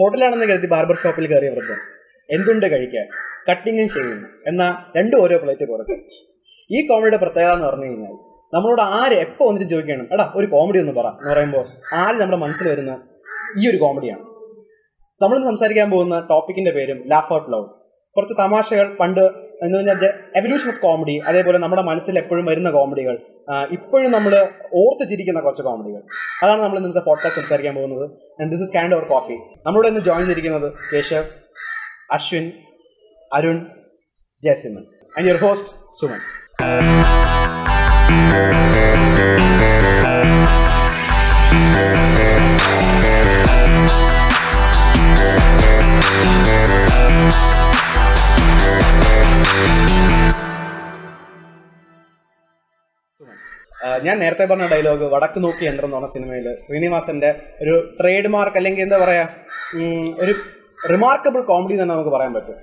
ഹോട്ടലാണെന്ന് കരുതി ബാർബർ ഷോപ്പിൽ കയറിയ വൃദ്ധൻ എന്തുണ്ട് കഴിക്കാൻ? കട്ടിങ്ങും ചെയ്യുന്നു എന്ന രണ്ടും ഓരോ പ്ലേറ്റ് കൊടുക്കും ഈ കോമഡിയുടെ പ്രത്യേകത എന്ന് പറഞ്ഞു കഴിഞ്ഞാൽ നമ്മളോട് ആര് എപ്പോൾ വന്നിട്ട് ചോദിക്കണം എടാ ഒരു കോമഡി ഒന്ന് പറ എന്ന് പറയുമ്പോൾ ആദ്യം നമ്മുടെ മനസ്സിൽ വരുന്ന ഈ ഒരു കോമഡിയാണ് നമ്മളിന്ന് സംസാരിക്കാൻ പോകുന്ന ടോപ്പിക്കിന്റെ പേരും ലാഫ് ഔട്ട് ലൗഡ് കുറച്ച് തമാശകൾ പണ്ട് എന്ന് പറഞ്ഞാൽ എവല്യൂഷൻ ഓഫ് കോമഡി അതേപോലെ നമ്മുടെ മനസ്സിൽ എപ്പോഴും വരുന്ന കോമഡികൾ ഇപ്പോഴും നമ്മൾ ഓർത്ത് ചിരിക്കുന്ന കുറച്ച് കോമഡികൾ അതാണ് നമ്മൾ ഇന്നത്തെ പോഡ്കാസ്റ്റ് സംസാരിക്കാൻ പോകുന്നത്. And this is Kant or coffee നമ്മളോട് ഇന്ന് ജോയിൻ ചെയ്തിരിക്കുന്നത് Keshav Ashwin Arun Jayasimhan and your host Suman. ഞാൻ നേരത്തെ പറഞ്ഞ ഡയലോഗ് വടക്ക് നോക്കി യന്ത്രം എന്ന് പറഞ്ഞ സിനിമയിൽ ശ്രീനിവാസന്റെ ഒരു ട്രേഡ് മാർക്ക് അല്ലെങ്കിൽ എന്താ പറയാ ഒരു റിമാർക്കബിൾ കോമഡി തന്നെ നമുക്ക് പറയാൻ പറ്റും.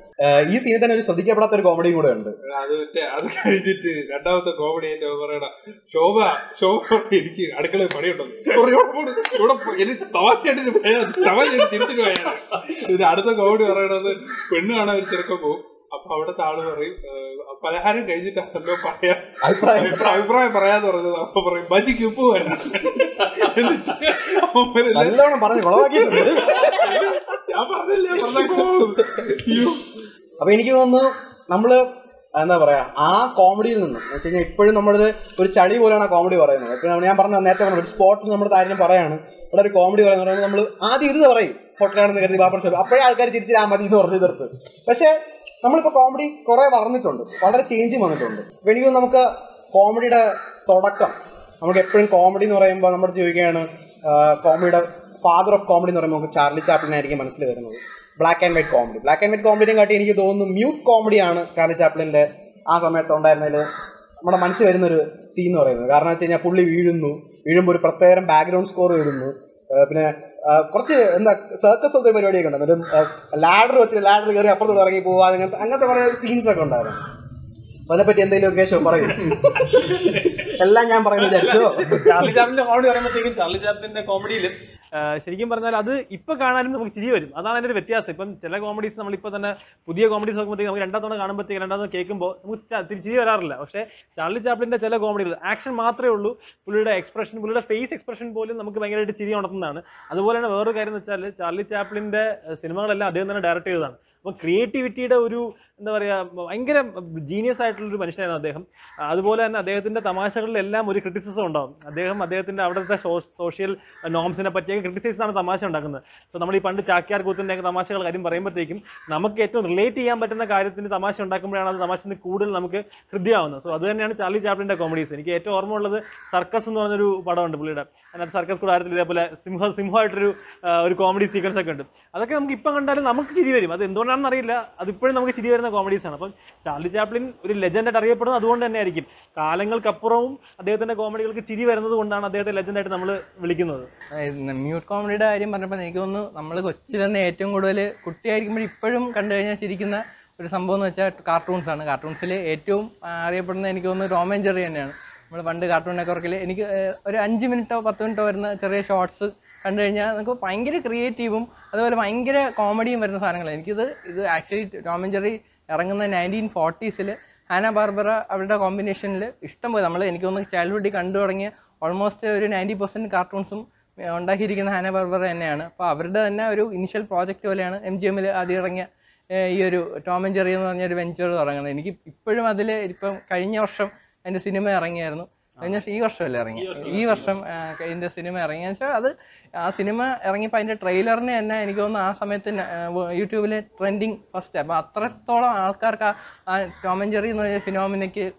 ഈ സീനിൽ തന്നെ ഒരു ശ്രദ്ധിക്കപ്പെടാത്ത ഒരു കോമഡിയും കൂടെ ഉണ്ട്. അത് അത് കഴിച്ചിട്ട് രണ്ടാമത്തെ കോമഡി എന്റെ ശോഭ ശോഭ എനിക്ക് അടുക്കള പണിയുണ്ടോ തമാശയായിട്ട് തമാശയായിട്ട് അടുത്ത കോമഡി പറയണത് പെണ്ണ് കാണാൻ ചെറുക്കം പോകും അപ്പൊ അവിടുത്തെ ആൾ പറയും "ഏഹ്, പലഹാരം കഴിഞ്ഞിട്ടാണല്ലോ പറയാ. അഭിപ്രായം. പറയാന്ന് പറഞ്ഞത്. അപ്പൊ പറയും ബജിക്ക് ഉപ്പ് വരണം ഞാൻ പറഞ്ഞില്ലേ അപ്പൊ എനിക്ക് തോന്നുന്നു നമ്മൾ എന്താ പറയാ ആ കോമഡിയിൽ നിന്ന് എന്ന് വെച്ച് കഴിഞ്ഞാൽ ഇപ്പോഴും നമ്മളിത് ഒരു ചളി പോലെയാണ് ആ കോമഡി പറയുന്നത്. ഇപ്പൊ ഞാൻ പറഞ്ഞ നേരത്തെ പറഞ്ഞു ഒരു സ്പോട്ടിൽ നമ്മുടെ താരം പറയാണ് ഇവിടെ ഒരു കോമഡി പറയുന്നത് നമ്മൾ ആദ്യം ഇത് പറയും ഹോട്ടലാണെന്ന് കരുതി ബാബർ ഷോപ്പ് അപ്പോഴേ ആൾക്കാർ തിരിച്ച് ആ മതി എന്ന് പറഞ്ഞു തീർത്ത്. പക്ഷെ നമ്മളിപ്പോ കോമഡി കുറെ വളർന്നിട്ടുണ്ട്. വളരെ ചേഞ്ച് വന്നിട്ടുണ്ട്. വേണമെങ്കിൽ നമുക്ക് കോമഡിയുടെ തുടക്കം. നമുക്ക് എപ്പോഴും കോമഡി എന്ന് പറയുമ്പോൾ നമ്മൾ ചോദിക്കുകയാണ് കോമഡിയുടെ ഫാദർ ഓഫ് കോമഡി എന്ന് പറയുമ്പോൾ നമുക്ക് ചാർലി ചാപ്ലിൻ ആയിരിക്കും മനസ്സിൽ വരുന്നത്. Black and white comedy black and white കോമഡിനെ കാട്ടി എനിക്ക് തോന്നുന്നു മ്യൂട്ട് കോമഡിയാണ് ചാർലി ചാപ്ലിന്റെ ആ സമയത്ത് ഉണ്ടായിരുന്നതിൽ നമ്മുടെ മനസ്സിൽ വരുന്നൊരു സീൻ എന്ന് പറയുന്നത്. കാരണം വെച്ച് കഴിഞ്ഞാൽ പുള്ളി വീഴുന്നു. വീഴുമ്പോൾ ഒരു പ്രത്യേകം ബാക്ക്ഗ്രൗണ്ട് സ്കോർ വരുന്നു. പിന്നെ കുറച്ച് എന്താ സർക്കസ് പോലത്തെ പരിപാടിയൊക്കെ ഉണ്ടായിരുന്നു ലാഡർ വെച്ച് ലാഡർ കയറി അപ്പുറത്തോട് ഇറങ്ങി പോവുക അങ്ങനത്തെ അങ്ങനത്തെ കുറേ സീൻസ് ഒക്കെ ഉണ്ടായിരുന്നു. അപ്പൊ അതിനെപ്പറ്റി എന്തെങ്കിലും കേശവ് പറയും. എല്ലാം ഞാൻ പറയുന്നത് വിചാരിച്ചോ. ചാർലി ചാപ്പിന്റെ കോമഡി പറയുമ്പോഴത്തേക്കും ചാർലി ചാപ്പിന്റെ കോമഡിയിൽ ശരിക്കും പറഞ്ഞാൽ അത് ഇപ്പൊ കാണാനും നമുക്ക് ചിരി വരും. അതാണ് അതിന്റെ ഒരു വ്യത്യാസം. ഇപ്പം ചില കോമഡീസ് നമ്മളിപ്പോ തന്നെ പുതിയ കോമഡീസ് നോക്കുമ്പോഴത്തേക്ക് നമുക്ക് രണ്ടാം തവണ കാണുമ്പോഴത്തേക്ക് രണ്ടാം തവണ കേൾക്കുമ്പോൾ നമുക്ക് ചിരി വരാറില്ല. പക്ഷേ ചാർലി ചാപ്ലിന്റെ ചില കോമഡികൾ ആക്ഷൻ മാത്രമേ ഉള്ളൂ. പുള്ളിയുടെ എക്സ്പ്രഷൻ പുള്ളിയുടെ ഫേസ് എക്സ്പ്രഷൻ പോലും നമുക്ക് ഭയങ്കരമായിട്ട് ചിരി ഉണർത്തുന്നതാണ്. അതുപോലെ തന്നെ വേറൊരു കാര്യം എന്ന് വെച്ചാൽ ചാർലി ചാപ്ലിന്റെ ഏഹ്, സിനിമകളെല്ലാം അദ്ദേഹം തന്നെ ഡയറക്റ്റ് ചെയ്തതാണ്. അപ്പോൾ ക്രിയേറ്റിവിറ്റിയുടെ ഒരു എന്താ പറയുക ഭയങ്കര ജീനിയസ് ആയിട്ടുള്ള ഒരു മനുഷ്യനായിരുന്നു അദ്ദേഹം. അതുപോലെ തന്നെ അദ്ദേഹത്തിന്റെ തമാശകളിലെല്ലാം ഒരു ക്രിറ്റിസിസം ഉണ്ടാവും. അദ്ദേഹം അദ്ദേഹത്തിന്റെ അവിടുത്തെ സോഷ്യൽ നോംസിനെ പറ്റിയൊക്കെ ക്രിറ്റിസൈസ് ആണ് തമാശ ഉണ്ടാക്കുന്നത്. സോ നമ്മൾ ഈ പണ്ട് ചാക്യാർ കൂത്തിന്റെ തമാശകൾ കാര്യം പറയുമ്പോഴത്തേക്കും നമുക്ക് ഏറ്റവും റിലേറ്റ് ചെയ്യാൻ പറ്റുന്ന കാര്യത്തിന് തമാശ ഉണ്ടാക്കുമ്പോഴാണ് അത് തമാശന് കൂടുതൽ നമുക്ക് ഹൃദ്യമാവുന്നത്. സോ അത് തന്നെയാണ് ചാർലി ചാപ്ലിന്റെ കോമഡീസ് എനിക്ക് ഏറ്റവും ഓർമ്മ ഉള്ളത് സർക്കസ് എന്ന് പറഞ്ഞൊരു പടമുണ്ട് പുള്ളിയുടെ. അതിനകത്ത് സർക്കസ് കൂടാരത്തിൽ ഇതേപോലെ സിംഹ സിംഹമായിട്ടൊരു ഒരു കോമഡി സീക്വൻസ് ഒക്കെ ഉണ്ട്. അതൊക്കെ നമുക്ക് ഇപ്പം കണ്ടാലും നമുക്ക് ചിരി വരും. അത് എന്തുകൊണ്ടാണെന്ന് അറിയില്ല അതിപ്പോഴും നമുക്ക് ചിരി വരുന്ന കോമഡീസ് ആണ്. അപ്പം ചാർലി ചാപ്ലിൻ ഒരു ലെജൻഡായിട്ട് അറിയപ്പെടുന്നത് അതുകൊണ്ട് തന്നെ ആയിരിക്കും കാലങ്ങൾക്കപ്പുറവും അദ്ദേഹത്തിന്റെ കോമഡികൾക്ക് ചിരി വരുന്നത് കൊണ്ടാണ് അദ്ദേഹത്തെ ലെജൻഡായിട്ട് നമ്മൾ വിളിക്കുന്നത്. മ്യൂട്ട് കോമഡിയുടെ കാര്യം പറഞ്ഞപ്പോൾ എനിക്ക് തോന്നുന്നു നമ്മൾ കൊച്ചിൽ തന്നെ ഏറ്റവും കൂടുതൽ കുട്ടിയായിരിക്കുമ്പോൾ ഇപ്പോഴും കണ്ടു കഴിഞ്ഞാൽ ചിരിക്കുന്ന ഒരു സംഭവം എന്ന് വെച്ചാൽ കാർട്ടൂൺസ് ആണ്. കാർട്ടൂൺസിൽ ഏറ്റവും അറിയപ്പെടുന്നത് അറിയപ്പെടുന്ന എനിക്ക് തോന്നുന്നു റോമൻ ജെറി തന്നെയാണ്. നമ്മൾ പണ്ട് കാർട്ടൂൺ നെറ്റ്വർക്കിൽ എനിക്ക് ഒരു അഞ്ച് മിനിറ്റോ പത്ത് മിനിറ്റോ വരുന്ന ചെറിയ ഷോർട്സ് കണ്ടു കഴിഞ്ഞാൽ നമുക്ക് ഭയങ്കര ക്രിയേറ്റീവും അതുപോലെ ഭയങ്കര കോമഡിയും വരുന്ന സാധനങ്ങളാണ്. എനിക്കിത് ഇത് ആക്ച്വലി ടോം ആൻഡ് ജെറി ഇറങ്ങുന്ന നയന്റീൻ ഫോർട്ടീസിൽ ഹാന ബാർബറ അവരുടെ കോമ്പിനേഷനിൽ ഇഷ്ടം പോയി നമ്മൾ എനിക്ക് തോന്നുന്നു ചൈൽഡ്ഹുഡിൽ കണ്ടു തുടങ്ങിയ ഓൾമോസ്റ്റ് ഒരു നയന്റി പെർസെന്റ് കാർട്ടൂൺസും ഉണ്ടാക്കിയിരിക്കുന്ന ഹാന ബാർബറ തന്നെയാണ്. അപ്പോൾ അവരുടെ തന്നെ ഒരു ഇനിഷ്യൽ പ്രോജക്റ്റ് പോലെയാണ് എം ജി എമ്മിൽ ആദ്യം ഇറങ്ങിയ ഈ ഒരു ടോം ആൻഡ് ജെറി എന്ന് പറഞ്ഞൊരു വെഞ്ചർ തുടങ്ങുന്നത്. എനിക്ക് ഇപ്പോഴും അതിൽ ഇപ്പം കഴിഞ്ഞ വർഷം എന്റെ സിനിമ ഇറങ്ങിയായിരുന്നു. കഴിഞ്ഞ വർഷം ഈ വർഷമല്ലേ ഇറങ്ങി ഈ വർഷം ഇതിന്റെ സിനിമ ഇറങ്ങിയെന്ന് വെച്ചാൽ അത് ആ സിനിമ ഇറങ്ങിയപ്പോൾ അതിന്റെ ട്രെയിലറിന് തന്നെ എനിക്ക് തോന്നുന്നു ആ സമയത്ത് യൂട്യൂബിലെ ട്രെൻഡിങ് ഫസ്റ്റ്. അപ്പൊ അത്രത്തോളം ആൾക്കാർക്ക് ആ- ടോമൻജെറി ടോം ആൻഡ് ജെറി എന്ന് പറഞ്ഞ ഫിനോമിനയ്ക്ക്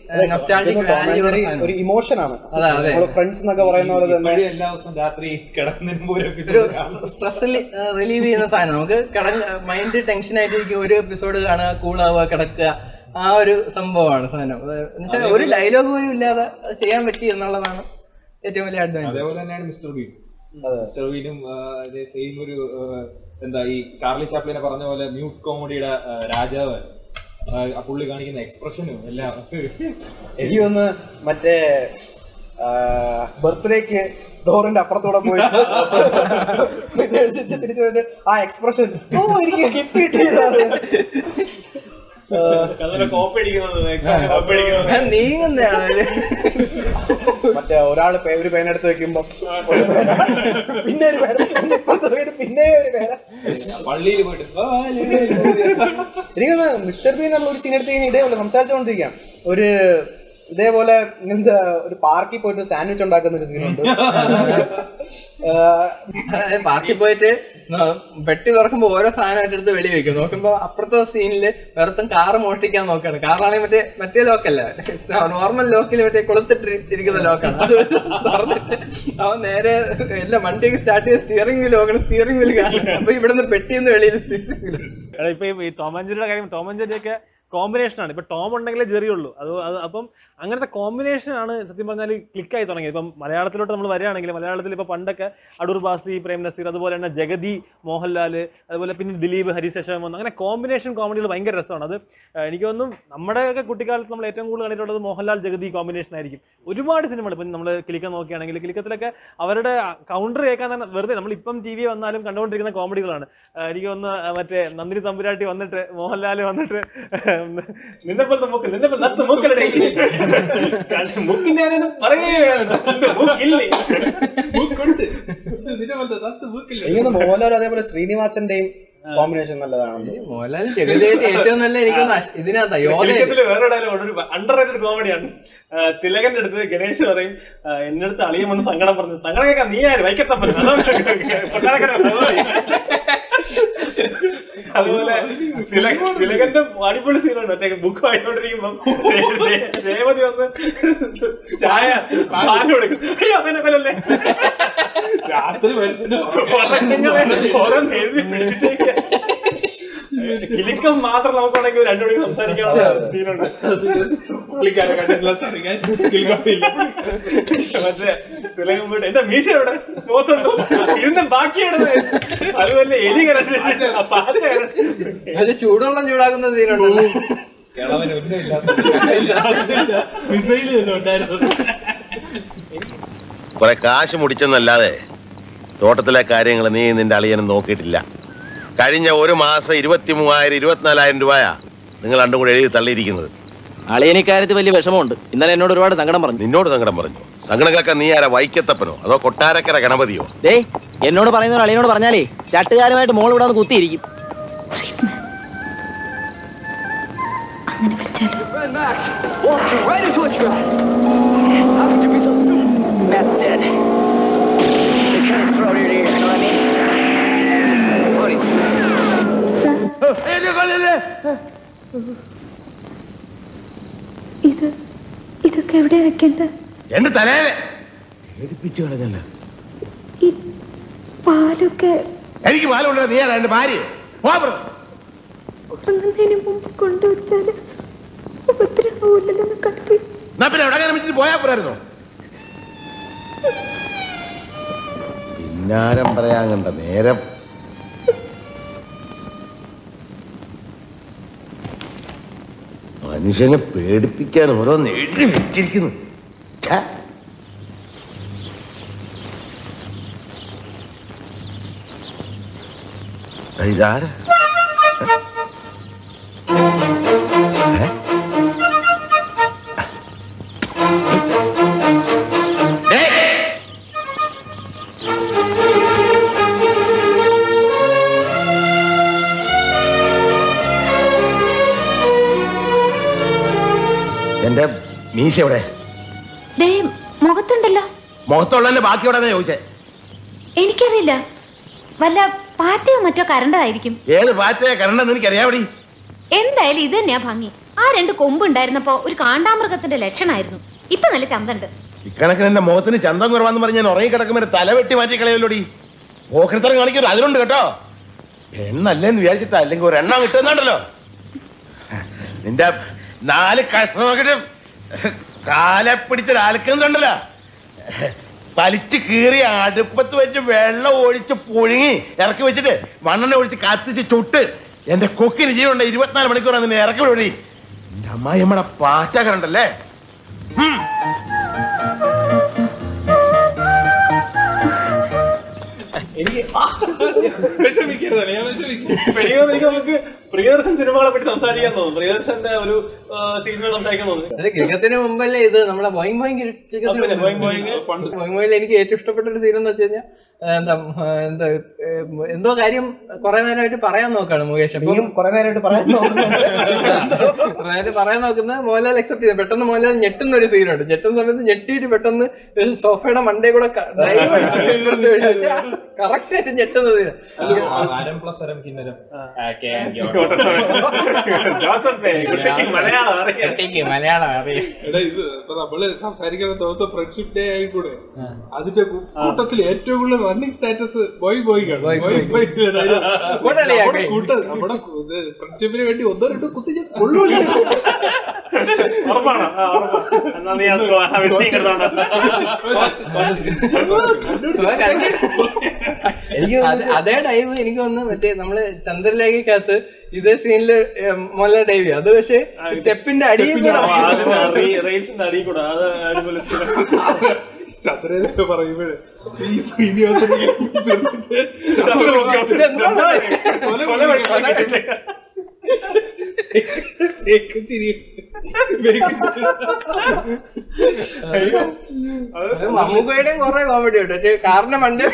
ഒരു ഇമോഷൻ ആണ്. അതെ, അതെ. ഫ്രണ്ട്സ് എന്നൊക്കെ പറയുന്ന പോലെ തന്നെ. എല്ലാ ദിവസവും രാത്രി ഒരു ഒരു സ്ട്രെസ് റിലീവ് ചെയ്യുന്ന സാധനം. നമുക്ക് മൈൻഡ് ടെൻഷൻ ആയിട്ടിരിക്കും. ഒരു എപ്പിസോഡ് കാണുക കൂളാവുക കിടക്കുക. ആ ഒരു സംഭവമാണ് സാധനം. എന്നുവെച്ചാൽ ഒരു ഡയലോഗ് പോലും ഇല്ലാതെ ചെയ്യാൻ പറ്റി എന്നുള്ളതാണ് ഏറ്റവും വലിയ അഡ്വാൻസ് അതേപോലെ തന്നെയാണ് മിസ്റ്റർ ബീൻ. മിസ്റ്റർ ബീനും സെയിം ഒരു എന്താ ഈ ചാർലി ചാപ്ലിനെ പറഞ്ഞ പോലെ മ്യൂട്ട് കോമഡിയുടെ രാജാവ് പുള്ളി കാണിക്കുന്ന എക്സ്പ്രഷനും എല്ലാം. എനിക്ക് ഒന്ന് മറ്റേ ബർത്ത്ഡേക്ക് ഡോറിന്റെ അപ്പുറത്തൂടെ പോയി പിന്നെ തിരിച്ച് തിരിച്ചു വന്നിട്ട് ആ എക്സ്പ്രഷൻ ഓ എനിക്ക് ഗിഫ്റ്റ് കിട്ടിയതാണ്. കോപ്പി അടിക്കുന്നത് എക്സാം കോപ്പി അടിക്കുന്നത്. നീങ്ങുന്നതാണ് മറ്റേ ഒരാൾ ഒരു പേന എടുത്ത് വെക്കുമ്പോ. പിന്നെ ഒരു പേന. പിന്നെ ഒരു പേന. പള്ളിയിൽ പോയിട്ട് എനിക്കൊന്ന് മിസ്റ്റർ ബി നമ്മൾ ഒരു സീൻ എടുത്ത് കഴിഞ്ഞാൽ ഇതേപോലെ സംസാരിച്ചുകൊണ്ടിരിക്കാം ഒരു ഇതേപോലെ ഇങ്ങനത്തെ ഒരു പാർക്കിൽ പോയിട്ട് സാൻഡ്വിച്ച് ഉണ്ടാക്കുന്ന ഒരു സീനുണ്ട് അതായത് പാർക്കിൽ പോയിട്ട് പെട്ടി തുറക്കുമ്പോ ഓരോ സാധനമായിട്ട് എടുത്ത് വെളി വെക്കും. നോക്കുമ്പോ അപ്പുറത്തെ സീനിൽ വെറുത്തും കാറ് മോഷ്ടിക്കാൻ നോക്കാണ്. കാറാണെങ്കിൽ മറ്റേ മറ്റേ ലോക്കല്ല നോർമൽ ലോക്കിൽ മറ്റേ കൊളുത്തിട്ടിരിക്കുന്ന ലോക്കാണ് അത് തുറന്നിട്ട് അവൻ നേരെ എല്ലാം വണ്ടിയൊക്കെ സ്റ്റാർട്ട് ചെയ്ത് സ്റ്റിയറിംഗ് ലോക്കാണ് സ്റ്റിയറിംഗ് വീൽ കാണും അപ്പൊ ഇവിടുന്ന് പെട്ടിന്ന് വെളിയിൽ ഇപ്പൊ ഈ ടോമഞ്ചേരിയുടെ കാര്യം ടോമഞ്ചേരിയൊക്കെ കോമ്പിനേഷൻ ആണ്. ഇപ്പൊ ടോം ഉണ്ടെങ്കിലേ ജെറി ഉള്ളൂ അത് അപ്പം അങ്ങനത്തെ കോമ്പിനേഷൻ ആണ് സത്യം പറഞ്ഞാൽ ക്ലിക്കായി തുടങ്ങിയത്. ഇപ്പം മലയാളത്തിലോട്ട് നമ്മൾ വരികയാണെങ്കിൽ മലയാളത്തിൽ ഇപ്പോൾ പണ്ടൊക്കെ അടൂർ ബാസി പ്രേം നസീർ അതുപോലെ തന്നെ ജഗതി മോഹൻലാൽ അതുപോലെ പിന്നെ ദിലീപ് ഹരിശേഷം വന്നു അങ്ങനെ കോമ്പിനേഷൻ കോമഡികൾ ഭയങ്കര രസമാണ്. അത് എനിക്ക് തോന്നുന്നു നമ്മുടെയൊക്കെ കുട്ടിക്കാലത്ത് നമ്മൾ ഏറ്റവും കൂടുതൽ കണ്ടിട്ടുള്ളത് മോഹൻലാൽ ജഗതി കോമ്പിനേഷൻ ആയിരിക്കും. ഒരുപാട് സിനിമകൾ ഇപ്പം നമ്മൾ കിലിക്ക നോക്കുകയാണെങ്കിൽ കിലിക്കത്തിലൊക്കെ അവരുടെ കൗണ്ടർ കേൾക്കാൻ തന്നെ വെറുതെ നമ്മൾ ഇപ്പം ടി വി വന്നാലും കണ്ടുകൊണ്ടിരിക്കുന്ന കോമഡികളാണ് എനിക്ക് തോന്നുന്നു മറ്റേ നന്ദിനി തമ്പുരാട്ടി വന്നിട്ട് മോഹൻലാൽ വന്നിട്ട് നിന്നപ്പോൾ മൂക്ക് നിന്നെ പോലെ ഇതിനെ പോലത്തെ എനിക്കൊന്ന് മോഹൻലാൽ അതേപോലെ ശ്രീനിവാസന്റെയും കോമ്പിനേഷൻ നല്ലതാണ് മോഹൻലാൽ ജഗതിയായിട്ട് ഏറ്റവും നല്ല എനിക്ക് ഇതിനകത്താ യോധ വേറെ ഡയലോഗ് ഒരു അണ്ടർ റേറ്റഡ് കോമഡിയാണ് തിലകന്റെ അടുത്ത് ഗണേഷ് പറയും എന്റെ അടുത്ത് അളിയും വന്ന് സങ്കടം പറഞ്ഞു. സങ്കടം കേൾക്കാം നീ ആര്? വൈക്കത്തപ്പൻ. അതുപോലെ തിലക തിലകന്റെ അടിപൊളി സീനാണ് മറ്റേ ബുക്ക് വായിക്കൊണ്ടിരിക്കുമ്പോ രേവതി വന്ന് ചായ പാൽ കൊടുക്കും. അയ്യോ അവനെ പോലല്ലേ രാത്രി ഓരോന്ന് എഴുതി പിടിപ്പിച്ചേക്ക. കിലുക്കം മാത്രം നമുക്കാണെങ്കിൽ രണ്ടു മണിക്ക് സംസാരിക്കാനുള്ള സീനുണ്ട് പുള്ളിക്കാരെ കിൽക്കാറില്ല മറ്റേ തിലകം പോയിട്ട് എന്താ മീശ എവിടെ പോത്തുണ്ടോ? ഇതിന്റെ ബാക്കിയാണ് അതുപോലെ എലി അത് ചൂടുവെള്ളം ചൂടാക്കുന്ന സീനുണ്ടല്ലോ കിളവന് ഒന്നുമില്ലാത്ത മിസൈൽ തന്നെ ഉണ്ടായിരുന്നു കുറെ കാശ് മുടിച്ചെന്നല്ലാതെ തോട്ടത്തിലെ കാര്യങ്ങൾ നീ നിന്റെ അളിയനും നോക്കിയിട്ടില്ല. കഴിഞ്ഞ ഒരു മാസം ഇരുപത്തി മൂവായിരം ഇരുപത്തിനാലായിരം രൂപയാ നിങ്ങൾ രണ്ടും കൂടെ എഴുതി തള്ളിയിരിക്കുന്നത്. അളിയനിക്കാര്യത്തിൽ വലിയ വിഷമമുണ്ട്. ഇന്നലെ എന്നോട് ഒരുപാട് സങ്കടം പറഞ്ഞു. നിന്നോട് സങ്കടം പറഞ്ഞു. സങ്കടം കേൾക്കാൻ നീ ആരാ? വൈക്കത്തപ്പനോ? അതോ കൊട്ടാരക്കര ഗണപതിയോ? ദേ എന്നോട് പറയുന്നവർ അളിയനോട് പറഞ്ഞാലേ ചട്ടുകാരുമായിട്ട് മോൾ ഇവിടെ വന്ന് കുത്തിയിരിക്കും Oh. അങ്ങനെ വിളിച്ചാലോ? Walking ഇത് ഇതൊക്കെ എവിടെ വെക്കേണ്ടത് എന്റെ തലയിലെ പേടിപ്പിച്ചു കളഞ്ഞല്ല. ഈ പാലൊക്കെ എനിക്ക് നീ ആരാ എന്റെ ഭാര്യ. പോ അപ്പുറത്ത്. ഉറങ്ങുന്നതിന് മുമ്പ് കൊണ്ടുവച്ചാൽ ഉപദ്രവമില്ലെന്ന് കരുതി. പിന്നെ എവിടെ വെച്ചിട്ട് പോയാ പോരായിരുന്നോ? പിന്നാരം പറയാൻ കണ്ട നേരം. മനുഷ്യനെ പേടിപ്പിക്കാൻ ഓരോന്ന് എഴുതി വെച്ചിരിക്കുന്നു. ഇതാരാ മീശ എവിടെ ദേ മുഖത്തുണ്ടല്ലോ. മുഖത്തുള്ളതിന്റെ ബാക്കി എവിടെ ചോദിച്ചേ? എനിക്കറിയില്ല. വല്ല പാറ്റയോ മറ്റോ കരണ്ടതായിരിക്കും. ഏത് പാറ്റയോ കരണ്ടെന്ന് എനിക്കറിയാവടി. എന്തായാലും ഇത് തന്നെയാ ഭംഗി. ആ രണ്ട് കൊമ്പ് ഉണ്ടായിരുന്നപ്പോ ഒരു കാണ്ടാമൃഗത്തിന്റെ ലക്ഷണമായിരുന്നു ഇപ്പൊ നല്ല ചന്തണ്ട്. ഇക്കണക്കിന് എന്റെ മുഖത്തിന് ചന്തം കുറവാന്ന് പറഞ്ഞ് ഞാൻ ഉറങ്ങി കിടക്കുമ്പോൾ തല വെട്ടി മാറ്റി കളയല്ലോടി ഓഹരിത്തരം കാണിക്കൊരു അതിലുണ്ട് കേട്ടോ. എണ്ണല്ലേന്ന് വിചാരിച്ചിട്ടാ അല്ലെങ്കിൽ ഒരെണ്ണം കിട്ടുന്നുണ്ടല്ലോ നിന്റെ നാല് കഷ്ണമൊക്കെ കാലെ പിടിച്ച് അലക്കുന്നുണ്ടല്ലോ വലിച്ചു കീറി അടുപ്പത്ത് വെച്ച് വെള്ളം ഒഴിച്ച് പുഴുങ്ങി ഇറക്കി വെച്ചിട്ട് മണ്ണെണ്ണ ഒഴിച്ച് കത്തിച്ച് ചുട്ട് എന്റെ കൊക്കിന് ജീവനുണ്ട് ഇരുപത്തിനാല് മണിക്കൂറാണ് നിന്നെ ഇറക്കി വിടി എന്റെ അമ്മായി നമ്മടെ പാറ്റ എനിക്ക് നമുക്ക് പ്രിയദർശൻ സിനിമകളെ പറ്റി സംസാരിക്കാൻ തോന്നും പ്രിയദർശന്റെ ഒരു സീനുകൾ സംസാരിക്കാൻ തോന്നുന്നു. കിഴക്കത്തിന് മുമ്പല്ലേ ഇത്? നമ്മുടെ വൈങ് വൈങ് എനിക്ക് ഏറ്റവും ഇഷ്ടപ്പെട്ട ഒരു സീൻ എന്ന് വെച്ച് കഴിഞ്ഞാൽ എന്താ എന്താ എന്തോ കാര്യം കുറെ നേരമായിട്ട് പറയാൻ നോക്കാണ് മുകേഷ്. കുറെ നേരമായിട്ട് പറയാൻ നേരമായിട്ട് നേരം പറയാൻ നോക്കുന്ന മോഹൻലാൽ അക്സെപ്റ്റ് ചെയ്ത്. പെട്ടെന്ന് മോഹൻലാൽ ഞെട്ടുന്ന ഒരു സീനുണ്ട്. ഞെട്ടുന്ന സമയത്ത് ഞെട്ടിയിട്ട് പെട്ടെന്ന് സോഫയുടെ മണ്ടേ കൂടെ കറക്റ്റ് ആയിട്ട് ഞെട്ടുന്ന സീൻ മലയാളം അറിയാം. മലയാളം അറിയാം. എടാ ഇത് ഇപ്പൊ നമ്മൾ സംസാരിക്കുന്ന ദിവസം ഫ്രണ്ട്ഷിപ്പ് ഡേ ആയി കൂടെ. അതിന്റെ കൂട്ടത്തിൽ ഏറ്റവും കൂടുതൽ റണ്ണിങ് സ്റ്റാറ്റസ് ബോയ് ബോയ് കൂട്ടം നമ്മുടെ ഫ്രണ്ട്ഷിപ്പിന് വേണ്ടി ഒന്നോ രണ്ടോ കുത്തി കൊള്ളൂല. എനിക്ക് അതേ ഡൈവ് എനിക്ക് വന്ന് മറ്റേ നമ്മൾ ചന്ദ്രലേഖക്കകത്ത് ഇതേ സീനിൽ മൊല്ല ഡൈവ് ചെയ്യും അത് പക്ഷേ സ്റ്റെപ്പിന്റെ അടിയിൽ കൂടെ റെയിൽസിന്റെ അടിയിൽ കൂടെ അത് അടിപൊളി scene. ചന്ദ്രനൊക്കെ പറയുമ്പോഴേ ഈ ശ്രീനിവാസൻ ഇതെന്താ ചിരി മമ്മൂക്കയുടെയും കുറെ കോമഡി ഉണ്ട്. കാരണം കാറിന്റെ മണ്ടേ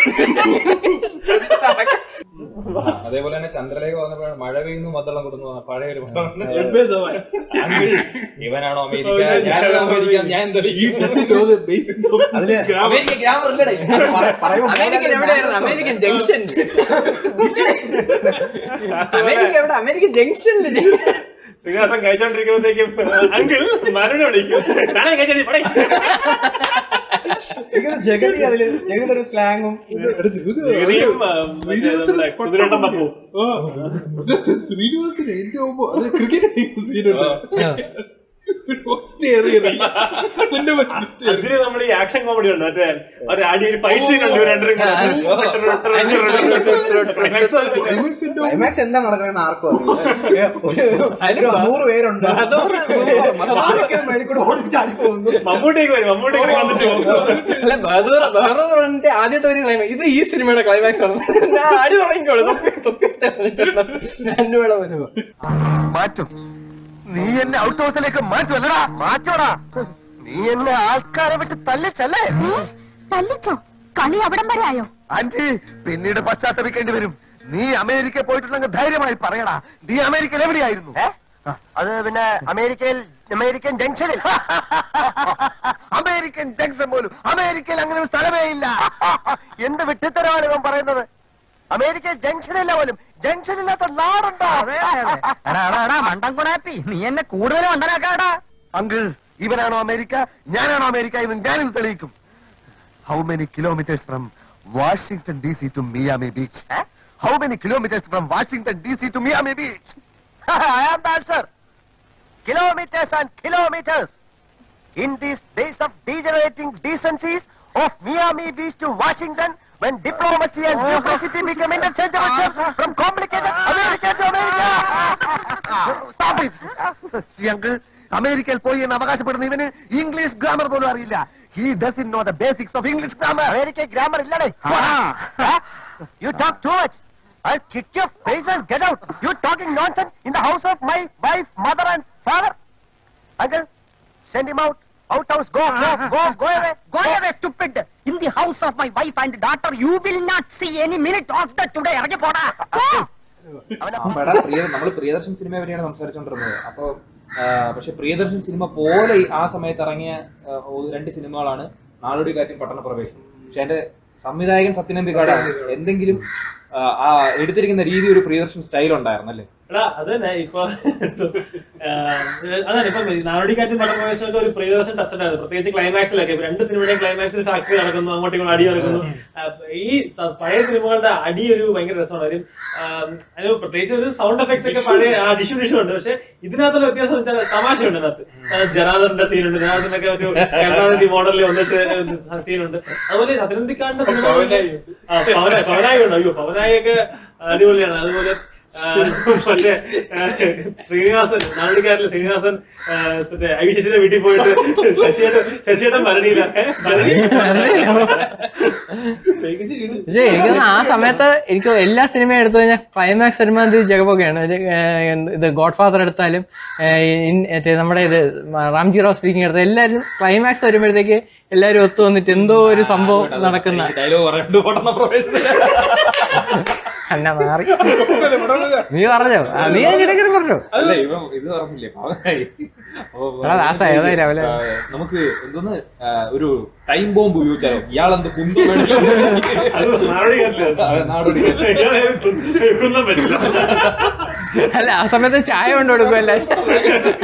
അതേപോലെ തന്നെ ചന്ദ്രലേഖ വന്നപ്പോഴാണ് മഴ പെയ്യുന്നു മദ്ദളം കൊടുന്നു പഴയ ഒരു ഇവനാണോ അമേരിക്ക? ഞാനാണോ അമേരിക്ക ഞാൻ എന്തെങ്കിലും അതിൽ അമേരിക്ക ഗ്രാമർ ഇല്ലടേ. പറ- പറയുമ്പോ അമേരിക്കൻ എവിടെയായിരുന്നു? അമേരിക്കൻ ജംഗ്ഷൻ അമേരിക്ക എവിടെ? അമേരിക്കൻ ജംഗ്ഷനിൽ ശ്രീനിവാസൻ കഴിച്ചോണ്ടിരിക്കുമ്പോഴത്തേക്കും അങ്കിൾ മരണ വിളിക്കും. നാളെ കഴിച്ചു പടേ. ജഗതി അതിൽ ജഗതിയുടെ ഒരു സ്ലാങ്ങും. ശ്രീനിവാസൻ എന്റെ ക്രിക്കറ്റ് സീനുണ്ട്. അതിന് നമ്മൾ ഈ ആക്ഷൻ കോമഡി ഉണ്ട്? മറ്റേ ഒരു അടി ഒരു ഫൈറ്റ് സീൻ ഉണ്ട് ക്ലൈമാക്സ് എന്താ? നടക്കണെന്ന് ആർക്കും നൂറ് പേരുണ്ട്. മമ്മൂട്ടിക്ക് വരും. മമ്മൂട്ടിക്ക് വന്നിട്ട് പോകും. ആദ്യത്തെ ഒരു ക്ലൈമാക്സ് ഇത് ഈ സിനിമയുടെ ക്ലൈമാക്സ് ആണ്. ഞാൻ അടി തുടങ്ങിക്കോളൂ. തൊപ്പി തൊപ്പി രണ്ടുപേടെ വരുമ്പോ. മാറ്റും? നീ എന്നെ ഔട്ട് ഹൗസിലേക്ക് മാറ്റുമല്ലടാ മാറ്റോടാ. നീ എന്നെ ആൾക്കാരെ വിട്ട് തല്ലിച്ചല്ലേ? തല്ലിച്ചോ? കളി അവിടം വരെ ആയോ? ആന്റി പിന്നീട് പശ്ചാത്തപിക്കേണ്ടി വരും. നീ അമേരിക്ക പോയിട്ടുണ്ടെങ്കിൽ ധൈര്യമായി പറയടാ. നീ അമേരിക്കയിൽ എവിടെയായിരുന്നു? അത് പിന്നെ അമേരിക്കയിൽ അമേരിക്കൻ ജംഗ്ഷനിൽ. അമേരിക്കൻ ജംഗ്ഷൻ പോലും അമേരിക്കയിൽ അങ്ങനെ ഒരു സ്ഥലമേ ഇല്ല. എന്ത് വിട്ടിത്തരമാണ് ഇവൻ പറയുന്നത്? അമേരിക്ക ജംഗ്ഷനില്ല പോലും. ജംഗ്ഷനില്ലാത്ത നാടുണ്ടോ? മണ്ടൻകുടാപ്പി നീ എന്നെ കൂടുതൽ മണ്ടനാക്കാടാ അങ്കിൾ ഇവനാണോ അമേരിക്ക? ഞാനാണോ അമേരിക്ക എന്ന് ഞാനിത് തെളിയിക്കും. How many kilometres from Washington D C to Miami beach how many kilometres from Washington D C to Miami beach I am the answer kilometres and kilometres in these days of degenerating decencies of Miami Beach to Washington when diplomacy and bureaucracy become interchangeable terms from complicated America to America. Stop it. See, uncle, അമേരിക്കയിൽ പോയി എന്ന് അവകാശപ്പെടുന്ന ഇവന് English grammar പോലും അറിയില്ല. He does in know the basics of English grammar America grammar ഇല്ലടേ you talk too much I kick your face and get out you talking nonsense in the house of my wife mother and father uncle send him out out house. Go, go, go, go away. Go away, stupid! In the house of my wife and daughter, you will not see any minute of the today. ഇറങ്ങി പോടാ നമ്മൾ പ്രിയദർശൻ സിനിമയെ പറ്റിയാണ് സംസാരിച്ചുകൊണ്ടിരുന്നത് അപ്പൊ പക്ഷെ Priyadarshan cinema പോലെ ആ സമയത്ത് ഇറങ്ങിയ രണ്ട് സിനിമകളാണ് നാടോടി കാറ്റും പട്ടണപ്രവേശം പക്ഷെ എന്റെ സംവിധായകൻ സത്യനന്ദിക്കാടാണ് എന്തെങ്കിലും ആ, എടുത്തിരിക്കുന്ന രീതി ഒരു പ്രിയദർശൻ സ്റ്റൈൽ ഉണ്ടായിരുന്നു അല്ലേ? എടാ അത് തന്നെ ഇപ്പൊ അതന്നെ അതാണ് ഇപ്പൊ നാടോടിക്കാറ്റും പടപ്രവേശനമൊക്കെ ഒരു പ്രിയദർശൻ ടച്ച് ഉണ്ടായിരുന്നു. പ്രത്യേകിച്ച് ക്ലൈമാക്സിലൊക്കെ രണ്ട് സിനിമയുടെയും ക്ലൈമാക്സിൽ ഫാക്ടറി നടക്കുന്നു അങ്ങോട്ടും ഇങ്ങോട്ടും അടി നടക്കുന്നു. ഈ പഴയ സിനിമകളുടെ അടി ഒരു ഭയങ്കര രസമാണ്. ഒരു അതിന് പ്രത്യേകിച്ച് ഒരു സൗണ്ട് എഫക്ട്സ് ഒക്കെ പഴയ ഡിഷു ഡിഷു ഉണ്ട്. പക്ഷെ ഇതിനകത്തുള്ള വ്യത്യാസം വെച്ചാൽ തമാശയുണ്ട് അതിനകത്ത് ജനാദറിന്റെ സീനുണ്ട് ജനാദറിനൊക്കെ ഒരു കരുണാനിധി മോഡലിൽ വന്നിട്ട് സീനുണ്ട് അതുപോലെ അതിനന്തിക്കാണ്ട് സിനിമ പവനായി പവനായി ഉണ്ട്? അയ്യോ പവനായി ഒക്കെ അടിപൊളിയാണ്. അതുപോലെ ശ്രീനിവാസൻ നാടുകാരിലെ ശ്രീനിവാസൻ ഐശ്വര്യ വീട്ടിൽ പോയിട്ട് ശശിയേട്ടൻ ശശിയേട്ടൻ ഭരണിയില്ല പക്ഷേ എനിക്ക് ആ സമയത്ത് എനിക്ക് എല്ലാ സിനിമയും എടുത്തു കഴിഞ്ഞാൽ ക്ലൈമാക്സ് സിനിമ ജഗബൊക്കെയാണ് ഇത് ഗോഡ് ഫാദർ എടുത്താലും നമ്മുടെ ഇത് റാംജി റാവ് സ്പീക്കിംഗ് എടുത്താലും എല്ലാവരും ക്ലൈമാക്സ് വരുമ്പോഴത്തേക്ക് എല്ലാവരും ഒത്തു വന്നിട്ട് എന്തോ ഒരു സംഭവം നടക്കുന്ന മാറി. നീ പറഞ്ഞോ? നീ പറഞ്ഞോ? അല്ല ഇവ ഇത് പറഞ്ഞില്ലേ? നമുക്ക് എന്തോന്ന് ഒരു ടൈം ബോംബ് ഉപയോഗിച്ചാലോ? ഇയാളെന്ത് കുന്തു അല്ല ആ സമയത്ത് ചായ കൊണ്ട് കൊടുക്കുമല്ല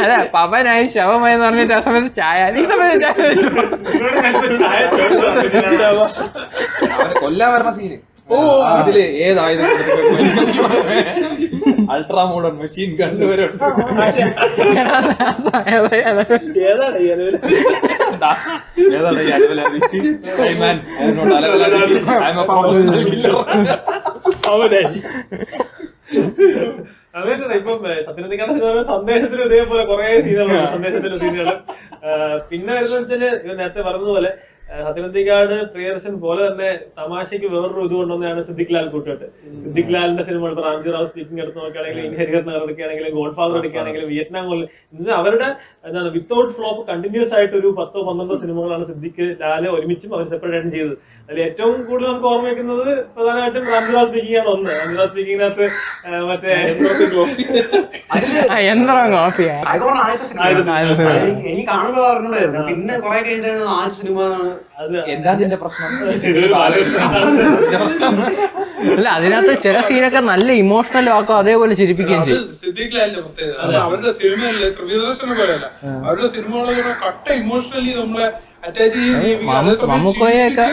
അല്ല പവനായി ശവമായി എന്ന് പറഞ്ഞിട്ട് ആ സമയത്ത് ചായ. ഈ സമയത്ത് ചായ കൊല്ലാൻ വരണ സീന് അതിൽ ഏതായത് അൾട്രാ മോഡേൺ മെഷീൻ കണ്ടുവരും എടാ, ദാസ, ഏതായി അത്? ഏതാണ് ഈ അലവിൽ? ഏതാണ് ഈ അലവലാതി? Hey man, I am not അലവലാതി. I am a professional killer. അതന്നെ ഇപ്പം സത്യനന്ദിക്കാണ് സന്ദേശത്തിൽ ഇതേപോലെ കുറെ സീനുകളാണ് സന്ദേശത്തിലെ സീനുകൾ പിന്നെ വരുന്നത് വെച്ചാൽ നേരത്തെ പറഞ്ഞതുപോലെ സത്യനന്ദിക്കാട് പ്രിയദർശൻ പോലെ തന്നെ തമാശയ്ക്ക് വേറൊരു ഇത് കൊണ്ടുവന്നതാണ് സിദ്ദിഖ് ലാൽ കൂട്ടുകെട്ട്. സിദ്ദിഖ് ലാലിന്റെ സിനിമകൾ റാംജി റാവ് സ്പീക്കിംഗ് എടുത്ത് നോക്കുകയാണെങ്കിലും ഇൻഹരിഹർ നഗർ എടുക്കുകയാണെങ്കിലും ഗോഡ് ഫാദർ എടുക്കുകയാണെങ്കിലും വിയറ്റ്നാം പോലെ ഇന്ന് അവരുടെ എന്താണ് വിത്തൗട്ട് ഫ്ലോപ്പ് കണ്ടിന്യൂസ് ആയിട്ട് ഒരു പത്തോ പന്ത്രണ്ടോ സിനിമകളാണ് സിദ്ദിഖ് ലാൽ ഒരുമിച്ചും അവർ സെപ്പറേറ്റ് ചെയ്തത്. അതിൽ ഏറ്റവും കൂടുതൽ നമുക്ക് ഓർമ്മ വെക്കുന്നത് പ്രധാനമായിട്ടും റാംജിറാവ് സ്പീക്കിംഗ് ആണ് ഒന്ന്. റാംജിറാവ് സ്പീക്കിങ്ങിനകത്ത് മറ്റേ യന്ത്രം സിനിമ. എനിക്ക് കാണുമ്പോൾ അറിഞ്ഞൂടായിരുന്നു പിന്നെ കുറെ കഴിഞ്ഞിട്ടാണ് ആ സിനിമ എന്താ ഇതിന്റെ പ്രശ്നം? അല്ല അതിനകത്ത് ചില സീനൊക്കെ നല്ല ഇമോഷണൽ ആക്കും അതേപോലെ ചിരിപ്പിക്കുകയും ചെയ്യും. അവരുടെ സിനിമയല്ലേ? അവരുടെ സിനിമകളെ കട്ട ഇമോഷണലി നമ്മളെ മമ്മൂക്കോയൊക്കെ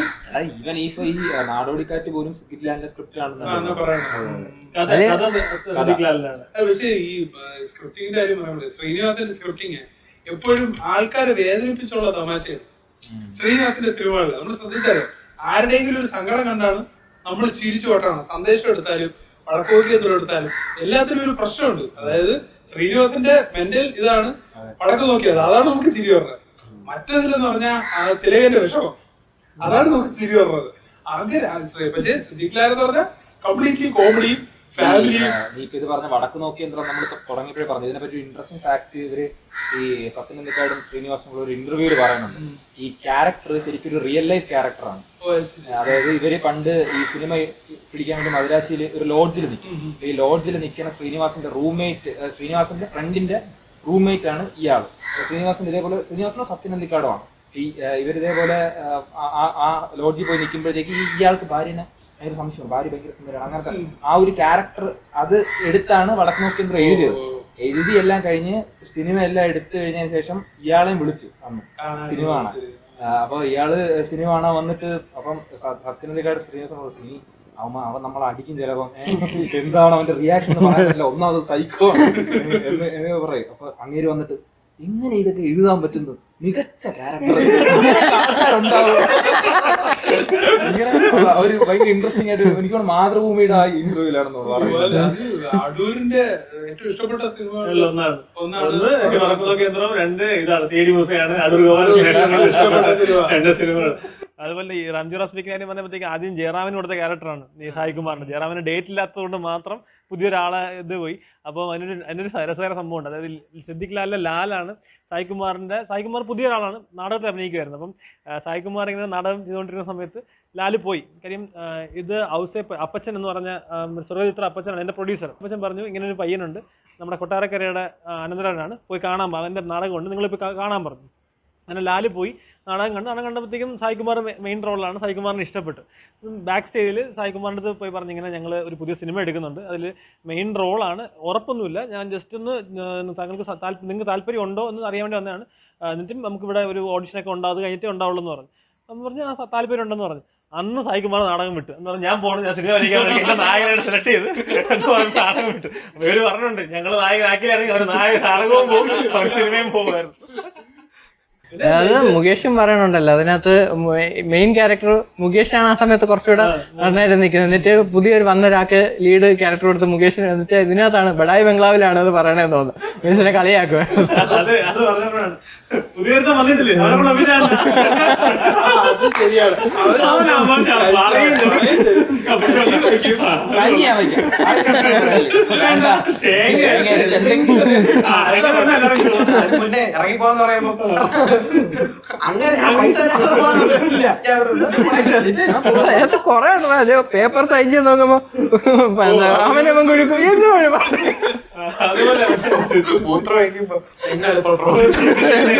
ഇവൻ ഈ നാടോടിക്കാറ്റ് പോലും സിദ്ദിഖ് സ്ക്രിപ്റ്റ് ആണ് ആണെന്ന് പക്ഷേ ഈ സ്ക്രിപ്റ്റിംഗിന്റെ കാര്യം പറയുന്നത് ശ്രീനിവാസന്റെ സ്ക്രിപ്റ്റിംഗ് എപ്പോഴും ആൾക്കാരെ വേദനിപ്പിച്ചുള്ള തമാശയാണ്. ശ്രീനിവാസന്റെ സിനിമകളിൽ നമ്മൾ ശ്രദ്ധിച്ചാലോ ആരുടെയെങ്കിലും ഒരു സങ്കടം കണ്ടാണ് നമ്മൾ ചിരിച്ചു കൊട്ടണം. സന്ദേശം എടുത്താലും വടക്കോക്കിയത്തിലും എടുത്താലും എല്ലാത്തിലും ഒരു പ്രശ്നമുണ്ട്. അതായത് ശ്രീനിവാസന്റെ മെന്റൽ ഇതാണ് വടക്ക് നോക്കിയത്. അതാണ് നമുക്ക് ചിരി പറഞ്ഞത്. മറ്റേതിലെന്ന് പറഞ്ഞാൽ തിലകന്റെ വിഷമം. അതാണ് നമുക്ക് ചിരി പറഞ്ഞത് അങ്ങനെ ആ ശ്രീ- പക്ഷേ എന്ന് പറഞ്ഞാൽ കംപ്ലീറ്റ്ലി കോമഡിയും ഫാമിലിയും ഇത് പറഞ്ഞ വടക്ക് നോക്കി യന്ത്രം നമ്മൾ തുടങ്ങിയപ്പോഴേ പറഞ്ഞു. ഇതിനെ പറ്റി ഇൻട്രസ്റ്റിംഗ് ഫാക്ട് ഇവർ ഈ സത്യനന്ദിക്കാടും ശ്രീനിവാസും കൂടെ ഒരു ഇന്റർവ്യൂൽ പറയുന്നുണ്ട്. ഈ ക്യാരക്ടർ ശരിക്കും ഒരു റിയൽ ലൈഫ് ക്യാരക്ടറാണ് അതായത് ഇവർ പണ്ട് ഈ സിനിമ പിടിക്കാൻ വേണ്ടി മദ്രാശിയിൽ ഒരു ലോഡ്ജിൽ നിൽക്കും. ഈ ലോഡ്ജിൽ നിൽക്കുന്ന ശ്രീനിവാസിന്റെ റൂംമേറ്റ് ശ്രീനിവാസിന്റെ ഫ്രണ്ടിന്റെ റൂംമേറ്റ് ആണ് ഇയാൾ. ശ്രീനിവാസൻ ഇതേപോലെ ശ്രീനിവാസനോ സത്യൻ ആണ്. ഈ ഇവരിതേപോലെ ആ, ലോഡ്ജിൽ പോയി നിൽക്കുമ്പോഴത്തേക്ക് ഈ ഇയാൾക്ക് ഭാര്യനെ ഭയങ്കര സംശയം ഭാര്യ ഭയങ്കര സുന്ദരമാണ് അങ്ങനത്തെ ആ ഒരു ക്യാരക്ടർ അത് എടുത്താണ് വടക്ക് നോക്കേന്ദ്ര എഴുതിയത്. എഴുതി എല്ലാം കഴിഞ്ഞ് സിനിമ എല്ലാം എടുത്തു കഴിഞ്ഞതിന് ശേഷം ഇയാളെയും വിളിച്ചു അന്ന്. സിനിമ കാണാൻ. അപ്പൊ ഇയാൾ സിനിമ കാണാൻ വന്നിട്ട് അപ്പം സത്യനന്ദിക്കാട് ശ്രീനിവാസൻ നീ അവൻ അവൻ നമ്മളെ അടിക്കും ചിലപ്പം. എന്താണ് അവന്റെ റിയാക്ഷൻ എന്ന് പറയാനില്ല ഒന്നാമത് സൈക്കോ എന്ന് എന്ന് പറയും. അപ്പൊ അങ്ങേര് വന്നിട്ട് എങ്ങനെ ഇതൊക്കെ എഴുതാൻ പറ്റുന്നു? മികച്ച ക്യാരക്ടർ ഇങ്ങനെ ഒരു ഭയങ്കര ഇൻട്രസ്റ്റിംഗ് ആയിട്ട് എനിക്ക് മാതൃഭൂമിയുടെ ആ ഇന്റർവ്യൂലാണെന്ന് പറയുന്നത്. അടൂരിന്റെ ഏറ്റവും ഇഷ്ടപ്പെട്ട സിനിമ ഒന്നാണ്. ഒന്നാണ്. ഒന്ന് കേന്ദ്രം രണ്ട് ഇതാണ്. സി ഡി മൂസയാണ് അടൂർ ഗോപാലകൃഷ്ണൻ ഇഷ്ടപ്പെട്ട രണ്ട് സിനിമകൾ. അതുപോലെ ഈ റംജു റാസ്മിക്ക് കാര്യം പറഞ്ഞപ്പോഴത്തേക്ക് ആദ്യം ജയറാമിന് കൊടുത്ത ക്യാരക്ടറാണ് ഈ സായികുമാറിന്റെ ജയറാമിന് ഡേറ്റ് ഇല്ലാത്തതുകൊണ്ട് മാത്രം പുതിയൊരാളെ ഇത് പോയി. അപ്പോൾ അതിനൊരു അതിനൊരു രസകര സംഭവമുണ്ട്. അതായത് സിദ്ദിഖ് ലാലിലെ ലാലാണ് സായികുമാറിന്റെ സായികുമാർ പുതിയ ഒരാളാണ് നാടകത്തിൽ അഭിനയിക്കുമായിരുന്നു. അപ്പം സായി സായികുമാർ ഇങ്ങനെ നാടകം ചെയ്തുകൊണ്ടിരിക്കുന്ന സമയത്ത് ലാൽ പോയി. കാര്യം ഇത് ഔസേപ്പ് അപ്പച്ചൻ എന്ന് പറഞ്ഞ സ്വർഗചിത്ര അപ്പച്ചനാണ് എന്റെ പ്രൊഡ്യൂസർ അപ്പച്ചൻ പറഞ്ഞു ഇങ്ങനെ ഒരു പയ്യനുണ്ട്. നമ്മുടെ കൊട്ടാരക്കരയുടെ അനന്തരാണ് പോയി കാണാൻ അവന്റെ നാടകമുണ്ട്. നിങ്ങളിപ്പോൾ കാണാൻ പറഞ്ഞു. അങ്ങനെ ലാൽ പോയി. നാടകം കണ്ടു നാടകം കണ്ടപ്പോഴത്തേക്കും സായികുമാർ മെയിൻ റോളാണ് സായികുമാറിന് ഇഷ്ടപ്പെട്ടു. ബാക്ക് സ്റ്റേജിൽ സായികുമാറിന്റെ അടുത്ത് പോയി പറഞ്ഞിങ്ങനെ ഞങ്ങൾ ഒരു പുതിയ സിനിമ എടുക്കുന്നുണ്ട്. അതിൽ മെയിൻ റോളാണ് ഉറപ്പൊന്നുമില്ല. ഞാൻ ജസ്റ്റ് ഒന്ന് താങ്കൾക്ക് നിങ്ങൾക്ക് താല്പര്യം ഉണ്ടോ എന്ന് അറിയാൻ വേണ്ടി വന്നതാണ്. എന്നിട്ടും നമുക്കിവിടെ ഒരു ഓഡിഷനൊക്കെ ഉണ്ടാവും. അത് കഴിഞ്ഞിട്ടേ ഉണ്ടാവുള്ളൂ എന്ന് പറഞ്ഞു. അപ്പം പറഞ്ഞു ആ താല്പര്യം ഉണ്ടെന്ന് പറഞ്ഞു. അന്ന് സായികുമാർ നാടകം വിട്ടു. എന്ന് പറഞ്ഞു ഞാൻ പോകണം ഞാൻ സിനിമ വരയ്ക്കാൻ നായകനായിട്ട് സെലക്ട് ചെയ്ത് എന്ന് പറഞ്ഞു നാടകം വിട്ടു. അവർ പറഞ്ഞിട്ടുണ്ട് ഞങ്ങൾ നായകനാക്കിയാണെങ്കിൽ അവർ നായക നാടകവും പോകും. അവർ സിനിമയും പോകുമായിരുന്നു. അത് മുകേഷും പറയണുണ്ടല്ലോ. അതിനകത്ത് മെയിൻ ക്യാരക്ടർ മുകേഷാണ് ആ സമയത്ത് കുറച്ചുകൂടെ നന്നായിട്ട് നിൽക്കുന്നത്. എന്നിട്ട് പുതിയൊരു വന്ന ഒരാൾക്ക് ലീഡ് ക്യാരക്ടർ കൊടുത്ത് മുകേഷിന് എന്നിട്ട് ഇതിനകത്താണ് ബഡായി ബംഗ്ലാവിലാണ് അത് പറയണതെന്ന് തോന്നുന്നു. മുകേഷിനെ കളിയാക്കുക വന്നിട്ടില്ലേ? പറഞ്ഞാ എല്ലാവരും ഇറങ്ങിപ്പോന്ന് പറയുമ്പോ. അങ്ങനെ പോകും. അതിനകത്ത് പേപ്പർ സൈൻ ചെയ്ത് നോക്കുമ്പോ അവനെ അവനവൻ കുഴിക്കും എന്ന് മൂത്രം നിങ്ങൾ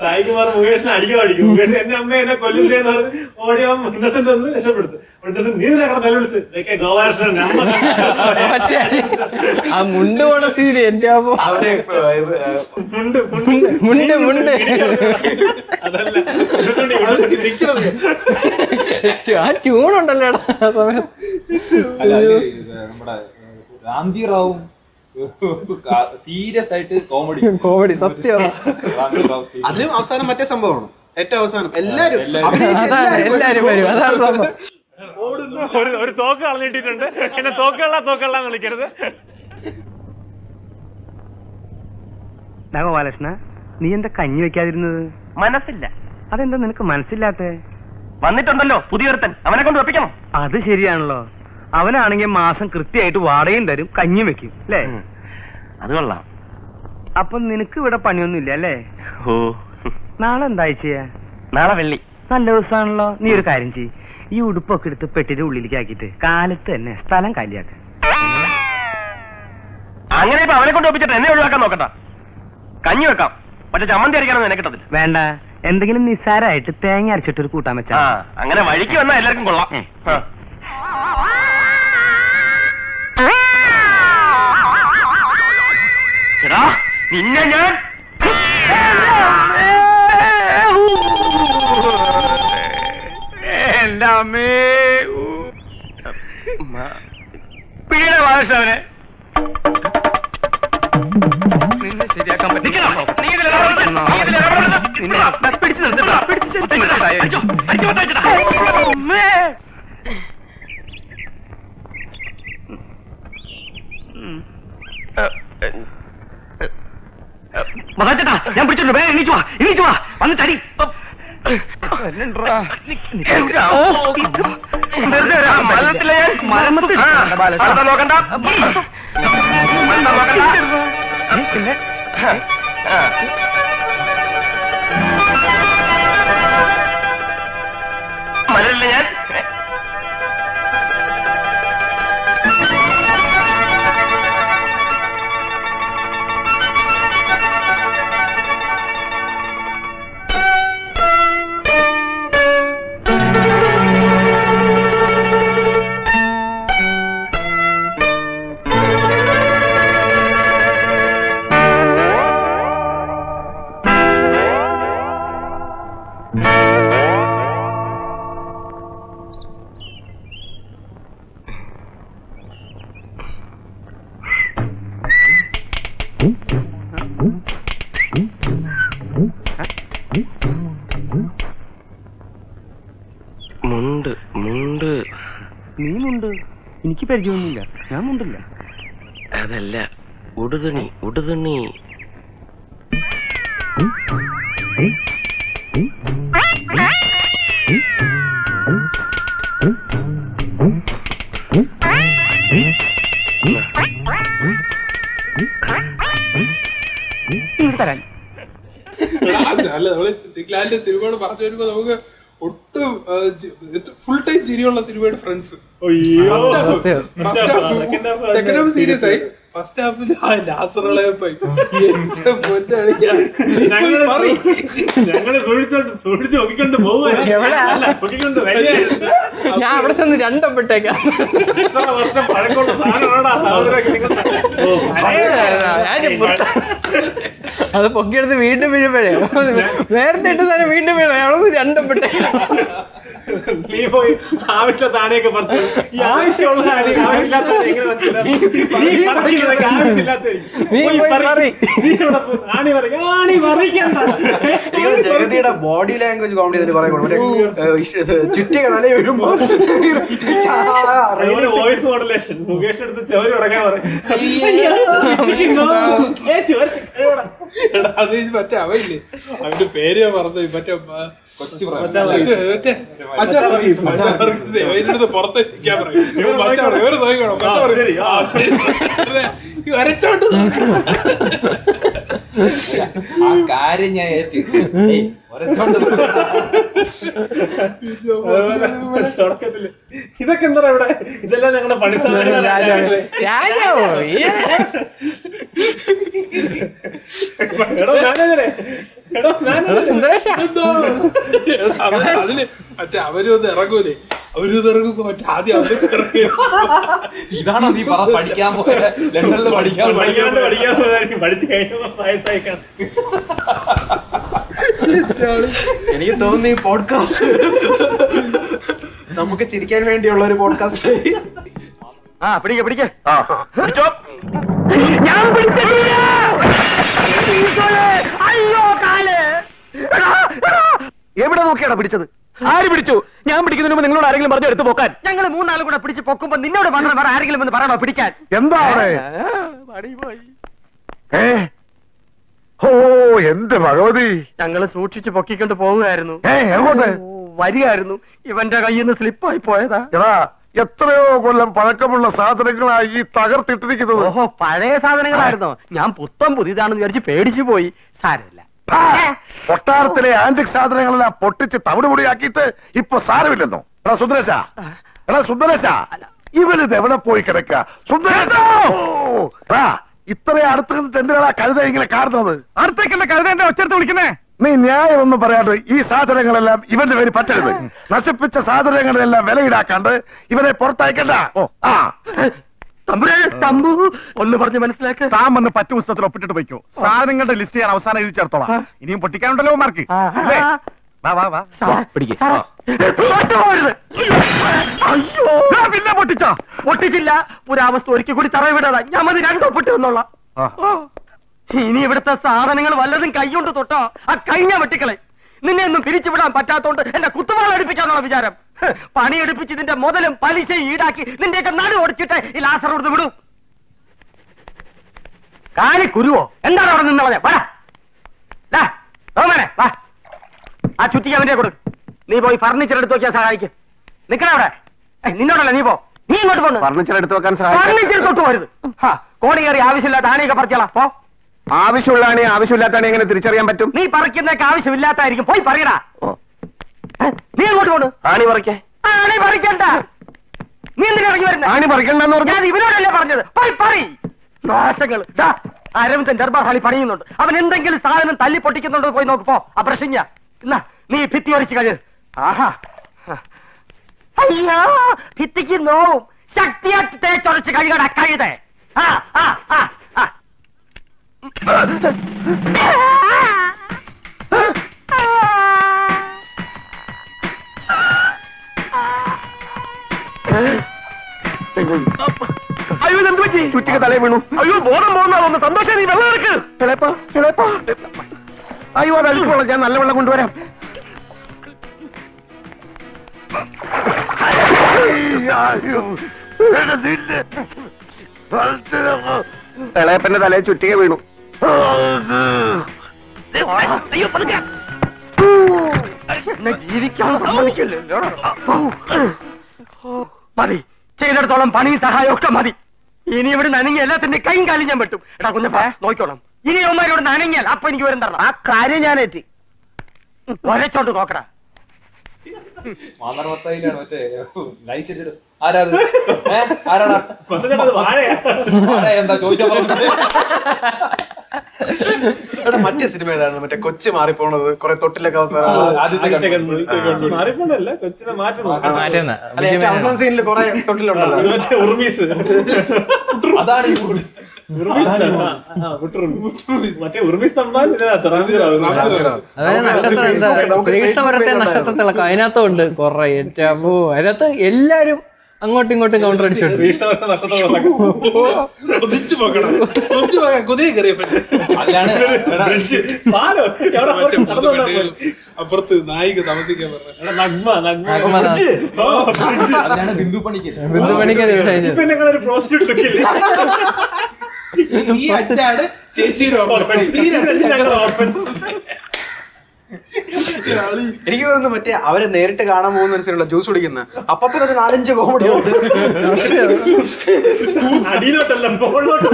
സായികുമാർ മുകേഷിനെ അടിക്കാൻ അടിക്കും മുകേഷ് എന്റെ അമ്മ. എന്നെ കൊല്ലുന്നേന്ന് പറഞ്ഞ് ഓടി അവൻ ഇന്നസെന്റ് ഒന്ന് രക്ഷപ്പെടുത്തു മുണ്ടസൻ നീ നിനക്കട നില വിളിച്ച് ഇതൊക്കെ ഗോപാലകൃഷ്ണൻ ആ മുണ്ട്. പോണ സീന് എന്റെ അമ്മ അവരെ ഇപ്പൊ, മുണ്ട് മുണ്ട് മുണ്ട് മുണ്ട് അതല്ല. ആ ട്യൂൺ ഉണ്ടല്ലോ എടാ ആ സമയത്ത്. അല്ല അതിൽ ഇത് നമ്മുടെ രാംജി റാവും സീരിയസ് ആയിട്ട് കോമഡി കോമഡി സത്യം. അതിലും അവസാനം മറ്റേ സംഭവമാണ്. ഏറ്റവും അവസാനം. എല്ലാരും. ഒരു തോക്ക് കളഞ്ഞിട്ടിട്ടുണ്ട്. എന്നെ തോക്കള്ള തോക്കള്ള വിളിക്കരുത്. ബാലകൃഷ്ണ നീ എന്താ കഞ്ഞി വെക്കാതിരുന്നത്? മനസ്സില്ല. അതെന്താ നിനക്ക് മനസ്സില്ലാത്ത? വന്നിട്ടുണ്ടല്ലോ പുതിയൊരുത്തൻ. അവനെ കൊണ്ട് വെപ്പിക്കണം. അത് ശരിയാണല്ലോ. അവനാണെങ്കിൽ മാസം കൃത്യമായിട്ട് വാടകയും തരും കഞ്ഞും വെക്കും അല്ലേ? അത് കൊള്ളാം. അപ്പൊ നിനക്ക് ഇവിടെ പണിയൊന്നുമില്ല അല്ലേ? ഓ. നാളെ എന്താ ചെയ്യാ നാളെ വെള്ളി. നല്ല ദിവസമാണല്ലോ. നീ ഒരു കാര്യം ചെയ് ഈ ഉടുപ്പൊക്കെ എടുത്ത് പെട്ടിന്റെ ഉള്ളിലേക്ക് ആക്കിയിട്ട് കാലത്ത് തന്നെ സ്ഥലം കാലിയാക്ക. അങ്ങനെ ഇപ്പൊ അവനെ കൊണ്ട് ഒപ്പിച്ചിട്ട് എന്നെ ഒഴിവാക്കാൻ നോക്കണ്ട. കഞ്ഞി വെക്കാം. പക്ഷെ ചമ്മന്തി അരയ്ക്കാനൊന്നും എന്നെ കിട്ടത്തില്ല വേണ്ട. എന്തെങ്കിലും നിസ്സാരമായിട്ട് തേങ്ങ അരച്ചിട്ടൊരു കൂട്ടാൻ വെച്ചാ അങ്ങനെ വഴിക്ക് വന്നാ എല്ലാവർക്കും കൊള്ളാം. എടാ നിന്നെ ഞാൻ എന്റെ അമ്മേ പീഡ വാശവനെ നിന്നെ ശരിയാക്കാൻ പറ്റില്ല പിടിച്ചു നിർത്തണ്ട പിടിച്ചു മഹാചേട്ടാ ഞാൻ പിടിച്ചിട്ടുണ്ട്. വേഗം എണീച്ചു വാ എണീച്ചു വാ. വന്ന് തടി മരണത്തിലെ മരണത്തിൽ നോക്കണ്ട? പിന്നെ? വരുമ്പോ നമുക്ക് ഒട്ടും ഫുൾ ടൈം ചിരിയുള്ള സിനിമയുടെ ഫ്രണ്ട്സ് സെക്കൻഡ് ഹാഫ് സീരിയസ് ആയി. ഫസ്റ്റ് ഹാഫിൽ ആ ലാസറുകളെ പോയി. ഞങ്ങൾ സൂക്ഷിച്ച് നോക്കിക്കൊണ്ട് പോവുകൊണ്ട്. ഞാൻ അവിടെ ചെന്ന് രണ്ടപ്പെട്ടേക്കാം വർഷം പഴക്കമുള്ള അത് പൊക്കിയെടുത്ത് വീണ്ടും വീഴുമ്പോഴേ. നേരത്തെ ഇട്ട് തന്നെ വീണ്ടും വീണു അവിടെ രണ്ടപ്പെട്ടേക്കാം നീ പോയി ആവശ്യമില്ലാത്ത ആനയൊക്കെ പറഞ്ഞു ഈ ആവശ്യമുള്ള ആവശ്യമില്ലാത്ത എങ്ങനെ ജഗതിയുടെ ബോഡി ലാംഗ്വേജ് കോമഡി തന്നെ പറയുമ്പോൾ മറ്റേ ചുറ്റിക തലേ വരുമ്പോ? വോയിസ് മോഡുലേഷൻ മുകേഷ് എടുത്ത് ചോര ഉറങ്ങാൻ പറയും മറ്റേ അവയില്ലേ? അവന്റെ പേര് ഞാൻ പറഞ്ഞു. മറ്റേ കൊച്ചു കൊച്ചു പുറത്ത് വരച്ചോണ്ട് ആ കാര്യം ഞാൻ ഏറ്റി ഇതൊക്കെ എന്താ ഇവിടെ ഇതെല്ലാം ഞങ്ങളുടെ പണി അതിൽ മറ്റേ അവരും ഒന്ന് ഇറങ്ങൂലേ അവരും ഇത് ഇറങ്ങുമ്പോ മറ്റേ ആദ്യം അവർ ചെറിയ ഇതാണോ നീ പറ പഠിക്കാൻ പോയത് ലണ്ടനിൽ പഠിക്കാൻ പഠിക്കാണ്ട് പഠിക്കാൻ പോയതായിരിക്കും പഠിച്ചു കഴിഞ്ഞപ്പോ വയസ്സായിക്കാണ് എനിക്ക് തോന്നുന്നു ഈ പോഡ്കാസ്റ്റ് നമുക്ക് ചിരിക്കാൻ വേണ്ടിയുള്ള ഒരു പോഡ്കാസ്റ്റ് ആ പിടിക്ക പിടിക്ക. പിടിച്ചോ? ഞാൻ പിടിച്ചിട്ടില്ല. അയ്യോ കാൽ. എവിടെ നോക്കിയാണ് പിടിച്ചത്? ആര് പിടിച്ചു? ഞാൻ പിടിക്കുന്നതിന് മുമ്പ് നിങ്ങളോട് ആരെങ്കിലും പറഞ്ഞു എടുത്തു പോക്കാൻ? ഞങ്ങൾ മൂന്നാളും കൂടെ പിടിച്ച് പൊക്കുമ്പോ നിന്നോട് പറഞ്ഞു വേറെ ആരെങ്കിലും വന്ന് പറയണോ പിടിക്കാൻ? എന്താ അവിടെ? ഏ ഓ എന്റെ ഭഗവതി? ഞങ്ങൾ സൂക്ഷിച്ച് പൊക്കിക്കൊണ്ട് പോവുകയായിരുന്നു എങ്ങോട്ട്? വരികയായിരുന്നു ഇവന്റെ കയ്യിൽ നിന്ന് സ്ലിപ്പായി പോയതാ. എടാ എത്രയോ കൊല്ലം പഴക്കമുള്ള സാധനങ്ങളായി ഈ തകർത്തിട്ടിരിക്കുന്നത്. ഓഹോ പഴയ സാധനങ്ങളായിരുന്നു. ഞാൻ പുത്തം പുതിയതാണെന്ന് വിചാരിച്ച് പേടിച്ചു പോയി. സാരമില്ല. കൊട്ടാരത്തിലെ ആന്റിക് സാധനങ്ങളെല്ലാം പൊട്ടിച്ച് തവിട് പൊടിയാക്കിയിട്ട് ഇപ്പൊ സാരമില്ലെന്നോ? എടാ സുന്ദരേശ. എടാ സുന്ദരേശ. ഇവരിത് എവിടെ പോയി കിടക്ക? സുന്ദരേശ! ഇത്ര അടുത്ത് നിന്നിട്ട് എന്തിനാ കഴുത ഇങ്ങനെ കാണുന്നത്? അടുത്തേക്കല്ല കഴുത എന്റെ ഒച്ചടുത്ത് വിളിക്കുന്നേ? നീ ന്യായം ഒന്നും പറയാണ്ട് ഈ സാധനങ്ങളെല്ലാം ഇവന്റെ പേര് പറ്റരുത്. നശിപ്പിച്ച സാധനങ്ങളെല്ലാം വില ഈടാക്കാണ്ട് ഇവനെ പുറത്തയക്കണ്ട. ആ. തമ്പു ഒന്ന് പറഞ്ഞ് മനസ്സിലാക്ക. താൻ വന്ന് പറ്റു പുസ്തകത്തിൽ ഒപ്പിട്ടിട്ട് പോയിക്കോ. സാധനങ്ങളുടെ ലിസ്റ്റ് ഞാൻ അവസാനം എഴുതി ചേർത്തോളാം. ഇനിയും പൊട്ടിക്കാനുണ്ടല്ലോ മാർക്ക്. വാ വാ വാ. തൊട്ടുപോകരുത്. അയ്യോ. പിന്നെ പൊട്ടിച്ചോ? പൊട്ടിച്ചില്ല. പുരാവസ്തു ഒരിക്കൽ കൂടി തറ വിടാതാ ഞാൻ മതി രണ്ടോ പൊട്ടി വന്നോളാം ഇനി ഇവിടുത്തെ സാധനങ്ങൾ വല്ലതും കൈകൊണ്ട് തൊട്ടോ? ആ കഴിഞ്ഞ വെട്ടിക്കളെ നിന്നെ ഒന്നും പിരിച്ചുവിടാൻ പറ്റാത്തോണ്ട് എന്റെ കുത്തുവാൾ അടുപ്പിക്കാന്നുള്ള വിചാരം? പണിയെടുപ്പിച്ച് നിന്റെ മുതലും പലിശയും ഈടാക്കി നിന്റെയൊക്കെ നടു ഒടിച്ചിട്ട് ഈ ലാസർ കൊടുത്ത് വിടൂ. കാലി കുരുവോ? എന്താണ് അവിടെ നിന്നവനെ വരാ. വാ. ആ ചുറ്റിക്ക് അവന്റെ കൊടു നീ പോയി ഫർണിച്ചർ എടുത്ത് വെക്കാൻ സഹായിക്കും. നിക്കണ അവിടെ. നിന്നോടല്ല നീ പോ. നീ ഇങ്ങോട്ട് പോന്നു. ഫർണിച്ചർ എടുത്ത് വെക്കാൻ ഫർണിച്ചർ തൊട്ട് പോരുത്. ഹാ, കോണി കയറി ആവശ്യമില്ലാത്ത ആണിയൊക്കെ പറിച്ചോളാം. പോ. ആവശ്യമുള്ളതാണ് ആവശ്യമില്ലാത്താണ് എങ്ങനെ തിരിച്ചറിയാൻ പറ്റും? നീ പറിക്കുന്നൊക്കെ ആവശ്യമില്ലാത്തായിരിക്കും. പോയി പറയടാ. നീ അങ്ങോട്ട് പോണു ആണി പറിക്കേ. ആണി പറിക്കണ്ട. നീ എന്തിനാ ഇറങ്ങി വരുന്നത് ആണി പറിക്കണ്ടെന്ന് പറഞ്ഞു. ഞാൻ ഇവനോടല്ലേ പറഞ്ഞത്. പോയി പറി. നാശങ്ങൾ. അരവിന്ദൻ ദർബാർ ഹാളി പണിയുന്നുണ്ട്. അവൻ എന്തെങ്കിലും സാധനം തല്ലി പൊട്ടിക്കുന്നുണ്ടോ പോയി നോക്ക് പോ. അപ്രശിഞ്ഞ എന്നാ നീ ഭിത്തി വരച്ച് കഴി ആഹാ. അയ്യോ ഭിത്തിക്ക് നോവും. ശക്തിയാക്കി തേച്ചൊരച്ച് കഴുകട കഴുത. അയ്യോ എന്ത് പറ്റി? ചുറ്റിക്ക് തലേ വീണു. അയ്യോ ബോധം പോകുന്ന സന്തോഷം നീ വെള്ളം എടുക്ക്. അയ്യോ അത് അഴിച്ചോളാം ഞാൻ നല്ല വെള്ളം കൊണ്ടുവരാം. ഇളയപ്പന്റെ തലയെ ചുറ്റിക വീണു. ജീവിക്കാൻ സമ്മതിക്കില്ലല്ലോ. മതി. ചെയ്തെടുത്തോളം പണിയും സഹായമൊക്കെ മതി. ഇനി ഇവിടെ നനങ്ങി എല്ലാത്തിന്റെ കൈയും കാലും ഞാൻ പറ്റും എടാ കുഞ്ഞപ്പ നോക്കിക്കോളാം. ഇനി അവന്മാരോട് നനങ്ങിയാൽ അപ്പൊ എനിക്ക് വരും തരണം. ആ കാര്യം ഞാൻ എത്തി ഒരച്ചോട്ട് നോക്കടാ. മറ്റേ ലൈറ്റ് അടിച്ചിട്ട്. ആരാ ആരാടാ? പറഞ്ഞത് വാഴയാ. എന്താ ചോദിച്ചാ എടാ, മറ്റേ സിനിമ ഏതാണ് മറ്റേ കൊച്ചി മാറിപ്പോണത്? കൊറേ തൊട്ടിലൊക്കെ അവസാനം അവസാന സീനിൽ കൊറേ തൊട്ടിലുണ്ടല്ലോ അതാണ് കൊച്ചിനെ മാറ്റുന്നു. അല്ല ഏറ്റവും അവസാന സീനിൽ കുറെ തൊട്ടിലുണ്ടല്ലോ. മറ്റേ ഉർമീസ് ഇതിനകത്ത് നക്ഷത്രം ശ്രീകൃഷ്ണപുരത്തെ നക്ഷത്രത്തിളക്കം അതിനകത്തുണ്ട്. അതിനകത്തും കൊറേ ഏറ്റവും അതിനകത്ത് എല്ലാരും അങ്ങോട്ടും ഇങ്ങോട്ടും കൗണ്ടർ അടിച്ചോണ്ട്. അപ്പുറത്ത് നായിക താമസിക്കാൻ പറഞ്ഞു. ബിന്ദു പണിക്കർ ബിന്ദു ഈ അച്ഛാണ് ചേച്ചിയുടെ ഓർമ്മ. ഈ രണ്ട് ഞങ്ങളുടെ ഓർഫൻസ് എനിക്ക് തോന്നുന്നു മറ്റേ അവരെ നേരിട്ട് കാണാൻ പോകുന്ന അനുസരിച്ചുള്ള ജ്യൂസ് കുടിക്കുന്ന. അപ്പത്തിനൊരു നാലഞ്ച് കോമഡി ഉണ്ട്. അടിയിലോട്ടല്ല മുകളിലോട്ട്.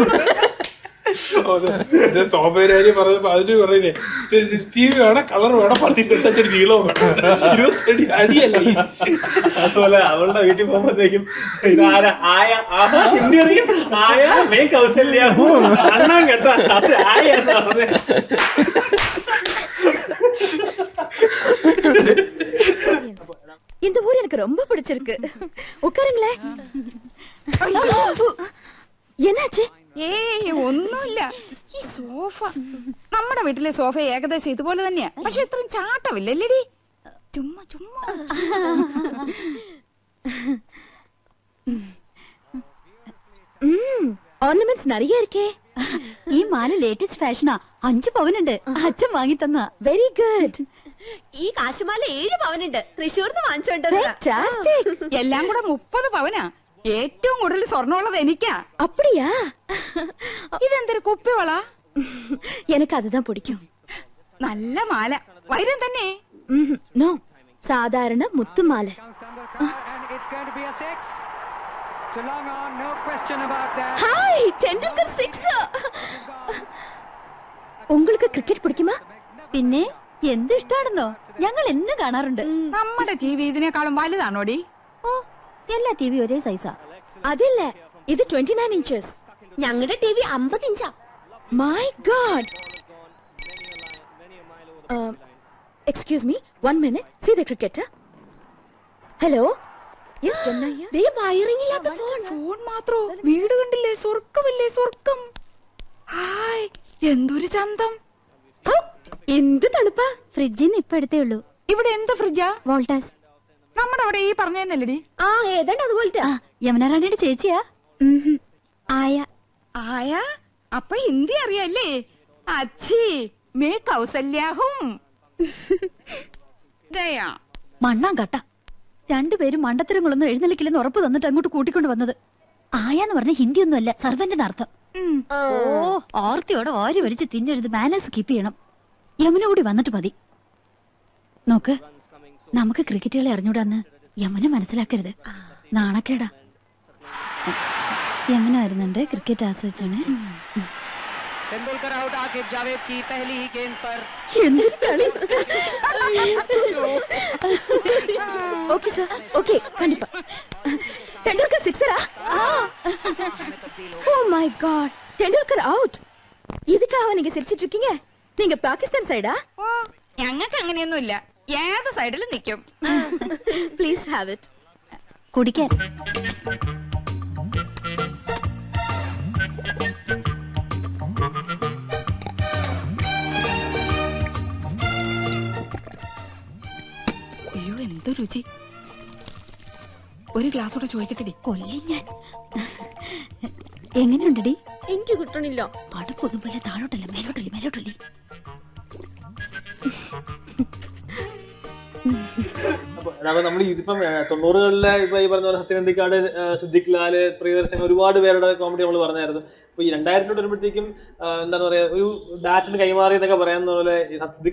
സോമേരാരി പറഞ്ഞപ്പോ അതിന് പറയുന്നേ ടി വി വേണം കളർ വേണം പത്തിരുപത്തഞ്ചടി നീളവും വേണം. ഇരുപത്തടി അടിയല്ല അതുപോലെ അവളുടെ വീട്ടിൽ പോകുമ്പോഴത്തേക്കും ആയ ആഹാ ഹിന്ദി അറിയും. ആയ മേ കൗസല്യ. അണ്ണാൻ കേട്ടാ അത് ആയ இந்த ஊர் எனக்கு ரொம்ப பிடிச்சிருக்கு உட்காருங்களேன் என்னாச்சு ഏയ് ഒന്നുമില്ല ഈ സോഫ നമ്മുടെ വീട്ടിലെ സോഫ ഏകദേശം ഇതുപോലെ തന്നെയാ പക്ഷെ ഇത്രയും ചാട്ടമില്ലല്ലേടി ചുമ്മാ ചുമ്മാ ഓർണമെന്റ്സ് நிறைய இருக்கே ഈ മാല ലേറ്റസ്റ്റ് ഫാഷനാ അഞ്ചു പവനുണ്ട്. അച്ഛൻ വാങ്ങി തന്ന വെരി ഗുഡ് ഈ കാശുമാല ഏഴ് പവനുണ്ട്. തൃശ്ശൂർന്ന് വാങ്ങിച്ചോണ്ട് എല്ലാം കൂടെ മുപ്പത് പവനാ. ഏറ്റവും കൂടുതൽ സ്വർണമുള്ളത് എനിക്കാ. അപ്പടിയാ? ഇതെന്തൊരു കുപ്പിവള? എനിക്ക് അതുതാ പിടിക്കും. നല്ല മാല. വൈരം തന്നെ. നോ സാധാരണ മുത്തുമാല. ഹായ് ടെണ്ടുൽക്കർ സിക്സ് உங்களுக்கு ക്രിക്കറ്റ് പിടിക്കുമാ പിന്നെ എന്ത് ഇഷ്ടാണെന്നോ ഞങ്ങൾ എന്നും കാണാറുണ്ട് നമ്മുടെ ടി വി ഇതിനേക്കാളും വലുതാണോടി ഓ എല്ലാ ടി വി ഒരേ സൈസാ അതില്ല ഇത് ട്വന്റി നയൻ ഇഞ്ചസ് ഞങ്ങളുടെ ടി വി അമ്പത് ഇഞ്ചാ my God excuse me one minute see the cricket hello ഇല്ലാത്ത ഫോൺ ഫോൺ മാത്രോ വീട് കണ്ടില്ലേ സ്വർഗമില്ലേ സ്വർഗം ഹായ് എന്തൊരു ചന്തം? എന്ത് തണുപ്പാ. ഫ്രിഡ്ജിന്ന് ഇപ്പൊ എടുത്തേ ഉള്ളൂ. ഇവിടെ എന്ത് ഫ്രിഡ്ജാ? വോൾട്ടാസ്. നമ്മുടെ അവിടെ ഈ പറഞ്ഞല്ലേ ആ ഏതാണ്ട് അതുപോലത്തെ. യമുനറാണിയുടെ ചേച്ചിയാ. ആയ. ആയ? അപ്പൊ ഹിന്ദി അറിയാല്ലേ? അച്ഛി മേ കൗസല്യാഹും. മണ്ണാം കട്ട. രണ്ടുപേരും മണ്ടത്തരങ്ങളൊന്നും എഴുന്നള്ളിക്കില്ലെന്ന് ഉറപ്പ് തന്നിട്ട് അങ്ങോട്ട് കൂട്ടിക്കൊണ്ട് വന്നത്. ആയാന്ന് പറഞ്ഞ ഹിന്ദി ഒന്നുമല്ല സർവന്റിന്റെ അർത്ഥം. ഓ ഓർത്തിയോടെ ഓരി വലിച്ച് തിന്നരുത്. മാനേഴ്സ് കീപ്പ് ചെയ്യണം. യമുന കൂടി വന്നിട്ട് മതി. നോക്ക് നമുക്ക് ക്രിക്കറ്റുകളെ അറിഞ്ഞൂടാന്ന് യമുന മനസ്സിലാക്കരുത്. നാണക്കേടാ. യമുന വരുന്നുണ്ട് ക്രിക്കറ്റ് ആസ്വദിച്ചാണ്. तेंदुलकर आउट आकिब जावेद की पहली ही गेंद पर എന്തൊരു കളി ஓகே சார் ஓகே கண்டிப்பா Tendulkar சிக்ஸரா oh my God Tendulkar out இதுக்காக நீங்க சிரிச்சிட்டு இருக்கீங்க நீங்க பாகிஸ்தான் சைடா ഓ ഞങ്ങൾക്ക് അങ്ങനെയൊന്നുമില്ല ഏത് സൈഡിലും നിൽക്കും ப்ளீஸ் ஹேவ் இட் കുടിക്കാൻ എന്ത് രുചി? ഒരു ഗ്ലാസ് കൂടെ ചോദിക്കട്ടെടി. കൊല്ലി ഞാൻ. എങ്ങനെയുണ്ടടി? എനിക്ക് കിട്ടണില്ല. പടക്കൊന്നും പോലെ താഴോട്ടല്ല മേലോട്ടല്ലേ മേലോട്ടല്ലേ? അപ്പൊ നമ്മൾ ഇതിപ്പം തൊണ്ണൂറുകളിലെ ഇപ്പൊ ഈ പറഞ്ഞ പോലെ സത്യനന്ദിക്കാട് സിദ്ദിഖ് ലാൽ പ്രിയദർശൻ ഒരുപാട് പേരുടെ കോമഡി നമ്മൾ പറഞ്ഞായിരുന്നു. ഇപ്പൊ ഈ രണ്ടായിരത്തിനോട് വരുമ്പോഴത്തേക്കും എന്താ എന്താണ് പറയാ ഒരു ഡാറ്റിന് കൈമാറി എന്നൊക്കെ പറയാവുന്ന പോലെ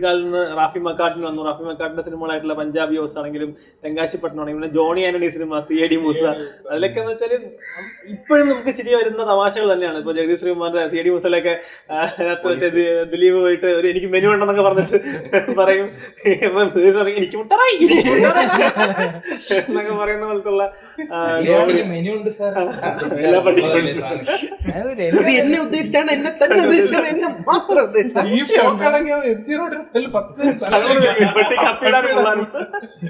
ലാലിൽ നിന്ന് റാഫി മക്കാട്ടിന് വന്നു. റാഫി മക്കാട്ടിന്റെ സിനിമകളായിട്ടുള്ള പഞ്ചാബി ഹൗസ് ആണെങ്കിലും തെങ്കാശിപ്പട്ടണം ആണെങ്കിലും പിന്നെ Johnny Antony cinema C A D Moosa അതിലൊക്കെ എന്ന് വെച്ചാൽ ഇപ്പോഴും നമുക്ക് ചിരി വരുന്ന തമാശകൾ തന്നെയാണ്. ഇപ്പൊ ജഗദീഷ് ശ്രീകുമാറിന്റെ സി എ ഡി മൂസയിലൊക്കെ ദിലീപ് പോയിട്ട് ഒരു എനിക്ക് മെനു ഉണ്ടെന്നൊക്കെ പറഞ്ഞിട്ട് പറയും. എനിക്ക് മുട്ടറായി. എന്നൊക്കെ പറയുന്ന പോലത്തുള്ള മെനു ഉണ്ട് സാർ എല്ലാം പഠിക്കും. എന്നെ ഉദ്ദേശിച്ചാണ് എന്നെ തന്നെ ഉദ്ദേശിച്ചാണ് എന്നെ മാത്രം.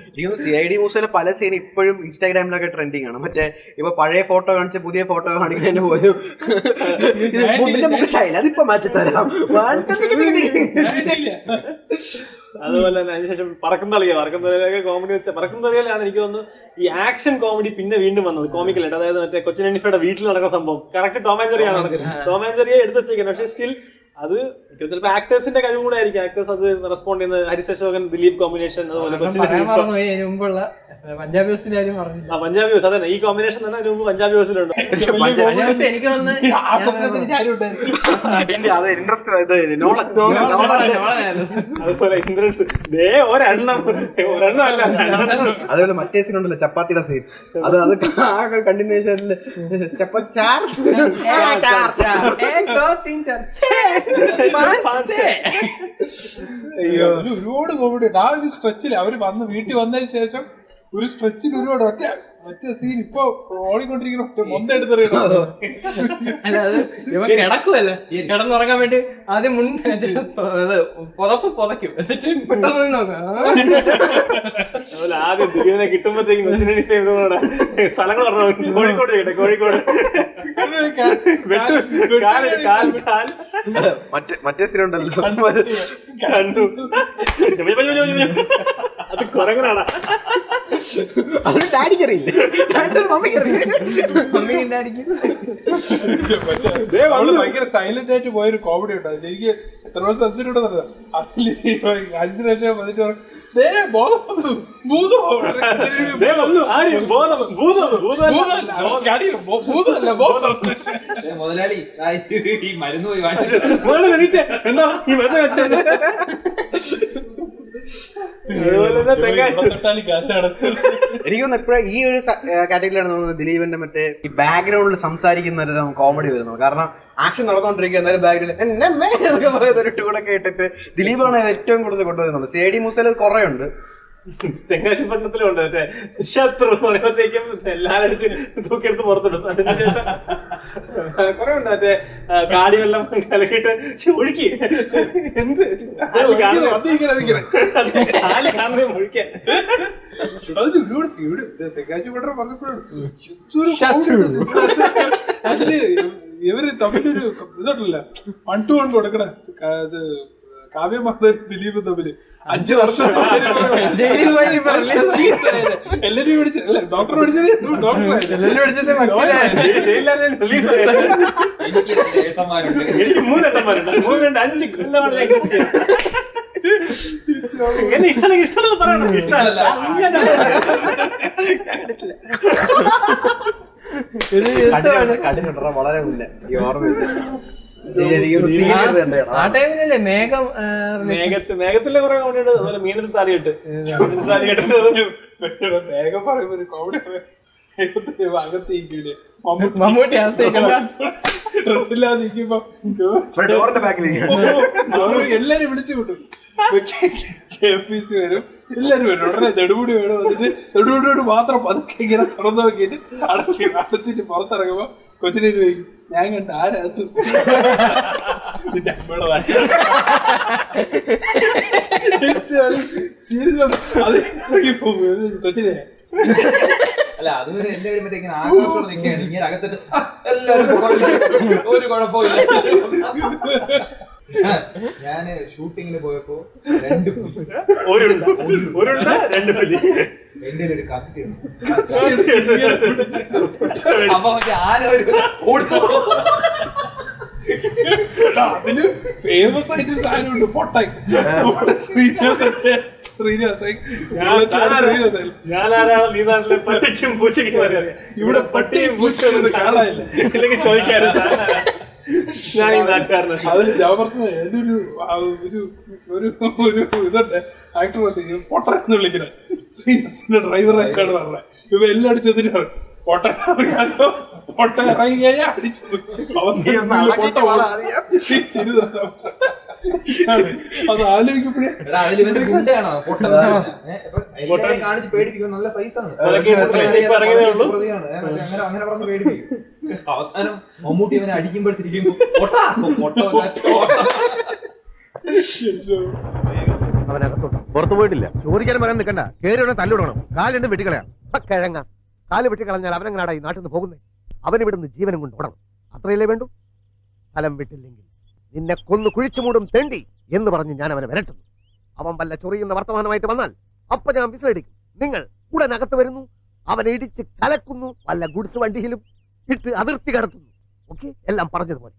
എനിക്ക് സി ഐ ഡി മൂസയിലെ പല സീൻ ഇപ്പോഴും ഇൻസ്റ്റാഗ്രാമിലൊക്കെ ട്രെൻഡിങ് ആണ്. മറ്റേ ഇപ്പൊ പഴയ ഫോട്ടോ കാണിച്ച പുതിയ ഫോട്ടോ കാണിക്കുന്നതിന് പോലും ഇത് ഇതിന്റെ മുഖ ശൈലി അതിപ്പോ മാറ്റി തരാം. അതുപോലെ തന്നെ അതിനുശേഷം പറക്കും തളിയ പറക്കും തളിയിലൊക്കെ കോമഡി വെച്ച പറക്കും തളിയിലാണ് എനിക്ക് തോന്നുന്നു ഈ ആക്ഷൻ കോമഡി പിന്നെ വീണ്ടും വന്നത് കോമിക്കലായിട്ട് അതായത് മറ്റേ കൊച്ചിൻ അനിഫയുടെ വീട്ടിൽ നടക്കുന്ന സംഭവം. കറക്റ്റ് ടോമാൻ ചെറിയാണ് ടോമാൻ ജെറിയെ എടുത്ത് വെച്ചേക്കുന്നത്. പക്ഷേ സ്റ്റിൽ അത് ചിലപ്പോ ചിലപ്പോൾ ആക്ടേഴ്സിന്റെ കഴിവ് കൂടെ ആയിരിക്കും. ആക്ടേഴ്സ് അത് റെസ്പോണ്ട് ചെയ്യുന്ന ഹരിസ് അശോകൻ ദിലീപ് കോമ്പിനേഷൻ മുമ്പുള്ള പഞ്ചാബി ഹൗസിന്റെ കാര്യം പറഞ്ഞില്ല. ആ പഞ്ചാബി ഹൗസ് അതന്നെ. ഈ കോമ്പിനേഷൻ തന്നെ മുമ്പ് പഞ്ചാബി ഹൗസിലുണ്ട് എനിക്ക് അതുപോലെ ഇന്ദ്രൻസ് ദേ ഒരെണ്ണം. ഒരെണ്ണം അല്ല. അതേപോലെ മറ്റേ സീൻ ഉണ്ടല്ലോ ചപ്പാത്തിയുടെ സീൻ അത് അത് കണ്ടിന്യൂഷനിൽ ചപ്പാത്തി ചാർജ്. ചാർ ചാർ അയ്യോ. ഒരു ഒരുപാട് ഉണ്ട് ആ ഒരു സ്ട്രെച്ചിൽ അവർ വന്ന് വീട്ടിൽ വന്നതിന് ശേഷം ഒരു സ്ട്രെച്ചിൽ ഒരുപാട്. ഒറ്റ ഒറ്റ സീൻ ഇപ്പൊ ഓടിക്കൊണ്ടിരിക്കുന്ന കിടന്നുറങ്ങാൻ വേണ്ടി ആദ്യം മുൻ ഇത് പുതപ്പ് പുതയ്ക്കും. എന്നിട്ട് പെട്ടെന്ന് നോക്കാം. ആദ്യം ദിലീപിനെ കിട്ടുമ്പോഴത്തേക്കും സ്ഥലങ്ങൾ പറഞ്ഞു? കോഴിക്കോട് കോഴിക്കോട്. മറ്റേ സ്ഥിരം സീൻ ഉണ്ടല്ലോ. കണ്ടു. അത് കുരങ്ങനാണ് അത് ഡാഡിക്ക് ഭയങ്കര സൈലന്റ് ആയിട്ട് പോയൊരു കോമഡി ഉണ്ടായിരുന്നു എനിക്ക് എത്ര ദിവസം പറഞ്ഞത് അതിൽ അഞ്ചിന് വന്നിട്ട് പറഞ്ഞു ദേ ബോധം ഭൂതം മുതലാളി ഈ മരുന്ന് പോയി. എന്താ? ഈ മരുന്ന് വെച്ചത്? അതുപോലെ തന്നെ കാശാണ് എനിക്ക് തോന്നുന്നു എപ്പോഴും ഈ ഒരു കാറ്റഗറിയിലാണ് തോന്നുന്നത് ദിലീപിന്റെ മറ്റേ ഈ ബാക്ക്ഗ്രൗണ്ടിൽ സംസാരിക്കുന്ന ഒരു കോമഡി വരുന്നു കാരണം ആക്ഷൻ നടന്നുകൊണ്ടിരിക്കുക എന്നാലും ബാക്ക്ഗ്രൗണ്ടിൽ എന്നെ എന്നൊക്കെ പറയുന്ന ഒരു ടൂടെ കേട്ടിട്ട് ദിലീപാണ് ഏറ്റവും കൂടുതൽ കൊണ്ടുവരുന്നത്. സി ഐ ഡി മൂസയിൽ കുറെ ഉണ്ട് തെങ്കാശിപ്പട്ടണത്തിലും പട്ടണത്തിലുണ്ട് മറ്റേ ശത്രു എന്ന് പറയുമ്പോഴത്തേക്കും എല്ലാരും അടിച്ച് തൂക്കിയെടുത്ത് പുറത്തിടും. അതിനുശേഷം കുറെ ഉണ്ട്. മറ്റേ കാടി വെള്ളം കലക്കിയിട്ട് ഒഴുക്കി. എന്ത്? കാൽ കാണുന്നേ- വന്നിരിക്കണ ഇരിക്കണ കാൽ കാണുന്നേ ഒഴിക്കാൻ അത് തെക്കാശി പട്ടണം പറഞ്ഞപ്പോഴും. അതിൽ ഇവർ തമ്മിലൊരു ഇതുണ്ടല്ല. വൺ ടു വൺ കൊടുക്കണ ക- ഇത് കാവ്യമാധവൻ ദിലീപ് തമ്മിൽ. അഞ്ചു വർഷം എല്ലാരും പിടിച്ച് അല്ല ഡോക്ടർ പിടിച്ചത് എനിക്ക് അഞ്ച് കൊല്ലമാണ്. എന്നെ ഇഷ്ടമല്ലെന്ന് പറയണം. ഇഷ്ടമല്ല കണ്ടിട്ടുണ്ടോ വളരെ ഇല്ല ഈ ഓർമ്മയില്ല. ആ ടൈമിലല്ലേ മേഘം ആ, release മേഘത്ത് മേഘത്തിലെ കുറെ കോമഡി ഉണ്ട്. അതുപോലെ മീനത്തിൽ താലിയിട്ട് മീനത്തിൽ താലിയിട്ട് വേഗം പറയുമ്പോ ഒരു കോമഡി അകത്ത് മമ്മൂട്ടി ഡ്രസ്സില്ലാതെ ഇരിക്കുമ്പോ എല്ലാരും വിളിച്ചു വിട്ടും കെ പി സി വരും. എല്ലാരും വരും. ഉടനെ നെടുമുടി വേണം വന്നിട്ട് നെടുമുടിയോട് മാത്രം പതുക്കെ ഇങ്ങനെ തുറന്നു നോക്കിയിട്ട് അടച്ച് അടച്ചിട്ട് പുറത്തിറങ്ങുമ്പോ കൊച്ചിനെ ചോദിക്കും ഞാൻ കണ്ട ഇറങ്ങിപ്പോ കൊച്ചിനെ. അല്ല അതുവരെ എന്റെ ഇങ്ങനെ ആഘോഷത്തോടെ നിൽക്കുകയാണ് ഇങ്ങനെ അകത്തിട്ട് "ആ, എല്ലാവരും ഒരു കുഴപ്പമില്ല ഞാൻ ഷൂട്ടിങ്ങിന് പോയപ്പോ രണ്ട് പുലി. ഒരുണ്ട ഒരുണ്ട രണ്ട് പുലി. എന്റെ ഒരു കത്തി അപ്പൊ മറ്റേ ആന ഒരു അതിന് ഫേമസ് ആയിട്ട് സാധനം ഉണ്ട് പൊട്ടായി ശ്രീനിവാസ് പൂച്ചയ്ക്കും ഇവിടെ പട്ടിയും പൂച്ചയും കാണാനില്ല. ഇല്ലെങ്കിൽ ചോദിക്കാറുണ്ട് ഞാൻ ഈ നാട്ടുകാരനാണ് അത് ഞാൻ പറഞ്ഞത് എന്റെ ഒരു ഒരു ഒരു ഒരു ഇതുണ്ട്. ആക്ടർ പറഞ്ഞു വിളിക്കുന്നത്. ഡ്രൈവർ ഡ്രൈവറായിട്ടാണ് പറഞ്ഞത്. ഇവ എല്ലാം അടിച്ചതിനാണ് പൊട്ടൻ ഇറങ്ങാനോ പൊട്ട ഇറങ്ങിയാ അടിച്ചു. അത്. ആലോചിക്കുമ്പോഴേ കാണിച്ച് പേടിപ്പിക്കും നല്ല സൈസാണ്. അങ്ങനെ പറഞ്ഞ് പേടിപ്പിക്കും. അവസാനം മമ്മൂട്ടി അവനെ അടിക്കുമ്പോഴത്തിരിക്കും പൊട്ടാ. പൊട്ട അവനകത്തോട്ട്. പുറത്തു പോയിട്ടില്ല. ചോദിക്കാനും പറയാൻ നിൽക്കണ്ട. കയറി ഉടനെ തല്ലിടണം കാലിന്റെ വെട്ടിക്കളയാം. കിഴങ്ങ. കാൽ വെട്ടിക്കളഞ്ഞാൽ അവനെങ്ങനാടാ ഈ നാട്ടിൽ നിന്ന് പോകുന്നത് അവൻ ഇവിടുന്ന് ജീവനും കൊണ്ട് ഓടണം. അത്രയല്ലേ വേണ്ടു? ഫലം വിട്ടില്ലെങ്കിൽ നിന്നെ കൊന്നു കുഴിച്ചു മൂടും തെണ്ടി എന്ന് പറഞ്ഞ് ഞാൻ അവനെ വരട്ടുന്നു. അവൻ വല്ല ചൊറിയുന്ന വർത്തമാനമായിട്ട് വന്നാൽ അപ്പൊ ഞാൻ വിസിലടിക്കും. നിങ്ങൾ ഉടനകത്ത് വരുന്നു അവനെ ഇടിച്ച് കലക്കുന്നു വല്ല ഗുഡ്സ് വണ്ടിയിലും ഇട്ട് അതിർത്തി കടത്തുന്നു. ഓക്കെ? എല്ലാം പറഞ്ഞതുപോലെ.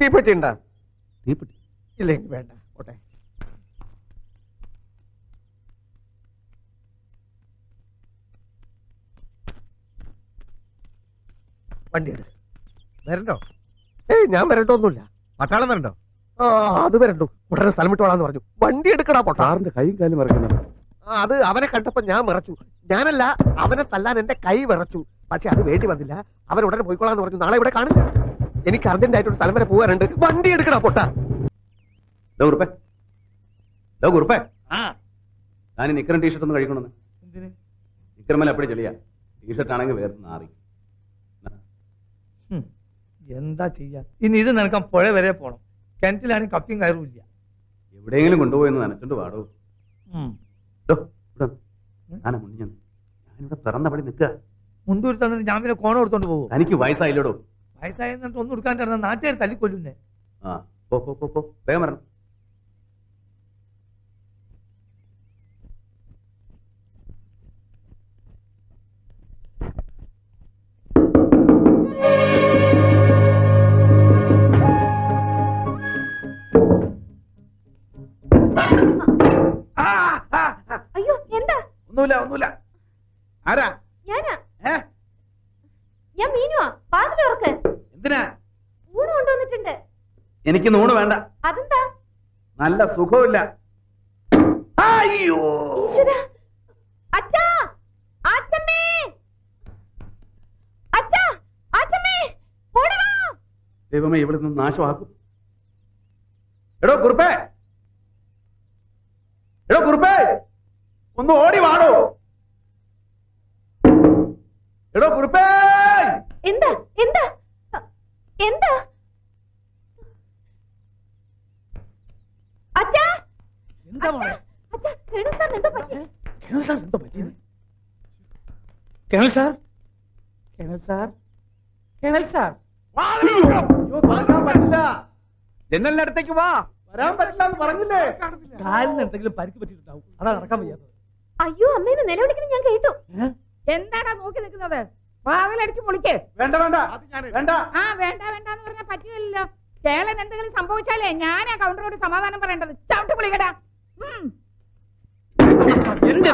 തീപ്പെട്ടി ഉണ്ടാ? തീപ്പെട്ടി? ഇല്ലെങ്കിൽ വേണ്ട ഓട്ടെ വണ്ടി എടു വരണ്ടോ? ഏയ് ഞാൻ വരണ്ടോന്നുമില്ല പട്ടാളം വരണ്ടോ? ആ അത് വരണ്ടു. ഉടനെ സ്ഥലം വിട്ടോളാന്ന് പറഞ്ഞു. വണ്ടി എടുക്കടാ സാറിന്റെ കൈയും കാലും മറക്കുന്നുണ്ട് ആ, അത് അവനെ കണ്ടപ്പോ ഞാൻ വിറച്ചു. ഞാനല്ല അവനെ തല്ലാൻ എന്റെ കൈ വിറച്ചു. പക്ഷെ അത് വേണ്ടി വന്നില്ല. അവൻ ഉടനെ പോയിക്കോളാന്ന് പറഞ്ഞു. നാളെ ഇവിടെ കാണില്ല. എനിക്ക് അർജന്റ് ആയിട്ട് ഒരു സ്ഥലം വരെ പോകാനുണ്ട്. വണ്ടി എടുക്കണ പൊട്ടാ. ദോ കുറുപ്പേ. ദോ കുറുപ്പേ. ആ. ഞാൻ ഈ നിക്കറും ടീഷർട്ട് ഒന്ന് കഴിക്കണമെന്ന്. നിക്കറമല്ല അപ്പടി ചെളിയാ. ടീഷർട്ട് ആണെങ്കിൽ വേറെ നാറി. എന്താ ചെയ്യാ? ഇനി ഇത് നിനക്കാൻ പുഴ വരെ പോണം. കിണറ്റിലാണെങ്കിൽ കപ്പിയും കയറും ഇല്ല. എവിടെയെങ്കിലും കൊണ്ടുപോയെന്ന് നനച്ചോണ്ട് പാടോ ഞാനാ ഞാൻ ഞാനിവിടെ പിറന്ന പടി നിൽക്കുക. മുണ്ടൂർ തന്നിട്ട് ഞാൻ പിന്നെ കോണം എടുത്തോണ്ട് പോകും എനിക്ക് വയസ്സായില്ലടോ? വയസ്സായ എന്നിട്ട് ഒന്നും എടുക്കാൻ നാട്ടുകാർ തല്ലിക്കൊല്ലുന്നേ. ആ പോ പോ പോ പോ. വേഗം വരണം. അയ്യോ എന്താ? ഒന്നുമില്ല ഒന്നുമില്ല. ആരാ? ഞാനാ? ഞാൻ മീനുവാ. വാതിൽ ഊണ് കൊണ്ടുവന്നിട്ടുണ്ട്. എനിക്ക് നൂണ് വേണ്ട. അതെന്താ? നല്ല സുഖമില്ല അയ്യോ! അച്ഛാ! അച്ഛമ്മേ അച്ഛാ! അച്ഛമ്മേ ദൈവമേ ഇവിടെ നിന്ന് നാശമാക്കും. എടോ കുറുപ്പേ! എടോ കുറുപ്പേ! ഒന്ന് ഓടി വാടോ. എടോ കുറുപ്പേ! എന്താ? എന്താ? എന്താ? അച്ഛാ! എന്താ മോളെ? അച്ഛാ കേണു സാർ എന്താ പറ്റി? കേണൽ സാർ എന്താ പറ്റിയത് colonel sir? Colonel sir? Colonel sir? പറ്റില്ല. വാ. വരാൻ പറ്റില്ല എന്ന് പറഞ്ഞില്ലേ? കാലിന് എന്തെങ്കിലും പരിക്ക് പറ്റിയിട്ടുണ്ടാവും. അതാ നടക്കാൻ വയ്യാത്തത്. അയ്യോ അമ്മേനെ നിലവിളിക്കണം ഞാൻ കേട്ടു. എന്താടാ നോക്കി നിൽക്കുന്നത്? വാതിലടിച്ച് പൊളിക്ക് വേണ്ട വേണ്ട. വേണ്ട. ആ വേണ്ട വേണ്ട എന്ന് പറഞ്ഞാൽ പറ്റില്ലല്ലോ. കേളൻ എന്തെങ്കിലും സംഭവിച്ചാലേ ഞാനാ കൗണ്ടറോട് സമാധാനം പറയേണ്ടത്. ചവിട്ട് പൊളിക്കടാ. എന്റെ.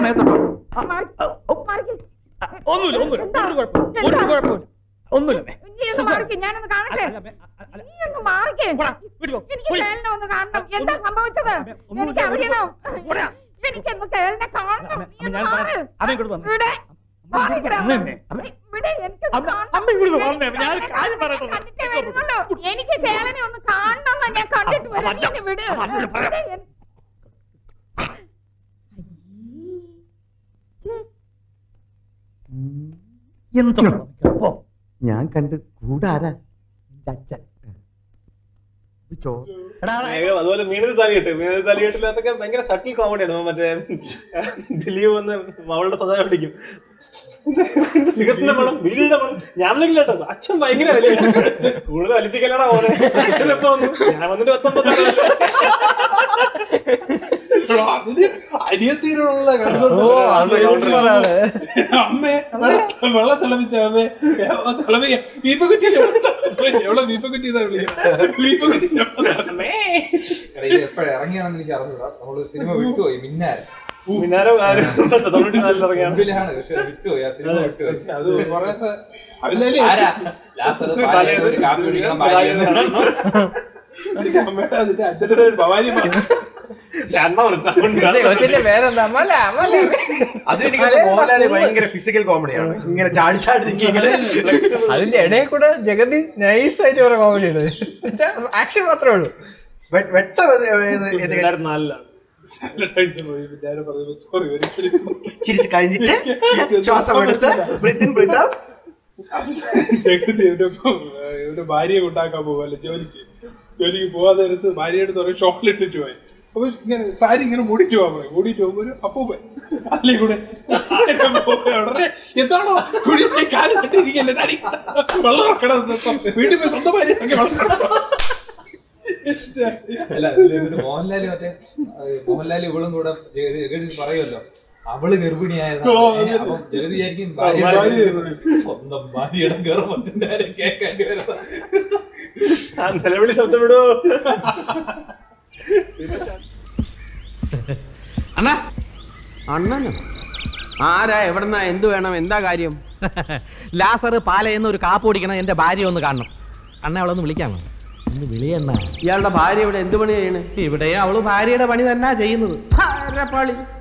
ഒന്നുമില്ല ഒന്നുമില്ല. ഒരു കുഴപ്പമില്ല. ഒരു? കുഴപ്പമില്ല. ഒന്നുമില്ല ഞാനൊന്ന് കാണട്ടെ. നീ ഒന്ന് മാറിക്ക്. പോടാ, വീട്ടിൽ പോ. എനിക്ക്. കേളിനെ ഒന്ന് കാണണം. എന്താ സംഭവിച്ചത്? എനിക്ക് അറിയണം പോടാ. എനിക്കൊന്ന് കേളിനെ കാണണം. നീ ഒന്ന് ഞാൻ മാറ്. ഇവിടെ. എനിക്ക് കേളനെ ഒന്ന് കാണണം ഞാൻ കണ്ടിട്ട് വരാം. ഞാൻ കണ്ട് കൂടാരാ? അച്ഛൻ. അതുപോലെ മീനത് തലയിട്ട്. മീനത് തലയിട്ടില്ലാത്തൊക്കെ ഭയങ്കര സട്ടിൽ കോമഡിയാണ് മറ്റേ ദിലീപ് വന്ന് അവളുടെ സദാ പിടിക്കും. സിഗരറ്റിന്റെ മണം വീടിന്റെ മണം. ഞാൻ വിളിക്കില്ല കേട്ടോ. അച്ഛൻ ഭയങ്കര വലിയ കൂടുതൽ വലിപ്പിക്കലടാ ഓനെ അച്ഛൻ എപ്പോ വന്നു? ഞാൻ വന്നിട്ട് പത്തൊമ്പത് അമ്മേ വെള്ളം- വെള്ളം തിളപ്പിച്ച അമ്മേ. തിളപ്പിക്ക. വീപ്പക്കുറ്റി എവിടെ വീപ്പക്കുറ്റി എന്നാ വിളിക്കുന്നത്? വീപ്പക്കുറ്റി എപ്പോഴാ? ഇറങ്ങിയാണെന്ന് എനിക്ക് അറിഞ്ഞൂടാ. നമ്മൾ സിനിമ വിട്ടുപോയി. മിന്നാരം. ഇറങ്ങിയാണ്. ഭവാനി ഭയങ്കര ഫിസിക്കൽ കോമഡിയാണ് ഇങ്ങനെ ചാടി ചാടി അതിന്റെ ഇടയിൽ കൂടെ ജഗതി നൈസ് ആയിട്ട് കുറെ കോമഡി ഉണ്ട് ആക്ഷൻ മാത്രമേ ഉള്ളൂ. വെട്ട നാലിലാണ്. ഒരിക്കലും ചിരിച്ച് കഴിഞ്ഞിട്ട് ശ്വാസം ഇവന്റെ ഭാര്യയെ ഉണ്ടാക്കാൻ പോവല്ലേ? ജോലിക്ക്. ജോലിക്ക് പോവാതെ എടുത്ത് ഭാര്യയുടെ തുറ ഷോളിട്ടിട്ട് പോയി. അപ്പൊ ഇങ്ങനെ സാരി ഇങ്ങനെ മൂടിട്ട് പോകാൻ പറയും മൂടിട്ട് പോകുമ്പോ ഒരു അപ്പൂപ്പൻ അല്ലേ കൂടെ ഉടനെ എന്താണോ? കുഴിഞ്ഞ കാലിട്ടിരിക്കല്ലേ തടി. വെള്ളം ഇറക്കണം വീട്ടിൽ പോയി സ്വന്തം ഭാര്യ ഇറക്കണം. അല്ല മോഹൻലാൽ മറ്റേ മോഹൻലാലി ഇവളും കൂടെ പറയുമല്ലോ അവൾ ഗർഭിണിയായിരുന്നു അപ്പം ജഗതി വിചാരിക്കും. സ്വന്തം ഭാര്യയുടെ ഗർഭത്തിന്റെ കാര്യം കേൾക്കേണ്ടി വരുന്ന. നിലവിളി ശബ്ദം വിടൂ അണ്ണാ അണ്ണനോ? ആരാ എവിടെന്നാ എന്ത് വേണം എന്താ കാര്യം? ലാസർ പാലയെന്ന് ഒരു കാപ്പ് ഓടിക്കണം എന്റെ ഭാര്യ ഒന്ന് കാണണം. അണ്ണ അവളൊന്ന് വിളിക്കാമോ? വിളിയണ്ണ ഇയാളുടെ ഭാര്യ ഇവിടെ എന്ത് പണി ചെയ്യണ്? ഇവിടെ അവൾ ഭാര്യയുടെ പണി തന്നെ ചെയ്യുന്നത്.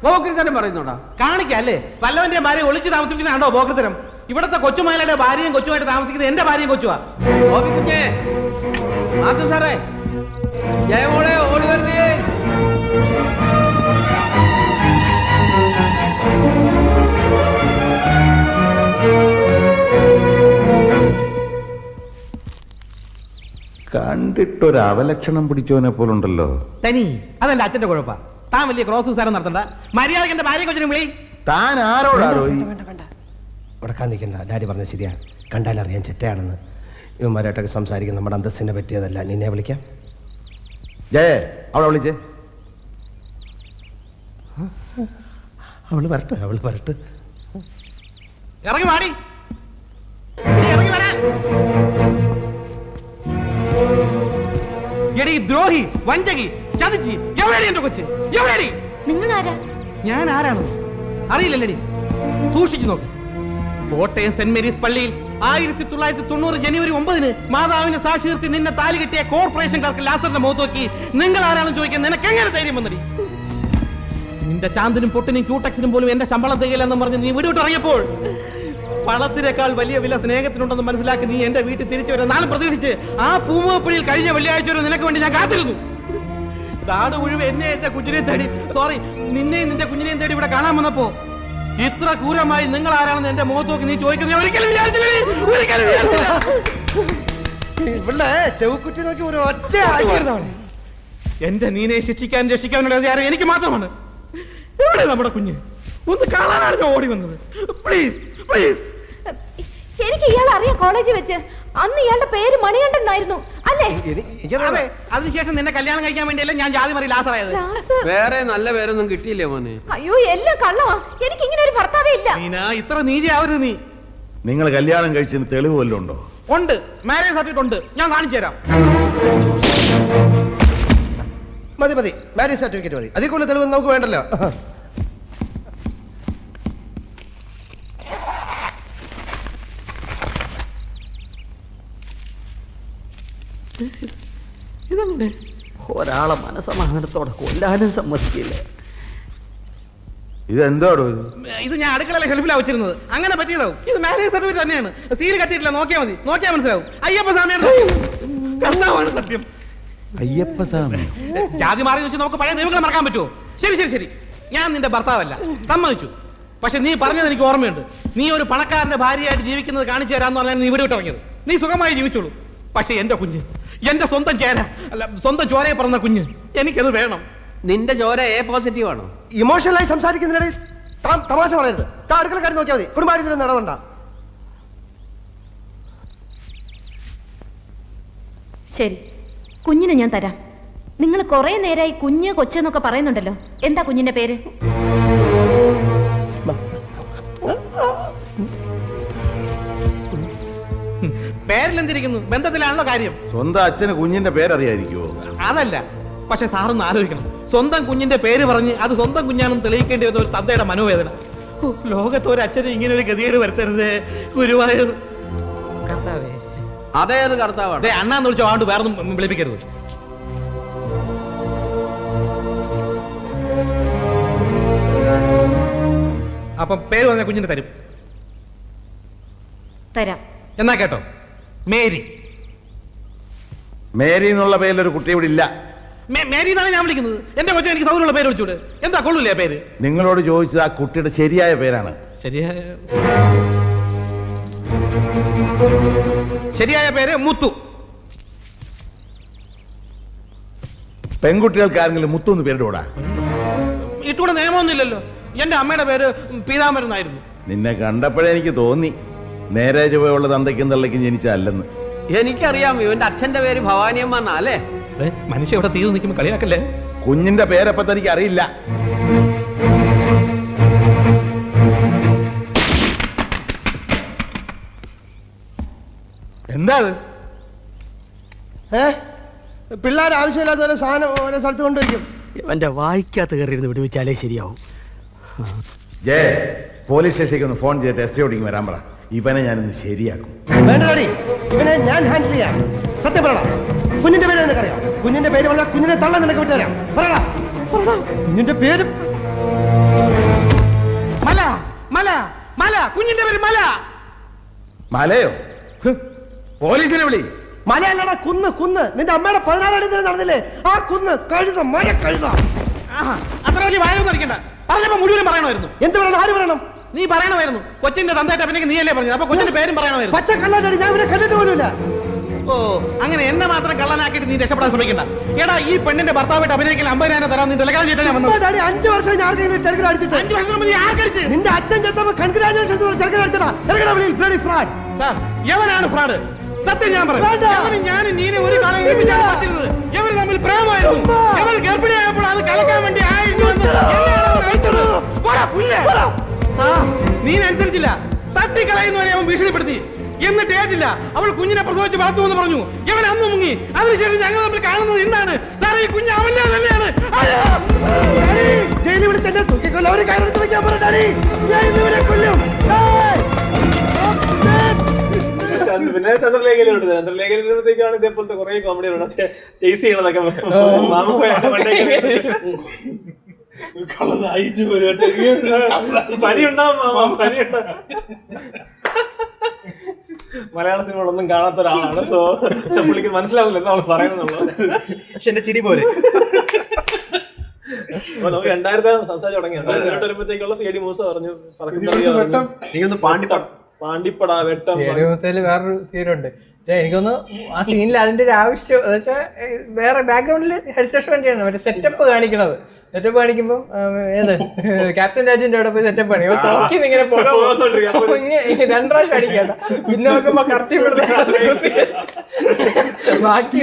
ബോക്രിത്തരം പറയുന്നുണ്ടോ കാണിക്കല്ലേ? വല്ലവന്റെ ഭാര്യ ഒളിച്ചു താമസിക്കുന്നതാണോ ബോക്രിത്തരം ഇവിടത്തെ കൊച്ചുമാലയുടെ ഭാര്യയും കൊച്ചുമായിട്ട് താമസിക്കുന്നത് എന്റെ ഭാര്യയും കൊച്ചുവാ. മാത്തു സാറേ. ജയമോളെ ഓടി വരണേ കണ്ടിട്ടൊരു അവലക്ഷണം പിടിച്ചവനെ പോലുണ്ടല്ലോ. തനി അതെന്റെ അച്ഛന്റെ കുഴപ്പ. താൻ വലിയ ക്രോസ് സാരം നടത്തണ്ട. മര്യാദയ്ക്ക് എന്റെ ഭാര്യ കൊച്ചിനും വിളി. താൻ ആരോടാണോ ഉടക്കാൻ നിൽക്കണ്ട. ഡാഡി പറഞ്ഞ ശരിയാ. കണ്ടാലറിയാൻ ചെറ്റയാണെന്ന്. ഇവന്മാരായിട്ടൊക്കെ സംസാരിക്കും നമ്മുടെ അന്തസ്സിനെ പറ്റിയതല്ല. നിന്നെ വിളിക്കാം. ജയ അവളെ വിളിച്ചേ. അവൾ വരട്ടെ അവൾ വരട്ടെ. ഇറങ്ങി വാടി. എടി, ഇറങ്ങി വരാൻ. എടി ദ്രോഹി വഞ്ചകി ചതിച്ചി എവിടെയാണ് എന്റെ കൊച്ച്? എവിടെയാണ് നിങ്ങൾ ആരാ ഞാൻ ആരാണ്? അറിയില്ലല്ലടി. സൂക്ഷിച്ചു നോക്ക്. കോട്ടയം സെന്റ് മേരീസ് പള്ളിയിൽ ആയിരത്തി തൊള്ളായിരത്തി തൊണ്ണൂറ് ജനുവരി ഒമ്പതിന് മാതാവിനെ സാക്ഷി നിർത്തി നിന്നെ താലി കെട്ടിയ കോർപ്പറേഷൻ ക്ലർക്ക് ലാസറിന്റെ മുഖത്ത് നോക്കി നിങ്ങൾ ആരാണെന്ന് ചോദിക്കാൻ നിനക്ക് എങ്ങനെ ധൈര്യം വന്നടി? നിന്റെ ചാന്തിനും പൊട്ടിനും ക്യൂട്ടക്സിനും പോലും എന്റെ ശമ്പളം തികയില്ലെന്ന് പറഞ്ഞ് നീ വിടുവിട്ട് ഇറങ്ങിയപ്പോൾ പണത്തിനേക്കാൾ വലിയ വില സ്നേഹത്തിനുണ്ടെന്ന് മനസ്സിലാക്കി നീ എന്റെ വീട്ടിൽ തിരിച്ചു വരാൻ നാളെ പ്രതീക്ഷിച്ച് ആ പൂമുഖപ്പുഴയിൽ കഴിഞ്ഞ വെള്ളിയാഴ്ച വരെ നിനക്ക് വേണ്ടി ഞാൻ കാത്തിരുന്നു. നാട് മുഴുവൻ എന്നെ എന്റെ കുഞ്ഞിനെ തേടി സോറി നിന്നെയും നിന്റെ കുഞ്ഞിനെയും തേടി ഇവിടെ കാണാൻ വന്നപ്പോ ഇത്ര ക്രൂരമായി നിങ്ങൾ ആരാണെന്ന് എന്റെ മുഖത്ത് നോക്കി നീ ചോദിക്കുന്നത് ഒരിക്കലും ഇവിടെ ചെവുക്കുറ്റി നോക്കി ഒരു ഒറ്റ എന്റെ നീനെ ശിക്ഷിക്കാൻ രക്ഷിക്കാനുള്ള അധികാരം എനിക്ക് മാത്രമാണ്. എവിടെ നമ്മുടെ കുഞ്ഞ്. ഒന്ന് കാണാനാണ് ഓടി വന്നത്. പ്ലീസ് പ്ലീസ് എനിക്ക് ഇയാൾ അറിയാം കോളേജിൽ വെച്ച്. അന്ന് ഇയാളുടെ പേര് മണികണ്ഠൻ എന്നായിരുന്നു. അല്ലേ? അതെ അതിനുശേഷം നിന്നെ കല്യാണം കഴിക്കാൻ വേണ്ടിയല്ല ഞാൻ ജാതി മറി ലാസറായത് വേറെ നല്ല പേരൊന്നും കിട്ടിയില്ലേ മോനെ? അയ്യോ എല്ലാം കള്ളമാ. എനിക്ക് ഇങ്ങനെ ഒരു ഭർത്താവേ ഇല്ല. നീനാ ഇത്ര നീതി ആവരുത് നീ. നിങ്ങൾ കല്യാണം കഴിച്ചതിന് തെളിവ് വല്ലതും ഉണ്ടോ? ഉണ്ട്. മാരേജ് സർട്ടിഫിക്കറ്റ് ഉണ്ട്. ഞാൻ കാണിച്ചു തരാം. മതി മതി. മാരേജ് സർട്ടിഫിക്കറ്റ് മതി. അതിൽ കൂടുതൽ തെളിവ് നമുക്ക് വേണ്ടല്ലോ. ഇതങ്ങനെ ഒരാളെ മനസമാധാനത്തോടെ കൊല്ലാനും സമ്മതിക്കില്ല. ഇതെന്തോടോ ഇത്? ഞാൻ അടുക്കളയിലെ ഹെൽപ്പിലാ വെച്ചിരുന്നത്. അങ്ങനെ പറ്റിയതാവും. ഇത് മാരേജ് സർട്ടിഫിക്കറ്റ് തന്നെയാണ്. സീൽ കത്തിയിട്ടില്ല നോക്കിയാൽ മതി. നോക്കിയാൽ മനസ്സിലാവും. അയ്യപ്പ സ്വാമിയാണ്. കർത്താവാണ് സത്യം. അയ്യപ്പ സ്വാമി. ജാതി മാറി വെച്ച് നമുക്ക് പഴയ ദൈവങ്ങളെ മറക്കാൻ പറ്റുമോ ശരി ശരി ശരി. ഞാൻ നിന്റെ ഭർത്താവല്ല. സമ്മതിച്ചു. പക്ഷെ നീ പറഞ്ഞത് എനിക്ക് ഓർമ്മയുണ്ട്. നീ ഒരു പണക്കാരന്റെ ഭാര്യയായിട്ട് ജീവിക്കുന്നത് കാണിച്ചു തരാന്ന് പറഞ്ഞാൽ നീ ഇവിടെ വിട്ടിറങ്ങിയത്. നീ സുഖമായി ജീവിച്ചോളൂ. പക്ഷെ എന്റെ കുഞ്ഞ് എന്റെ സ്വന്തം ചേര അല്ല സ്വന്തം ചോരയെ പറഞ്ഞ കുഞ്ഞ്. എനിക്കത് വേണം. നിന്റെ ചോര എ പോസിറ്റീവ് ആണോ? ഇമോഷണലായി സംസാരിക്കുന്നതിനിടയിൽ തമാശ പറയരുത്. താ അടുക്കള കാര്യം നോക്കിയാൽ മതി. കുടുംബാര്യത്തിന് നടവണ്ട. ശരി. കുഞ്ഞിനെ ഞാൻ തരാം. നിങ്ങൾ കുറെ നേരമായി കുഞ്ഞ് കൊച്ചെന്നൊക്കെ പറയുന്നുണ്ടല്ലോ. എന്താ കുഞ്ഞിന്റെ പേര്? പേരിലെന്തിരിക്കുന്നു? ബന്ധത്തിലാണല്ലോ കാര്യം. സ്വന്തം അച്ഛന് കുഞ്ഞിന്റെ പേരറിയായിരിക്കുമോ അതല്ല. പക്ഷെ സാറൊന്ന് ആലോചിക്കണം. സ്വന്തം കുഞ്ഞിന്റെ പേര് പറഞ്ഞ് അത് സ്വന്തം കുഞ്ഞാണെന്ന് തെളിയിക്കേണ്ടി വന്ന ഒരു തന്തയുടെ മനോവേദന. ലോകത്ത് ഒരു അച്ഛന് ഇങ്ങനെ ഒരു ഗതികേട് വരുത്തരുത് ഗുരുവായൂർ. കർത്താവേ. അതേത് കർത്താവാണ്. അണ്ണാന്ന് വിളിച്ചോ ആണ്ട് വേറൊന്നും വിളിപ്പിക്കരുത്. അപ്പം പേര് പറഞ്ഞ കുഞ്ഞിന് തരും. തരാം. എന്നാ കേട്ടോ? മേരി. മേരി എന്നുള്ള പേരിലൊരു കുട്ടി ഇവിടെ ഇല്ല. മേരി എന്നാണ് ഞാൻ വിളിക്കുന്നത്. എന്റെ കൊച്ചു എനിക്ക് സൗകര്യമുള്ള പേര് വിളിച്ചൂടെ? എന്താ കൊള്ളൂലേ പേര്? നിങ്ങളോട് ചോദിച്ചത് ആ കുട്ടിയുടെ ശരിയായ പേരാണ്. ശരിയായ ശരിയായ പേര് മുത്തു. പെൺകുട്ടികൾക്ക് ആരെങ്കിലും മുത്തു എന്ന് പേരിടൂടാ? ഇട്ടുകൂടെ നിയമമൊന്നുമില്ലല്ലോ. എന്റെ അമ്മയുടെ പേര് എന്നായിരുന്നു. നിന്നെ കണ്ടപ്പോഴേ എനിക്ക് തോന്നി. നേരെ ചുവയുള്ള തന്തയ്ക്കും തള്ളയ്ക്കും ജനിച്ചല്ലെന്ന് എനിക്കറിയാം ഇവന്റെ അച്ഛന്റെ പേര് ഭവാനിയമ്മ അല്ലേ? മനുഷ്യ ഇവിടെ തീർന്നു നിൽക്കുമ്പോൾ കളിയാക്കല്ലേ? കുഞ്ഞിന്റെ പേരപ്പം തനിക്ക് അറിയില്ല. എന്താ ഏ? പിള്ളേർ ആവശ്യമില്ലാത്ത ഒരു സാധനം ഓരോ സ്ഥലത്ത് കൊണ്ടുവയ്ക്കും. എന്റെ വായിക്കാത്ത കയറിയിരുന്ന് വിടുവിച്ചാലേ ശരിയാവും. ജയ പോലീസ് സ്റ്റേഷനിലേക്ക് ഒന്ന് ഫോൺ ചെയ്തിട്ട് എസ് ഐ ഓടിക്ക് വരാൻ പറ. ഇവനെ ഞാനിന്ന് ശരിയാക്കും. വേണ്ടടി ഇവനെ ഞാൻ ഹാൻഡിൽ ചെയ്യാം. സത്യം പറയണം കുഞ്ഞിന്റെ പേര് നിനക്കറിയാം? കുഞ്ഞിന്റെ പേര് പറഞ്ഞാൽ കുഞ്ഞിനെ തള്ളാൻ നിനക്ക് വിട്ടുതരാം പറയടാ. കുഞ്ഞിന്റെ പേര് മല മല മല കുഞ്ഞിന്റെ പേര് മല. മലയോ? ഹ്, പോലീസിനെ വിളി. മലയല്ലടാ കുന്ന് കുന്ന്. നിന്റെ അമ്മയുടെ പതിനാലാം തീയതി നടന്നില്ലേ? ആ കുന്ന് കഴുത മല കഴുത. അത്ര വലിയ വായൊന്നും അടിക്കണ്ട. പറഞ്ഞപ്പോ മുഴുവനും പറയണമായിരുന്നു. എന്ത് പറയണം? ആര് പറയണം? നീ പറയണമായിരുന്നു. കൊച്ചിന്റെ തന്തേറ്റ പിന്നെ നീയല്ലേ പറഞ്ഞത്? അപ്പൊ കൊച്ചിന്റെ പേരും പറയണമായിരുന്നു. പച്ച കള്ളാടി ഞാൻ ഇവരെ കണ്ടിട്ട് പോലുമില്ല. ഓ അങ്ങനെ എന്നെ മാത്രം കള്ളനാക്കിയിട്ട് നീ രക്ഷപ്പെടാൻ ശ്രമിക്കണ്ട. എടാ ഈ പെണ്ണിന്റെ ഭർത്താവായിട്ട് അഭിനയിക്കാൻ അമ്പതിനായിരം തരാം നീ ടെലഗ്രാം ചെയ്തിട്ടാ വന്നത് അഞ്ചു വർഷം ഞാൻ ആർക്കെങ്കിലും ചെറുക്കൻ അടിച്ചിട്ട്. അഞ്ച് വർഷം ആർക്കടിച്ച് നിന്റെ അച്ഛൻ ചെത്തപ്പോ കൺഗ്രാജുലേഷൻ ചെറുക്കൻ അടിച്ചടാ ഇറങ്ങടാ വെളിയിൽ ബ്ലഡി ഫ്രാഡ് സാർ എവനാണ് ഫ്രോഡ് സത്യം ഞാൻ പറയാം. ഞാനും നീനെ ഒരു കാലം ഇവർ തമ്മിൽ പ്രേമമായിരുന്നു. ഗർഭിണിയായപ്പോൾ അത് കലക്കാൻ വേണ്ടി ആയിരുന്നു നീ അനുസരിച്ചില്ല. തട്ടിക്കളയുന്നവരെ അവൻ ഭീഷണിപ്പെടുത്തി. എന്നിട്ട് ഏറ്റില്ല. അവൾ കുഞ്ഞിനെ പ്രസവിച്ച് വളർത്തു എന്ന് പറഞ്ഞു. ഇവൻ അന്ന് മുങ്ങി. അതിനുശേഷം ഞങ്ങൾ തമ്മിൽ കാണുന്നത് എന്താണ്? സാറേ ഈ കുഞ്ഞ് അവന്റെ തന്നെയാണ്! ജയിലിൽ വിളിച്ച് എന്നെ തൂക്കിക്കൊല്ല. അവരെ കയറെടുത്ത് വെക്കാൻ പറ ഡാഡി. ഞാൻ ഇന്ന് കൊല്ലും. പിന്നെ ചന്ദ്രലേഖയിലുണ്ട് ചന്ദ്രലേഖയിലുമ്പോഴത്തേക്കാണ് ഇതേപോലത്തെ കുറെ കോമഡികളുണ്ട് പക്ഷെ ചേസ് ചെയ്യണതൊക്കെ മാമ പോയ കളതായിട്ട് ഒരു പനി ഉണ്ടാവും മാമ പനി ഉണ്ടാവും മലയാള സിനിമകളൊന്നും കാണാത്ത ഒരാളാണ്. സോ പുള്ളിക്ക് മനസ്സിലാവില്ല എന്നാണ് നമ്മൾ പറയുന്നുള്ളത് പക്ഷെ എന്റെ ചിരി പോലെ അപ്പൊ നമുക്ക് രണ്ടായിരത്തി സംസാരിച്ച് തുടങ്ങി. രണ്ടായിരത്തി വരുമ്പോഴത്തേക്കുള്ള സി ഡി മൂസ പറഞ്ഞു. പാണ്ടിപ്പട പാണ്ടിപ്പട വെട്ടം. വേറൊരു സീനുണ്ട്. എനിക്കൊന്ന് ആ സീനിൽ അതിന്റെ ഒരു ആവശ്യം വേറെ ബാക്ക്ഗ്രൗണ്ടിൽ ഹെൽത്ത് സ്റ്റേഷൻ വേണ്ടിയാണ്. മറ്റേ സെറ്റപ്പ് കാണിക്കണത്. സെറ്റപ്പ് കാണിക്കുമ്പോൾ ഏത്? ക്യാപ്റ്റൻ രാജുവിന്റെ അവിടെ പോയി സെറ്റപ്പ് തോക്കിന്ന് ഇങ്ങനെ പുക പോകാന്നോണ്ടിരിക്കും. അപ്പൊ പോകും. ഇങ്ങനെ രണ്ട് പ്രാവശ്യം അടിക്കണ്ട പിന്നെ നോക്കുമ്പോ കറക്റ്റ് ബാക്കി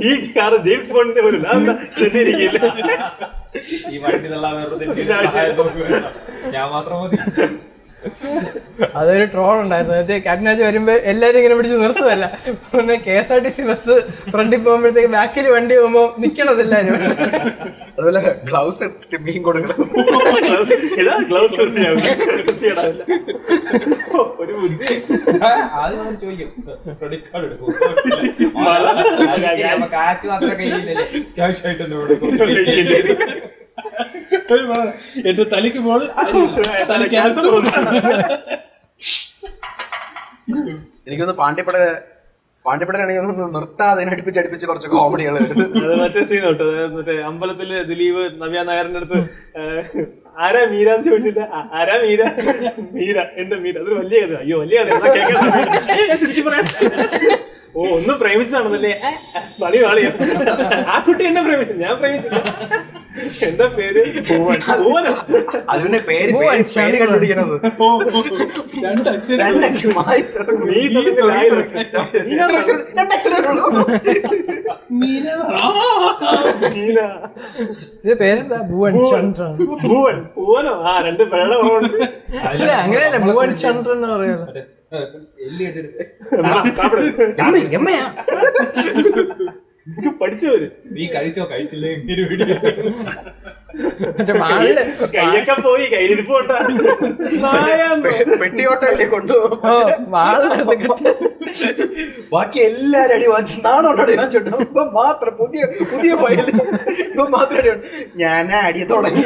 ഈ കാറ് ജെയിംസ് ബോണ്ടിന്റെ പോലും അതെന്താ? ശ്രദ്ധിച്ചിരിക്കില്ല ഈ ഞാൻ മാത്രം മതി. അതൊരു ട്രോൾ ഉണ്ടായിരുന്നു രാജ് വരുമ്പോ എല്ലാരും ഇങ്ങനെ പിടിച്ച് നിർത്തുമല്ല പിന്നെ K S R T C bus ഫ്രണ്ടിൽ പോകുമ്പോഴത്തേക്ക് ബാക്കിൽ വണ്ടി പോകുമ്പോ നിക്കണത് എല്ലാരും അതുപോലെ ഗ്ലൗസ് മീൻ കൊടുക്കണം ഗ്ലൗസ് ഒരു ബുദ്ധി ആദ്യം നമ്മൾ ചോദിക്കും ക്രെഡിറ്റ് കാർഡ് എടുക്കും മല. കാശ് കയ്യിലല്ലേ ക്യാഷ് ആയിട്ട് കൊടുക്കും എന്റെ തലയ്ക്ക് പോൾ തലയ്ക്കകത്ത് എനിക്കൊന്ന് പാണ്ഡ്യപ്പട പാണ്ടിപ്പടലാണെങ്കിൽ ഒന്ന് നിർത്താതെ അടുപ്പിച്ച് അടുപ്പിച്ച് കുറച്ച് കോമഡികൾ അത് മറ്റേ സീൻ തൊട്ട് മറ്റേ അമ്പലത്തിൽ ദിലീപ് നവ്യ നായറിന്റെ അടുത്ത് ആരാ മീര എന്ന് ചോദിച്ചില്ല. ആരാ മീര? മീര എന്റെ മീര. അതൊരു വലിയ കഥ അയ്യോ വലിയ കഥ പറയാം ഓ ഒന്ന് പ്രേമിച്ചതാണെന്നല്ലേ? വളി വാളിയാ ആ കുട്ടി എന്നെ പ്രേമിച്ചു. ഞാൻ പ്രേമിച്ചില്ല. എന്താ പേര്? പൂവൻ പൂവനോ. അതിന്റെ പേര് പേര് പേര് കണ്ടുപിടിക്കണത്. പേരെന്താ? ഭുവൻ. ചന്ദ്രൻ പൂവനോ ആ രണ്ട് പേരുടെ അല്ല അങ്ങനെയല്ല. ഭുവൻ ചന്ദ്രൻ എന്ന് പറയുന്നത്. എല്ലി അടിച്ചെടുത്ത് എമ്മ, എമ്മയാ? പഠിച്ചു വരും നീ കഴിച്ചോ? കഴിച്ചില്ലേ? ഇങ്ങനെ വീഡിയോ കൈയൊക്കെ പോയി നായാന്നോ? പെട്ടിയോട്ടല്ലേ കൊണ്ടുപോകും. ബാക്കി എല്ലാരും അടി വാങ്ങിച്ചു നാണോട്ടോ ഞാൻ ചോദിച്ചു ഇപ്പൊ മാത്രം പുതിയ പുതിയ ഫയൽ ഇപ്പൊ മാത്രം അടി ഞാൻ ഞാനാ അടി തുടങ്ങി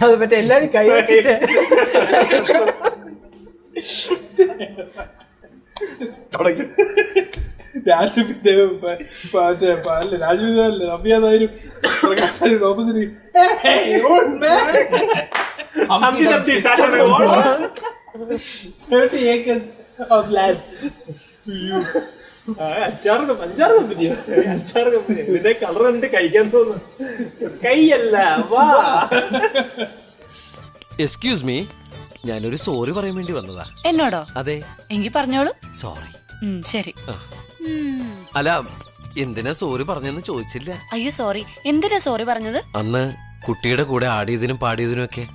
അത് മറ്റേ എല്ലാരും കൈ തുടങ്ങി. രാജുവിന്റെ മറ്റേ അല്ല? രാജുവിന്റെ നമ്പ്യാതായാലും പ്രകാശായാലും opposite. Thirty acres of land come- അഞ്ചാറ് കമ്പനി അച്ചാറ് കമ്പനി ഇതിന്റെ കളർ കണ്ട് കഴിക്കാൻ തോന്നുന്നു. കൈയല്ല വാ. എക്സ്ക്യൂസ് മീ ഞാനൊരു സോറി പറയാൻ വേണ്ടി വന്നതാ. എന്നോടോ? അതെ. എങ്കി പറഞ്ഞോളൂ. സോറി. ശരി. അല്ല എന്തിനാ സോറി പറഞ്ഞെന്ന് ചോദിച്ചില്ല? അയ്യോ സോറി. എന്തിനാ സോറി പറഞ്ഞത്? അന്ന് കുട്ടിയുടെ കൂടെ ആടിയതിനും പാടിയതിനും ഒക്കെ.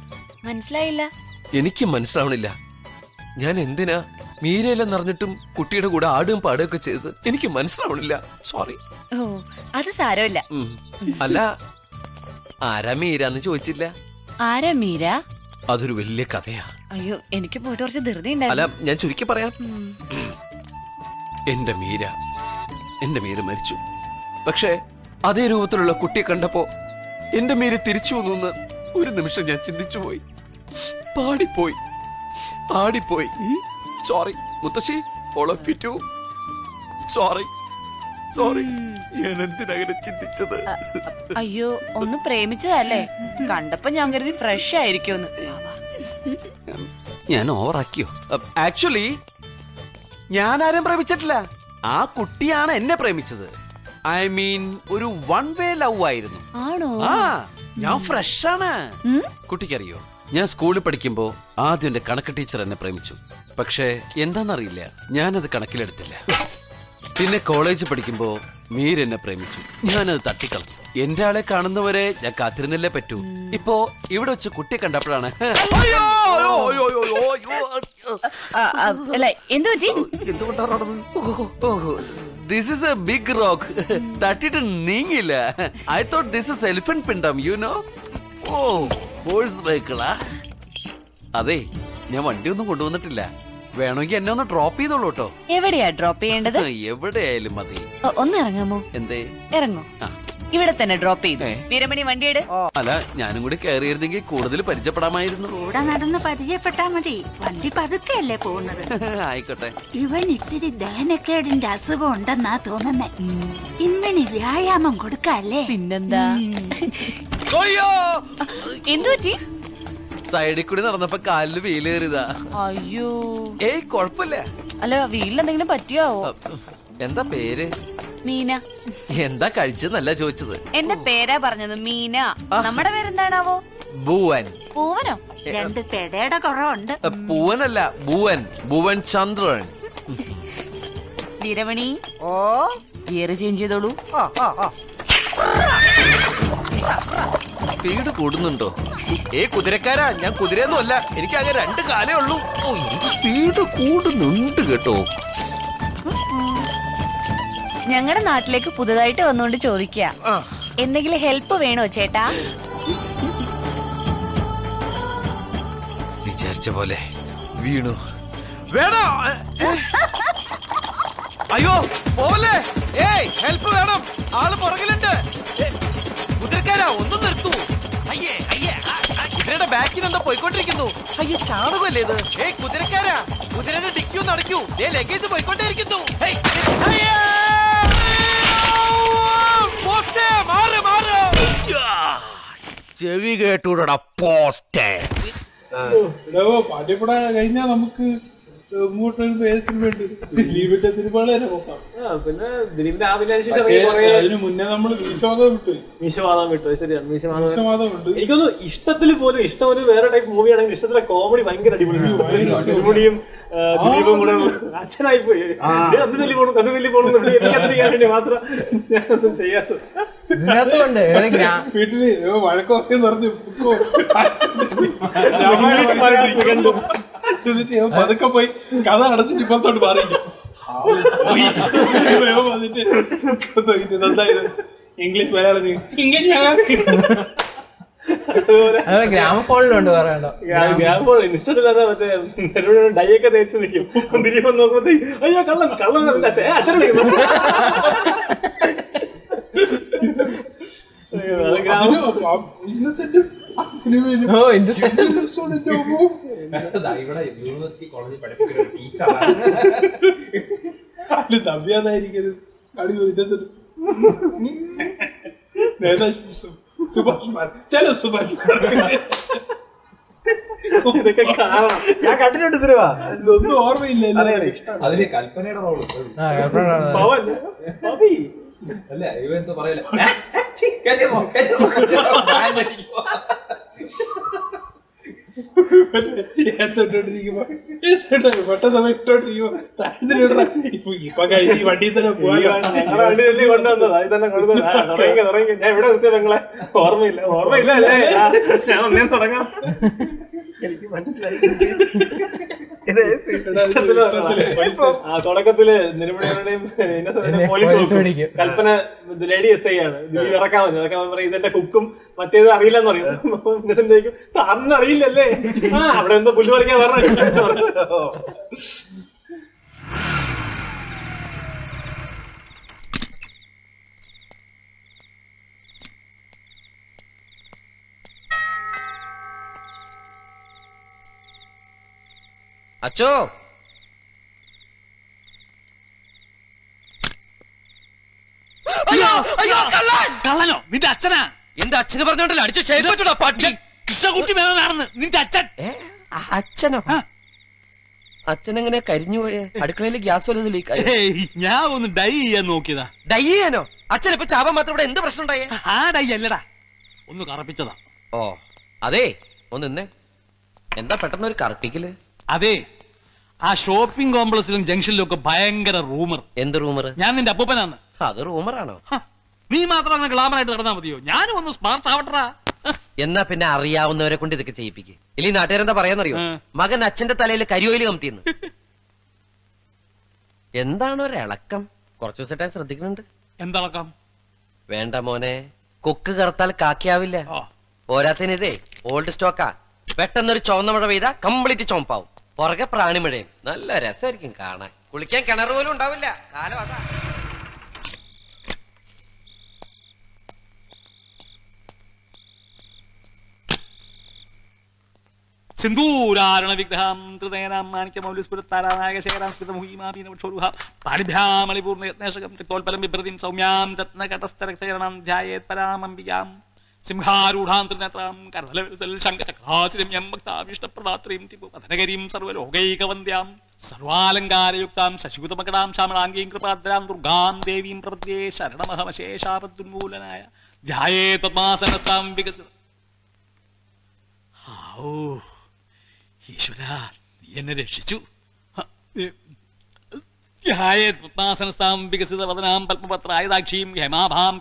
മനസ്സിലായില്ല. എനിക്ക് മനസ്സിലാവണില്ല. ഞാൻ എന്തിനാ മീരയെല്ലാം നിറഞ്ഞിട്ടും കുട്ടിയുടെ കൂടെ ആടുകയും പാടുകയൊക്കെ ചെയ്തത്? എനിക്ക് മനസ്സിലാവണില്ല. സോറി. ഓ അത് സാരമില്ല. അല്ല ആരാ മീരാന്ന് ചോദിച്ചില്ല? ആരാ മീര? അതൊരു വലിയ കഥയാ. അയ്യോ എനിക്ക് പോയിട്ട് കുറച്ച് ധൃതി അല്ല ഞാൻ ചുരുക്കി പറയാം. എന്റെ മീര എന്റെ മീര മരിച്ചു. പക്ഷേ അതേ രൂപത്തിലുള്ള കുട്ടിയെ കണ്ടപ്പോ എന്റെ മീര തിരിച്ചു വന്നു ഒരു നിമിഷം ഞാൻ ചിന്തിച്ചു പോയി. പാടിപ്പോയി. ആടിപ്പോയി. സോറി മുത്തശ്ശി ഓളോ സോറി സോറി ഞാൻ എന്തിനങ്ങനെ ചിന്തിച്ചത് അയ്യോ ഒന്ന് പ്രേമിച്ചതല്ലേ? കണ്ടപ്പോ ഞാൻ കരുതി ഫ്രഷ് ആയിരിക്കുമെന്ന്. ഞാൻ ഓവറാക്കിയോ? ആക്ച്വലി ഞാൻ ആരും പ്രേമിച്ചിട്ടില്ല. ആ കുട്ടിയാണ് എന്നെ പ്രേമിച്ചത്. ഐ മീൻ ഒരു വൺ വേ ലവ് ആയിരുന്നു. ആണോ? ആ ഞാൻ ഫ്രഷ് ആണ്. കുട്ടിക്കറിയോ? ഞാൻ സ്കൂളിൽ പഠിക്കുമ്പോ ആദ്യം എന്റെ കണക്ക് ടീച്ചർ എന്നെ പ്രേമിച്ചു. പക്ഷേ എന്താന്നറിയില്ല. ഞാനത് കണക്കിലെടുത്തില്ല. പിന്നെ കോളേജ് പഠിക്കുമ്പോ മീർ എന്നെ പ്രേമിച്ചു. ഞാനത് തട്ടിക്കളഞ്ഞു. എന്റെ ആളെ കാണുന്നവരെ ഞാൻ കാത്തിരുന്നല്ലേ പറ്റൂ. ഇപ്പോ ഇവിടെ വെച്ച് കുട്ടിയെ കണ്ടപ്പോഴാണ്. അയ്യോ, അയ്യോ, അയ്യോ, അയ്യോ, അയ്യോ, അയ്യോ. ആ, ആ, അല്ല എന്തു പറ്റി? This is a big rock തട്ടിട്ട് നീങ്ങില്ല. I thought this is elephant പിണ്ടം യു നോ ഓ ഫോഴ്സ് വെഹിക്കിളാ അതെ ഞാൻ വണ്ടി ഒന്നും കൊണ്ടുവന്നിട്ടില്ല. വേണമെങ്കിൽ എന്നെ ഒന്ന് ഡ്രോപ്പ് ചെയ്തോളൂ കേട്ടോ. എവിടെയാ ഡ്രോപ്പ് ചെയ്യേണ്ടത്? എവിടെയായാലും മതി. ഒന്ന് ഇറങ്ങാമോ? എന്തേ? ഇറങ്ങോ. ആ. ഇവിടെ തന്നെ ഡ്രോപ്പ് ചെയ്തു. വീരമണി വണ്ടിയുടെ അല്ല ഞാനും കൂടി കയറിയിരുന്നെങ്കിൽ കൂടുതൽ പരിചയപ്പെടാമായിരുന്നു. കൂടെ നടന്ന് പരിചയപ്പെട്ടാ മതി. വണ്ടി പതുക്കെയല്ലേ പോകുന്നത്. ആയിക്കോട്ടെ. ഇവൻ ഇത്തിരി ദഹനക്കേടിന്റെ അസുഖം ഉണ്ടെന്നാ തോന്നുന്നേ. ഇവന് വ്യായാമം കൊടുക്കല്ലേ? പിന്നെന്താ? അയ്യോ! എന്തു പറ്റി? സൈഡിൽ കൂടി നടന്നപ്പോ കാലിൽ കയറിയതാ അയ്യോ. ഏയ് കൊഴപ്പില്ല. അല്ല വീലിൽ എന്തെങ്കിലും പറ്റിയോ എന്താ പേര്? മീന. എന്താ കഴിച്ചെന്നല്ല ചോദിച്ചത്. എന്റെ പേരാ പറഞ്ഞത് മീന. നമ്മുടെ പേരെന്താണാവോ? ഭൂവൻ. പൂവനോ രണ്ട് പെടയുടെ കുറവുണ്ട്. പൂവനല്ല ഭൂവൻ. ഭൂവൻ ചന്ദ്രൻ. വീരമണി ഓ. ഗിയർ ചേഞ്ച് ചെയ്തോളൂ. സ്പീഡ് കൂടുന്നുണ്ടോ? ഏ കുതിരക്കാരാ ഞാൻ കുതിരയൊന്നും അല്ല എനിക്ക് ആകെ രണ്ട് കാലേ ഉള്ളൂ. ഓ എനിക്ക് സ്പീഡ് കൂടുന്നുണ്ട് കേട്ടോ. ഞങ്ങളുടെ നാട്ടിലേക്ക് പുതുതായിട്ട് വന്നുകൊണ്ട് ചോദിക്കുക എന്തെങ്കിലും ഹെൽപ്പ് വേണോ ചേട്ടാ? വിചാരിച്ച പോലെ വീണു. വേണോ. അയ്യോ പോലെ ഏയ് ഹെൽപ്പ് വേണം. ആൾ പുറകിലുണ്ട്. കുതിരക്കാരാ ഒന്നും നിർത്തൂ. അയ്യേ അയ്യേ കുതിരയുടെ ബാക്കിൽ എന്താ പോയിക്കൊണ്ടിരിക്കുന്നു. അയ്യേ ചാണകമല്ലേ ഇത്? ഏയ് കുതിരക്കാരാ കുതിരയുടെ ഡിക്കി ഒന്ന് അടയ്ക്കൂ ദേ ലഗേജ് പോയിക്കൊണ്ടേയിരിക്കുന്നു. ചെവി കേട്ടൂടാ പോസ്റ്റേ. കഴിഞ്ഞാ നമുക്ക് മമ്മൂട്ടിയുടെ ഏത് സിനിമയുണ്ട് ദിലീപിന്റെ സിനിമകൾ തന്നെ നോക്കാം ആ, പിന്നെ അതിന് മുന്നേ നമ്മൾ മീശവാദം വിട്ടു. മീശവാദം വിട്ടു അത് ശരിയാണ് മീശവാദം. എനിക്കൊന്ന് ഇഷ്ടത്തിൽ പോലും ഇഷ്ടം ഒരു വേറെ ടൈപ്പ് മൂവി ആണെങ്കിൽ ഇഷ്ടത്തിലെ കോമഡി ഭയങ്കര അടിപൊളി. നെടുമുടിയും ആ, ദിലീപും കൂടെ അച്ഛനായി പോയി. അത് തല്ലി ചെയ്യാൻ വേണ്ടി മാത്രം ഞാനൊന്നും ചെയ്യാത്തത്. ഇതിനകത്തുണ്ട് വീട്ടിൽ വഴക്കൊക്കെ നിറച്ച് എന്നിട്ട് ഞാൻ പതുക്കെ പോയി കഥ അടച്ചിട്ട് ഇപ്പത്തോട്ട് മാറിയില്ല വന്നിട്ട് ഇംഗ്ലീഷ് മലയാളം. നീ- ഇംഗ്ലീഷ് മലയാളം ഗ്രാമഫോണിലുണ്ട് പറയണ്ടോ ഗ്രാമഫോൺ ഇഷ്ടത്തില്ലാതെ മറ്റേ ഡൈയൊക്കെ തേച്ച് നിൽക്കും. ദിലീപ് നോക്കുമ്പോഴത്തേക്ക് അയ്യോ കള്ളം കള്ളം അച്ഛൻ ഇന്നസെന്റ് സിനിമയിൽ ഓ. ഇവിടെ യൂണിവേഴ്സിറ്റി കോളേജിൽ പഠിപ്പിക്കുന്ന ഒരു ടീച്ചറാണ് അതിൽ നവ്യാതായിരിക്കരുത് അടിപൊളി ഇന്നസെന്റ് നേതാ സുഭാഷ് മാർ. ചലോ സുഭാഷ് മാർ. ഞാൻ കണ്ടിട്ടുണ്ട് സിനിമ. ഇതൊന്നും ഓർമ്മയില്ല അതിൽ കൽപ്പനയുടെ റോൾ അല്ല? ഇവ എന്തോ പറയല പെട്ടെന്ന് ഇട്ടോണ്ടിരിക്കുമ്പോ ഇപ്പൊ ഈ വണ്ടിയിൽ തന്നെ കൊണ്ടുവന്നത്. തന്നെ ഞാൻ ഇവിടെ നിർത്തിയ നിങ്ങളെ. ഓർമ്മയില്ല. ഓർമ്മയില്ല അല്ലേ? ഞാൻ ഒന്നേ തുടങ്ങാം. എനിക്ക് മനസ്സിലായി. തുടക്കത്തിൽ നിരുപടികളുടെയും എന്നെ police. Kalpana lady S I ആണ്. ഇറക്കാൻ ഇറക്കാൻ പറയും ഇതെന്റെ കുക്കും മറ്റേത് അറിയില്ലെന്ന് പറയും. ചോദിക്കും സാറിന് അറിയില്ലല്ലേ? ആ അവിടെ എന്തോ പുല്ല് പറിക്കാൻ പറഞ്ഞു അച്ചോ. അയ്യോ അയ്യോ കള്ളൻ. കള്ളനോ? നിന്റെ അച്ഛനാ? എന്റെ അച്ഛന് പറഞ്ഞോണ്ടല്ലോ അടിച്ചു ചെയ്തോട്ടാ പാട്ടി? കൃഷ്ണകുട്ടി മേനോനാണെന്ന്. നിന്റെ അച്ഛൻ. അച്ഛനോ? അച്ഛൻ എങ്ങനെ കരിഞ്ഞു പോയേ? അടുക്കളയിൽ ഗ്യാസ് വല്ലതും ലീക്ക് ഞാൻ ഒന്ന് ഡൈ ചെയ്യാൻ നോക്കിയതാ. ഡൈ ചെയ്യാനോ? അച്ഛൻ ഇപ്പൊ ചാവാൻ മാത്രം ഇവിടെ എന്ത് പ്രശ്നം ഉണ്ടായേ? ആ ഡൈ അല്ലടാ. ഒന്ന് കറപ്പിച്ചതാ. ഓ അതെ ഒന്ന് എന്താ പെട്ടെന്ന് ഒരു കറപ്പിക്കൽ? അതെ ആ ഷോപ്പിംഗ് കോംപ്ലക്സിലും ജംഗ്ഷനിലും ഒക്കെ ഭയങ്കര റൂമർ എന്ത് റൂമർ ഞാൻ നിന്റെ അപ്പൂപ്പനാണ് അത് റൂമറാണോ നീ മാത്രം അങ്ങനെ ഗ്ലാമറായിട്ട് നടന്നാ മതിയോ? ഞാനും ഒന്ന് സ്മാർട്ട് ആവട്ടാ എന്നാ പിന്നെ അറിയാവുന്നവരെ കൊണ്ട് ഇതൊക്കെ ചെയ്യിപ്പിക്ക്. ഇല്ല നാട്ടുകാരെന്താ പറയാന്നറിയോ? മകൻ അച്ഛന്റെ തലയിൽ കരിയോയിൽ കമത്തിന്ന് എന്താണ് ഒരിളക്കം കുറച്ചു ദിവസമായിട്ട് ശ്രദ്ധിക്കുന്നുണ്ട്. എന്തളക്കം? വേണ്ട മോനെ കൊക്ക് കറുത്താൽ കാക്കിയാവില്ല. പോരാത്തതിനിതേ ഓൾഡ് സ്റ്റോക്കാ പെട്ടെന്നൊരു ചുവന്ന മഴ പെയ്താ കംപ്ലീറ്റ് ചുമപ്പാവും പുറകെ പ്രാണിമഴയും. നല്ല രസമായിരിക്കും കാണാൻ. കുളിക്കാൻ കിണർ പോലും ഉണ്ടാവില്ല. കാലം അതാ. സിന്ദൂരാരണ വിഗ്രഹം ത്രിനയനാം മാണിക്യമൗലിസ്ഫുരത്താരാനായക ശേഖരാം സ്മിത മുഹീമാപീനവക്ഷോരുഹ പാണിഭ്യാമളിപൂർണ യത്നേഷകം ത്രിത്തോൽപലം വിഭൃതിം സൗമ്യാം രത്നകടസ്ഥരക്ഷേരണം ധ്യായേത് പരാമംബികാം സർവാലങ്കാരയുക്താം ശശികുതമകടാം ശ്യാമളാംഗീം കൃപാദ്രാം ദുർഗാം ദേവീം പ്രപദ്യേ ശരണമഹമശേഷാപദ്ദുന്മൂലനായ ധ്യായേ തദ്മാസനത്താം വികസിത ഈശ്വര നീ എന്നെ രക്ഷിച്ചു. വികസിത വദനാം ഹേമാഭാം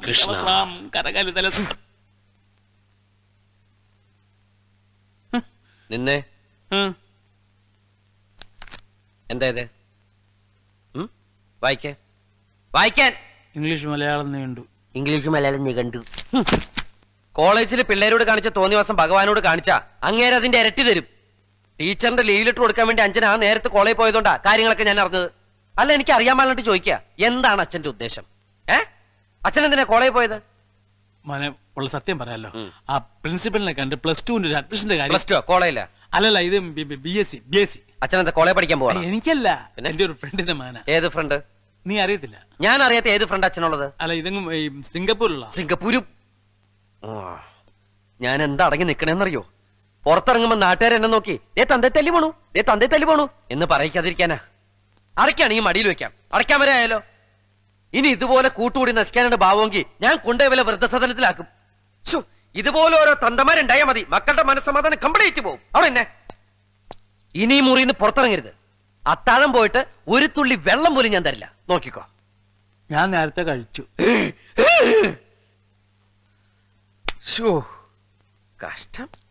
കരകലിതല നിന്നെ? എന്താ ഇത്? വായിക്കാൻ വായിക്കേ. വായിക്കാൻ. ഇംഗ്ലീഷ് മലയാളം നീണ്ടു ഇംഗ്ലീഷ് മലയാളം നിഘണ്ടു കോളേജിൽ പിള്ളേരോട് കാണിച്ച തോന്നിവാസം ഭഗവാനോട് കാണിച്ച അങ്ങേരതിന്റെ ഇരട്ടി തരും. ടീച്ചറിന്റെ ലീവ് ലെറ്റർ കൊടുക്കാൻ വേണ്ടി അഞ്ചന ആ നേരത്തെ കോളേജിൽ പോയതുകൊണ്ടാ കാര്യങ്ങളൊക്കെ ഞാൻ അറിഞ്ഞത്. അല്ല എനിക്ക് അറിയാൻ പാടില്ലാണ്ട് ചോദിക്കുക എന്താണ് അച്ഛന്റെ ഉദ്ദേശം? ഏ? അച്ഛൻ എന്തിനാ കോളേജിൽ പോയത്? മോനെ ഉള്ള സത്യം പറയാലോ. ആ പ്രിൻസിപ്പലിനെ കണ്ട് പ്ലസ് ടുവിന്റെ ഒരു അഡ്മിഷന്റെ കാര്യം പ്ലസ് ടു കോളേജില അല്ലല്ല ഇത് B S C B S C അച്ഛൻ എന്താ കോളേജ് പഠിക്കാൻ പോവാ എനിക്കല്ല. എന്റെ ഒരു ഫ്രണ്ടിന്റെ മാന. ഏത് ഫ്രണ്ട് നീ അറിയത്തില്ല? ഞാൻ അറിയാത്ത ഏത് ഫ്രണ്ട് അച്ഛനുള്ളത്? അല്ല ഇതെങ്ങും സിംഗപ്പൂരിലുള്ള സിംഗപ്പൂരും. ഞാൻ എന്താ അടങ്ങി നിക്കണേന്നറിയോ? പുറത്തിറങ്ങുമ്പോ നാട്ടുകാർ എന്നെ നോക്കി ഏ തന്തേ തല്ലി പോണു ഏ തന്തേ തല്ലി പോണു എന്ന് പറയിക്കാതിരിക്കാനാ. അടയ്ക്കാണ് ഈ മടിയിൽ വെക്കാം. അടയ്ക്കാൻ വരെ ആയാലോ? ഇനി ഇതുപോലെ കൂട്ടുകൂടി നശിക്കാനുണ്ട് ഭാവമെങ്കിൽ ഞാൻ കൊണ്ടുപോയി വൃദ്ധസദനത്തിലാക്കും. ഇതുപോലെ ഓരോ തന്തമാരുണ്ടായാൽ മതി. മക്കളുടെ മനസ്സമാധാനം കംപ്ലീറ്റ് പോകും അവിടെ എന്നെ. ഇനി മുറിന്ന് മുറിയിൽ നിന്ന് പുറത്തിറങ്ങരുത്. അത്താഴം പോയിട്ട് ഒരു തുള്ളി വെള്ളം പോലും ഞാൻ തരില്ല. നോക്കിക്കോ. ഞാൻ നേരത്തെ കഴിച്ചു. കഷ്ടം.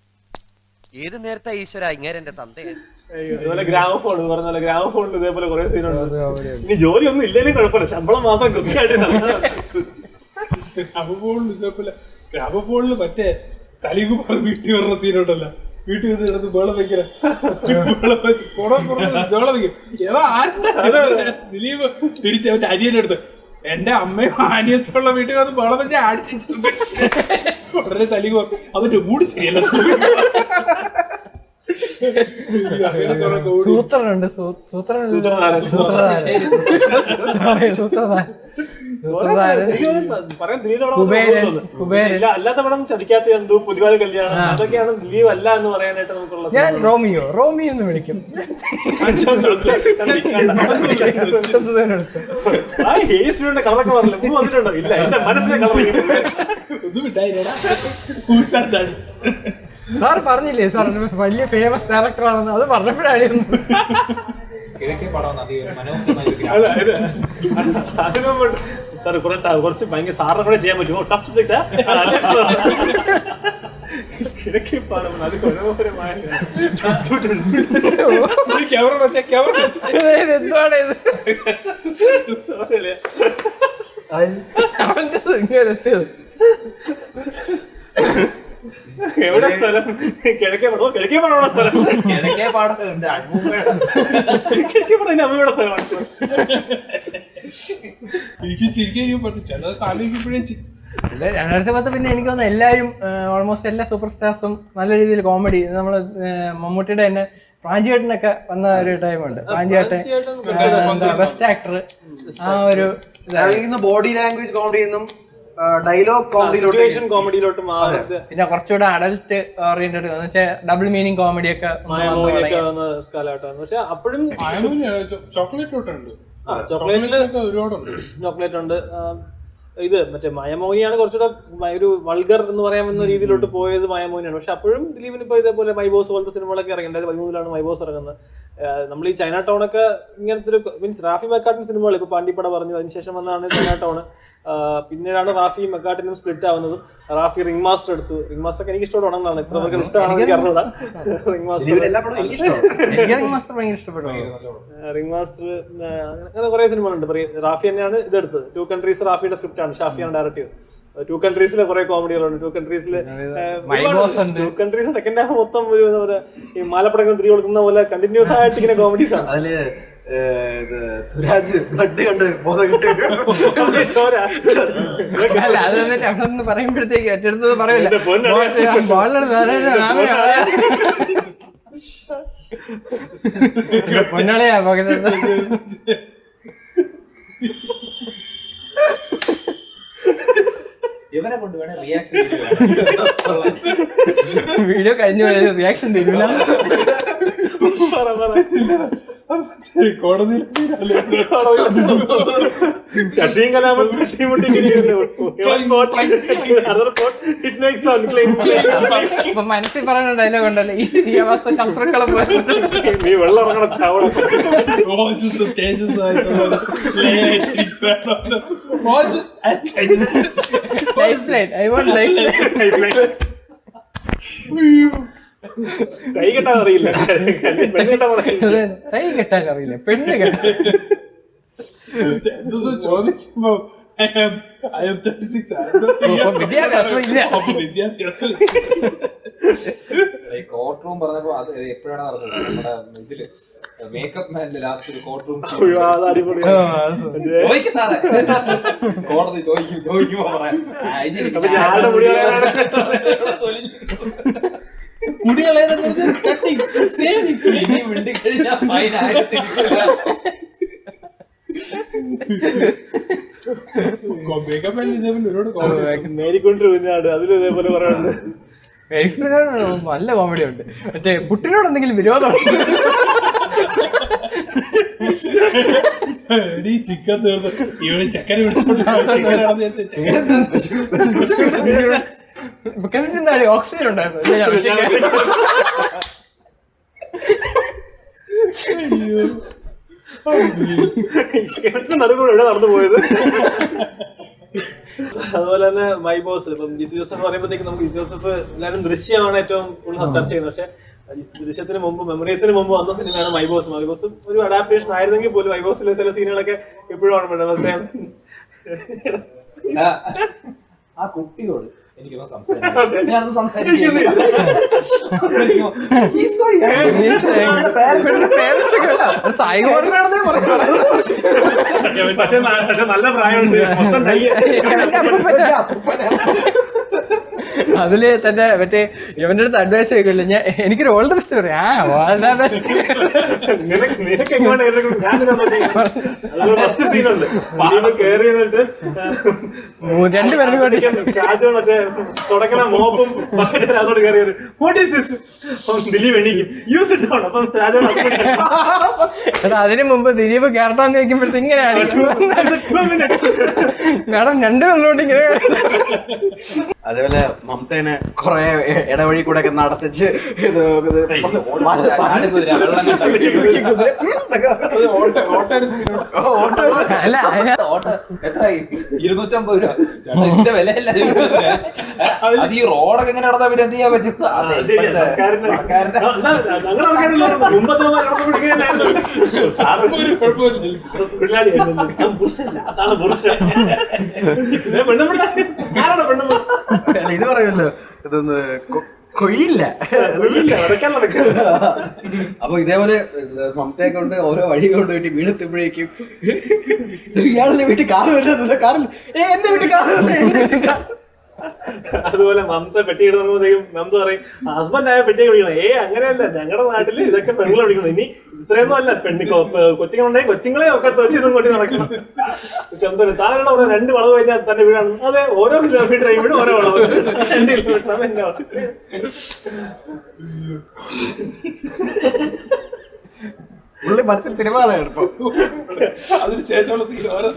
ഏത് നേരത്തെ ഈശ്വര? ഇങ്ങനെ എന്റെ തന്തയെ. അയ്യോ, ഇതുപോലെ ഗ്രാമഫോൺ പറഞ്ഞ പോലെ ഗ്രാമഫോണിൽ ഇതേപോലെ കുറെ സീനുണ്ട് ഇനി ജോലിയൊന്നും ഇല്ലെങ്കിലും കുഴപ്പമില്ല. ശമ്പളം മാത്രം കൃത്യമായിട്ട്. ഗ്രാമഫോണിൽ ഇതേപോലെ ഗ്രാമഫോണിൽ മറ്റേ സലീകുമാർ വീട്ടിൽ വരുന്ന സീനുണ്ടല്ലോ വീട്ടിൽ നിന്ന് കിടന്ന് ബേളം വെക്കല. ബേളം വെച്ച് കുടം കുറഞ്ഞ് ബേളം വെക്കും. ഏതാ ആരുടെ? ദിലീപ് തിരിച്ച് അവന്റെ അരിയനെടുത്ത് എന്റെ അമ്മയും ആനിയത്തുള്ള വീട്ടിൽ വന്ന് ബേളം വെച്ച് അടിച്ചു ഉടനെ സലിഖ് അവന്റെ മൂഡ് ശരിയല്ല. സൂത്രനുണ്ട് അല്ലാത്ത പടം ചതിക്കാത്ത എന്തോ പുലിവാല കല്യാണം. അതൊക്കെയാണ് ദിലീപ് അല്ല എന്ന് പറയാനായിട്ട് നമുക്കുള്ളത്. ഞാൻ റോമിയോ റോമിയോ എന്ന് വിളിക്കും. കളറൊക്കെ പറഞ്ഞില്ല വന്നിട്ടുണ്ടോ? ഇല്ല എന്റെ മനസ്സിലെ കളർ ഒന്നും പൂശാന്താണ് സാർ പറഞ്ഞില്ലേ സാർ വലിയ ഫേമസ് ഡയറക്ടർ ആണെന്ന്. അത് മുമ്പ് സാർ കുറെ കുറച്ച് ഭയങ്കര സാറിനെ കൂടെ ചെയ്യാൻ പറ്റുമോ? ടഫ് കിഴക്കി പാടം അത് മനോഹരമായ ക്യാമറ ക്യാമറ എന്താണ് ഇത് അളിയാ. അവന്റെ ഇങ്ങനെ. എവിടെ സ്ഥലം? കിഴക്കേ പടമോ കിഴക്കേ പടമാണോ സ്ഥലം. കിഴക്കേ പാടം ഉണ്ട്. കിഴക്കേ പടം എന്റെ അമ്മയുടെ സ്ഥലമാണ് എനിക്ക് ചിരിക്കാൻ പറ്റും. ചിലതൊക്കെ കാലിക്കുമ്പോഴേ രണ്ടായിരത്തി പത്ത് പിന്നെ എനിക്ക് തോന്നുന്നു എല്ലാവരും ഓൾമോസ്റ്റ് എല്ലാ സൂപ്പർ സ്റ്റാർസും നല്ല രീതിയിൽ കോമഡി നമ്മൾ മമ്മൂട്ടിയുടെ തന്നെ പ്രാഞ്ചിയേട്ടനൊക്കെ വന്ന ഒരു ടൈമുണ്ട് പ്രാഞ്ചിയേട്ടൻ ബെസ്റ്റ് ആക്ടർ ആ ഒരു ബോഡി ലാംഗ്വേജ് കോമഡി എന്നും ഡയലോഗ് കോമഡിയിലോട്ട് പിന്നെ കുറച്ചുകൂടെ അഡൽട്ട് ഓറിയന്റഡ് എന്ന് വെച്ചാൽ ഡബിൾ മീനിങ് കോമഡി ഒക്കെ. കാലഘട്ടമാണ്. പക്ഷെ അപ്പോഴും ചോക്ലേറ്റ് ഉണ്ട് ഒരുപാടുണ്ട്. ചോക്ലേറ്റ് ഉണ്ട്. ഇത് മറ്റേ മയമോഹിനിയാണ് കുറച്ചുകൂടെ ഒരു വൾഗർ എന്ന് പറയാമെന്ന രീതിയിലോട്ട് പോയത് മയമോഹിനിയാണ് പക്ഷെ അപ്പോഴും ദിലീപിന് ഇപ്പോൾ ഇതേപോലെ മൈബോസ് പോലത്തെ സിനിമകളൊക്കെ ഇറങ്ങി രണ്ടായിരത്തി പതിമൂന്നിലാണ് മൈബോസ് ഇറങ്ങുന്നത്. നമ്മൾ ഈ ചൈന ടൗൺ ഒക്കെ ഇങ്ങനത്തെ ഒരു മീൻസ് റാഫി മെക്കാട്ടിൻ സിനിമകൾ ഇപ്പൊ പാണ്ടിപ്പട പറഞ്ഞു. അതിനുശേഷം വന്നതാണ് ചൈന ടൗൺ പിന്നീടാണ് റാഫി മെക്കാട്ടിനും സ്പ്ലിറ്റ് ആവുന്നതും. റാഫി റിംഗ് മാസ്റ്റർ എടുത്തു. റിംഗ് മാസ്റ്റർ ഒക്കെ എനിക്ക് പടങ്ങളാണ് ഇത്ര പേർക്ക് ഇഷ്ടമാണെന്ന് അറിഞ്ഞൂടാ. റിംഗ് മാസ്റ്റർ എല്ലാ എനിക്ക് ഇഷ്ടമാണ്. എനിക്ക് റിംഗ് മാസ്റ്റർ റിംഗ് മാസ്റ്റർ അങ്ങനെ കുറെ സിനിമകളുണ്ട്. പറയും റാഫി തന്നെയാണ് ഇത് എടുത്തത് ടു കൺട്രീസ് റാഫിയുടെ സ്ക്രിപ്റ്റ് ആണ്. ഷാഫിയാണ് ഡയറക്ട് ചെയ്തത്. ടു കൺട്രീസിലെ കുറെ കോമഡികളുണ്ട്. ടു കൺട്രീസിൽ. ടു കൺട്രീസ് സെക്കൻഡ് ഹാഫ് മൊത്തം ഒരു എന്താ പറയുക ഈ മാലപ്പടക്കം തിരി കൊടുക്കുന്ന പോലെ കണ്ടിന്യൂസ് ആയിട്ട് ഇങ്ങനെ കോമഡീസ് ആണ്. സുരാജ് ബ്ലഡ് കണ്ട് ബോധം കിട്ടി. ചോര. അല്ല അത് വന്നിട്ട് അവിടെ നിന്ന് പറയുമ്പോഴത്തേക്ക് ഏറ്റെടുത്തത് പറയില്ല പൊന്നാളെയാ പൊന്നേ. പകരുന്നത് ഇവനെ കൊണ്ട് വേണേ റിയാക്ഷൻ വീഡിയോ കഴിഞ്ഞു റിയാക്ഷൻ പറ. കോടതിയിൽ ചട്ടിയും മനസ്സിൽ പറയുന്ന ഡയലോഗ് ഉണ്ടല്ലോ. ഈ അവസ്ഥ ശത്രുക്കളെ നീ വെള്ളം ഇറങ്ങണ ചാവണം. Life line I want life കൈ കെട്ടാൻ അറിയില്ല. കൈ കെട്ടാൻ അറിയില്ല. പെണ്ണ് കെട്ടാൻ ചോദിക്കുമ്പോ I am, I am 36. I am not അപ്പൊ വിദ്യാഭ്യാസം ഇല്ല. അപ്പൊ വിദ്യാഭ്യാസം കോർട്ട് റൂം പറഞ്ഞപ്പോ അത് എപ്പോഴാണ് നടന്നത് നമ്മുടെ ഇതിൽ മേക്കപ്പ് മാനിന്റെ ലാസ്റ്റ് ഒരു കോർട്ട് റൂം. ചോദിക്കും സാറേ. കോടതി ചോദിക്കും ചോദിക്കുമ്പോ പറയാം. ഫൈൻ ആയിരത്തി. മേരിക്കൊണ്ട് കുഞ്ഞാട്. അതിലും ഇതേപോലെ നല്ല കോമഡി ഉണ്ട്. മറ്റേ കുട്ടിനോട് എന്തെങ്കിലും വിരോധം എടീ ചിക്കൻ തീർന്നു ഇവന് ചക്കര പിടിച്ചോണ്ട് ചിക്കൻ ഓക്സിജൻ ഉണ്ടായിരുന്നു. നടുക്കൂടെ ഇവിടെ നടന്നു പോയത്. അതുപോലെ തന്നെ മൈ ബോസ് ഇപ്പം ജിത്തു ജോസഫ് പറയുമ്പോഴത്തേക്ക് നമുക്ക് ജിത്തു ജോസഫ് എല്ലാവരും ദൃശ്യമാണ് ഏറ്റവും കൂടുതൽ ചർച്ച ചെയ്യുന്നത്. പക്ഷെ ദൃശ്യത്തിന് മുമ്പ് മെമ്മറീസിന് മുമ്പ് വന്ന സിനിമയാണ് മൈ ബോസ് മൈ ബോസ് ഒരു അഡാപ്റ്റേഷൻ ആയിരുന്നെങ്കിൽ പോലും മൈ ബോസിലെ ചില സീനുകളൊക്കെ എപ്പോഴും ഓർമ്മയുണ്ട്. മറ്റേ ആ, ആ കുട്ടിയോട്. എനിക്കൊന്ന് സംസാരിക്കാം ഞാനൊന്ന് സംസാരിക്കുന്നില്ല പക്ഷെ നല്ല പ്രായമുണ്ട്. മൊത്തം തയ്യ. അതിൽ തന്നെ മറ്റേ ഇവന്റെ അടുത്ത് അഡ്വൈസ് ചോദിക്കില്ല ഞാൻ എനിക്കൊരു ഓൾ ദ ബെസ്റ്റ് പറയാം. ആ ഓൾ ദ ബെസ്റ്റ് രണ്ടുപേരും കൂടി. തുടക്കണ മോപ്പും ബക്കറ്റും അതോട് കയറി വരും. വാട്ട് ഈസ് ദിസ് ദിലീപ് എണീക്കും. യൂസ് ഇട്ട് ഡൗൺ അപ്പം ഷാജു എടാ, അതിന് മുമ്പ് ദിലീപ് കേരളാന്ന് ചോദിക്കുമ്പോഴത്തെ ഇങ്ങനെയാണ് മാഡം രണ്ടു പേരിലോട്ട് ഇങ്ങനെ അതേപോലെ മമതേനെ കൊറേ ഇടവഴി കൂടെ ഒക്കെ നടത്തിച്ച് ഇരുന്നൂറ്റമ്പത് രൂപ. വിലയല്ല അത് ഈ റോഡൊക്കെ എങ്ങനെ നടന്നാ പിന്നെ എന്ത് ചെയ്യാൻ പറ്റും? ഇത് പറയുമല്ലോ? ഇതൊന്ന് കൊഴിയില്ല. അപ്പൊ ഇതേപോലെ ഇത് മമതയെ കൊണ്ട് ഓരോ വഴി കൊണ്ട് വേണ്ടി വീടെത്തുമ്പോഴേക്കും ഇയാളുടെ വീട്ടിൽ കാറ് വരുന്നത്? കാറിൽ ഏ എന്റെ വീട്ടിൽ കാറ് വരുന്നത് അതുപോലെ മമത പെട്ടി ഇടുമ്പോഴത്തേക്കും മമത പറയും ഹസ്ബൻഡ് ആയ പെട്ടിയെ വിളിക്കണം. ഏ അങ്ങനെയല്ല. ഞങ്ങളുടെ നാട്ടിൽ ഇതൊക്കെ പെണ്ണുങ്ങളെ വിളിക്കണം. ഇനി ഇത്രയൊന്നും അല്ല. പെണ്ണി കൊച്ചുങ്ങളുണ്ടെങ്കിൽ കൊച്ചുങ്ങളെ ഒക്കെ തൊറ്റി ഇതും കൊണ്ടി നടക്കണം. പക്ഷെ എന്തൊരു താങ്കളുടെ പറഞ്ഞ രണ്ട് വളവ് കഴിഞ്ഞാൽ തന്റെ വീടാണ്. അതെ ഓരോ കിലോമീറ്റർ കഴിയുമ്പോഴും ഓരോ വളവ്. രണ്ട് വളവ്. പുള്ളി മനസ്സിൽ സിനിമ കാണാണ് ഇപ്പൊ. അതിന് ശേഷമുള്ള സീൻ ഓരോ.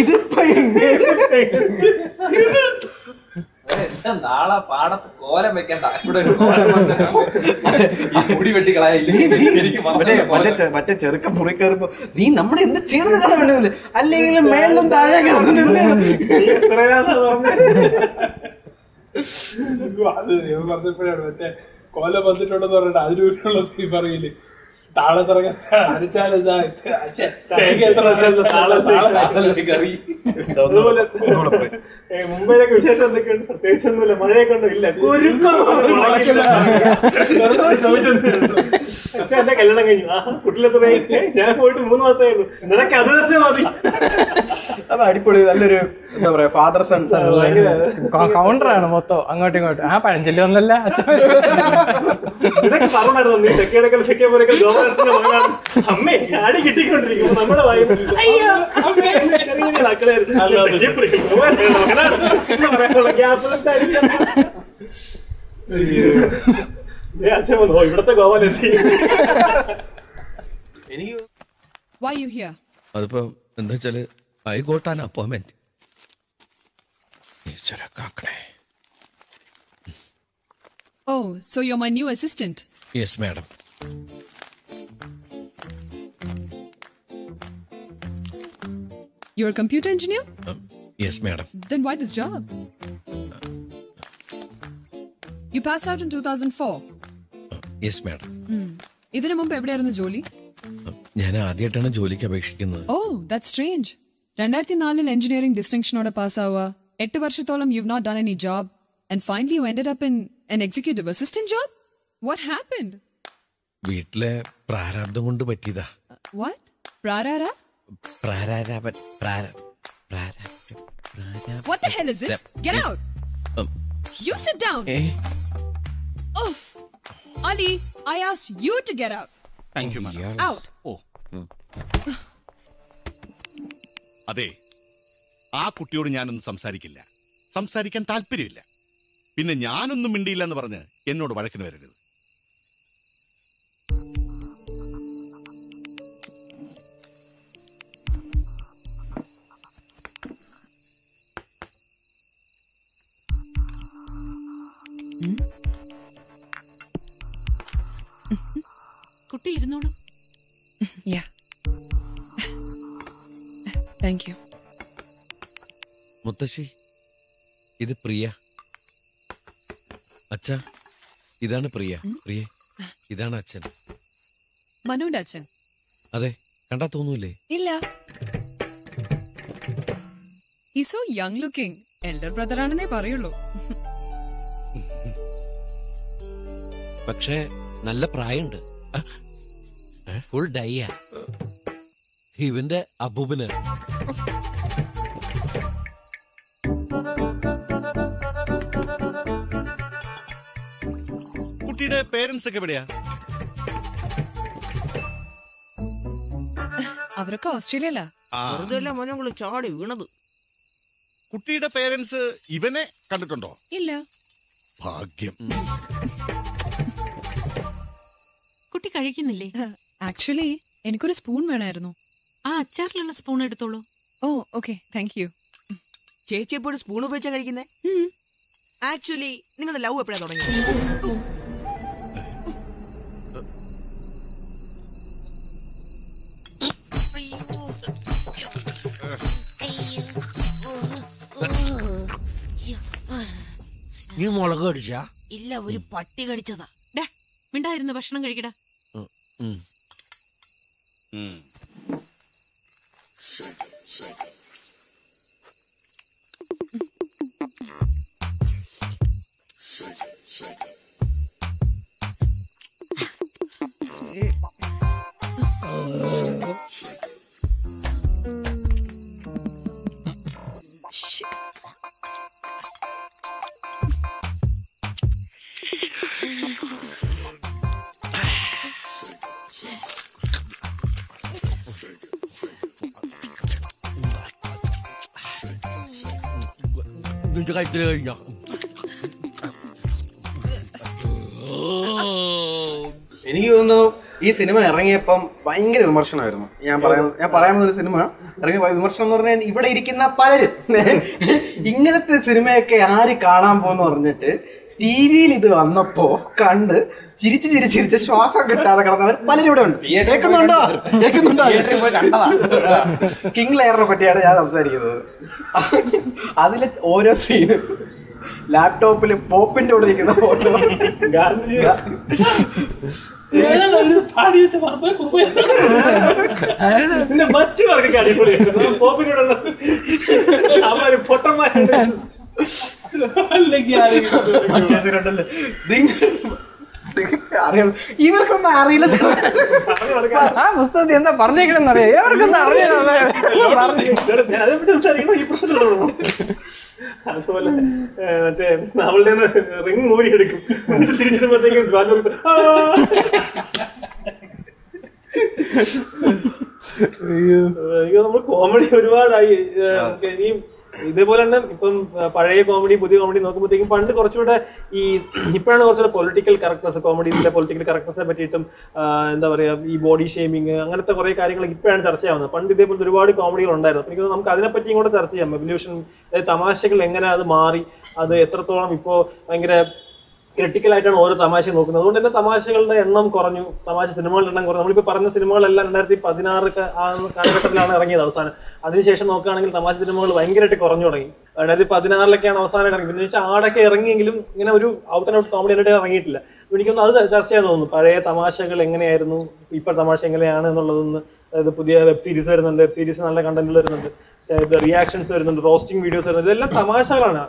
ഇതിപ്പോ നാളെ പാടത്ത് കോലം വെക്കണ്ട. ഇവിടെ ഒരു മുടി വെട്ടി മറ്റേ ചെറുക്ക പുറി കയറുമ്പോ നീ നമ്മളെ എന്ത് ചെയ്യണമെന്ന് കാണാൻ വേണ്ടതില്ല അല്ലെങ്കിൽ മേളിലും താഴെ കിടന്നു അത് പറഞ്ഞപ്പോഴാണ് മറ്റേ കൊല വന്നിട്ടുണ്ടെന്ന് പറഞ്ഞിട്ട് അതിനുള്ള സീൻ പറയില്ലേ? തേങ്ങ എത്ര താളം അതുപോലെ ഏ, മുംബൈയിലൊക്കെ വിശേഷം എന്തൊക്കെയുണ്ട്? പ്രത്യേകിച്ച് ഒന്നുമില്ല മഴയൊക്കെ ഉണ്ടോ? ഇല്ല. കുരുക്കം പക്ഷെ എന്റെ കല്യാണം കഴിഞ്ഞു. ആ കുട്ടിലെത്ര ഞാൻ പോയിട്ട് മൂന്ന് മാസമായിരുന്നു നിനക്ക് അത് തന്നെ മതി. അത് അടിപൊളി. നല്ലൊരു എന്താ പറയാ ഫാദർ സൺ കൗണ്ടറാണ് മൊത്തം. അങ്ങോട്ടും ഇങ്ങോട്ടും. ആ പഴഞ്ചൊല്ലി ഒന്നല്ല. അച്ഛൻ ഇതൊക്കെ പറഞ്ഞായിരുന്നു. നീ തെക്കേടക്കൽ തെക്കേ പോലെ മകനാണ് അമ്മേ അടി കിട്ടിക്കൊണ്ടിരിക്കുമ്പോ നമ്മുടെ വന്നു. ഇവിടത്തെ ഗോപാൽ എത്തി എനിക്ക് Why you here? അതിപ്പോ എന്താ വെച്ചാൽ ഐ ഗോട്ട് ആൻ അപ്പോയിന്റ്മെന്റ് ഈശ്വര കാക്കണേ. Oh, so you're my new assistant. Yes madam You're a computer engineer? Yes madam. Then why this job? You passed out in 2004. Yes madam. ഇതിനു മുമ്പ് എവിടെയായിരുന്നു ജോലി ഞാൻ ആദ്യമായിട്ടാണ് ജോലിക്ക് അപേക്ഷിക്കുന്നത് ഓ ദാറ്റ് സ്ട്രേഞ്ച് രണ്ടായിരത്തി നാലിൽ എഞ്ചിനീയറിംഗ് ഡിസ്റ്റിങ്ഷനോടെ പാസ്സാവുക എട്ട് വർഷത്തോളം you not done any job and finally you ended up in an executive assistant job what happened വീട്ടിലെ പ്രാരാബ്ദം കൊണ്ട് പറ്റിയതാ വാട്ട് പ്രാരാര പ്രാരാരാപൻ പ്രാര പ്രാരാ പ്രാരാ- What the hell is this? Get out! Um, You sit down! eh? Oof! Ali, I asked you to get out. Thank you madam Out! ഓ അതെ ആ കുട്ടിയോട് ഞാനൊന്നും സംസാരിക്കില്ല സംസാരിക്കാൻ താല്പര്യമില്ല പിന്നെ ഞാനൊന്നും മിണ്ടിയില്ല എന്ന് പറഞ്ഞ് എന്നോട് വഴക്കിന് വരരുത് ഇരുന്നോളൂ. യാ താങ്ക് യു മുത്തശ്ശി ഇത് പ്രിയ. അച്ഛ ഇതാണ് പ്രിയ. പ്രിയ ഇതാണ് അച്ഛൻ. മനുവിന്റെ അച്ഛൻ? അതെ കണ്ടാ തോന്നൂലേ ഇല്ല. So young looking elder brother ആണെന്നേ പറയുള്ളൂ. പക്ഷേ നല്ല പ്രായമുണ്ട്. ഫുൾ ഡൈയ ഇവന്റെ അബൂബിന്. കുട്ടിയുടെ പേരൻസ് ഒക്കെ എവിടെയാ? അവരൊക്കെ ഓസ്ട്രേലിയയിലാ. ആ. വെറുതെ മോനങ്ങൾ ചാടി വീണത്. കുട്ടിയുടെ പേരൻസ് ഇവനെ കണ്ടിട്ടുണ്ടോ? ഇല്ല. ഭാഗ്യം. കുട്ടി കഴിക്കുന്നില്ലേ? ആക്ച്വലി എനിക്കൊരു സ്പൂൺ വേണമായിരുന്നു ആ അച്ചാറിലുള്ള സ്പൂൺ എടുത്തോളൂ. ഓ ഓക്കെ താങ്ക് യു ചേച്ചി എപ്പോഴും സ്പൂൺ ഉപയോഗിച്ചാ കഴിക്കുന്നേ? ആക്ച്വലി നിങ്ങളുടെ ലവ് എപ്പോഴാ തുടങ്ങി നീ മുളക് അടിച്ചാ ഇല്ല ഒരു പട്ടി കടിച്ചതാ. ഡാ മിണ്ടായിരുന്നു ഭക്ഷണം കഴിക്കടാ. うん。シェイク、シェイク。シェイク、നിന്റെ കഴിക്കൽ കഴിഞ്ഞോ? എനിക്ക് തോന്നുന്നു ഈ സിനിമ ഇറങ്ങിയപ്പം ഭയങ്കര വിമർശനമായിരുന്നു. ഞാൻ പറയാൻ ഞാൻ പറയാൻ ഒരു സിനിമ ഇറങ്ങിയ വിമർശനം എന്ന് പറഞ്ഞാൽ ഇവിടെ ഇരിക്കുന്ന പലരും. ഇങ്ങനത്തെ സിനിമയൊക്കെ ആര് കാണാൻ പോകുന്നു പറഞ്ഞിട്ട് ടി വിയിൽ ഇത് വന്നപ്പോ കണ്ട് ചിരിച്ച് ചിരിച്ച് ചിരിച്ച് ശ്വാസം കിട്ടാതെ കിടന്നവർ പലരും ഇവിടെ ഉണ്ട്. കേൾക്കുന്നുണ്ടോ? കേൾക്കുന്നുണ്ടോ? കിങ് ലെയറിനെ പറ്റിയാണ് ഞാൻ സംസാരിക്കുന്നത്. അതിലെ ഓരോ സീനും ലാപ്ടോപ്പിൽ പോപ്പിന്റെ കൂടെ ഇരിക്കുന്ന ഫോട്ടോ മറ്റു അടിപൊളിയായിരുന്നു പോപ്പിനോടുള്ള അവർ അറിയാം. ഇവർക്കൊന്നും അറിയില്ല ആ പുസ്തകത്തിൽ എന്താ പറഞ്ഞേക്കണെന്ന് അറിയാം. ഇവർക്കൊന്നും അറിയാം അതുപോലെ മറ്റേ അവളുടെ റിംഗ് മൂരി എടുക്കും എന്നിട്ട് തിരിച്ചിടുമ്പോഴത്തേക്കും അയ്യോ. നമ്മൾ കോമഡി ഒരുപാടായി. ഇനിയും ഇതേപോലെ തന്നെ ഇപ്പം പഴയ കോമഡി പുതിയ കോമഡി നോക്കുമ്പോഴത്തേക്കും പണ്ട് കുറച്ചുകൂടെ ഈ ഇപ്പോഴാണ് കുറച്ചുകൂടെ പൊളിറ്റിക്കൽ കറക്ടേഴ്സ് കോമഡീസിന്റെ പൊളിറ്റിക്കൽ കറക്ടേഴ്സിനെ പറ്റിയിട്ടും എന്താ പറയാ ഈ ബോഡി ഷേമിങ് അങ്ങനത്തെ കുറെ കാര്യങ്ങൾ ഇപ്പോഴാണ് ചർച്ചയാവുന്നത് പണ്ട് ഇതേപോലത്തെ ഒരുപാട് കോമഡികൾ ഉണ്ടായിരുന്നു എനിക്ക് നമുക്ക് അതിനെപ്പറ്റിയും കൂടെ ചർച്ച ചെയ്യാം. എവല്യൂഷൻ തമാശകൾ എങ്ങനെ അത് മാറി അത് എത്രത്തോളം ഇപ്പോ ഭയങ്കര ക്രിട്ടിക്കൽ ആയിട്ടാണ് ഓരോ തമാശ നോക്കുന്നത്. അതുകൊണ്ട് തന്നെ തമാശകളുടെ എണ്ണം കുറഞ്ഞു. തമാശ സിനിമകളുടെ എണ്ണം കുറഞ്ഞു. നമ്മളിപ്പോ പറഞ്ഞ സിനിമകളെല്ലാം രണ്ടായിരത്തി പതിനാറ് ആ കാലഘട്ടത്തിലാണ് ഇറങ്ങിയത് അവസാനം. അതിനുശേഷം നോക്കുകയാണെങ്കിൽ തമാശ സിനിമകൾ ഭയങ്കരമായിട്ട് കുറഞ്ഞു തുടങ്ങി. രണ്ടായിരത്തി പതിനാറിലൊക്കെയാണ് അവസാനം ഇറങ്ങി പിന്നെ വെച്ചാൽ ആടൊക്കെ ഇറങ്ങിയെങ്കിലും ഇങ്ങനെ ഒരു ഔട്ട് ആൻഡ് ഔട്ട് കോമഡി ആയിട്ട് ഇറങ്ങിയിട്ടില്ല. എനിക്കൊന്ന് അത് ചർച്ച ചെയ്യാൻ തോന്നുന്നു. പഴയ തമാശകൾ എങ്ങനെയായിരുന്നു? ഇപ്പോൾ തമാശ എങ്ങനെയാണ് എന്നുള്ളതൊന്ന് അതായത് പുതിയ വെബ് സീരീസ് വരുന്നുണ്ട് വെബ് സീരീസ് നല്ല കണ്ടന്റുകൾ വരുന്നുണ്ട്. റിയാക്ഷൻസ് വരുന്നുണ്ട് റോസ്റ്റിംഗ് വീഡിയോസ് വരുന്നുണ്ട്. ഇതെല്ലാം തമാശകളാണ്.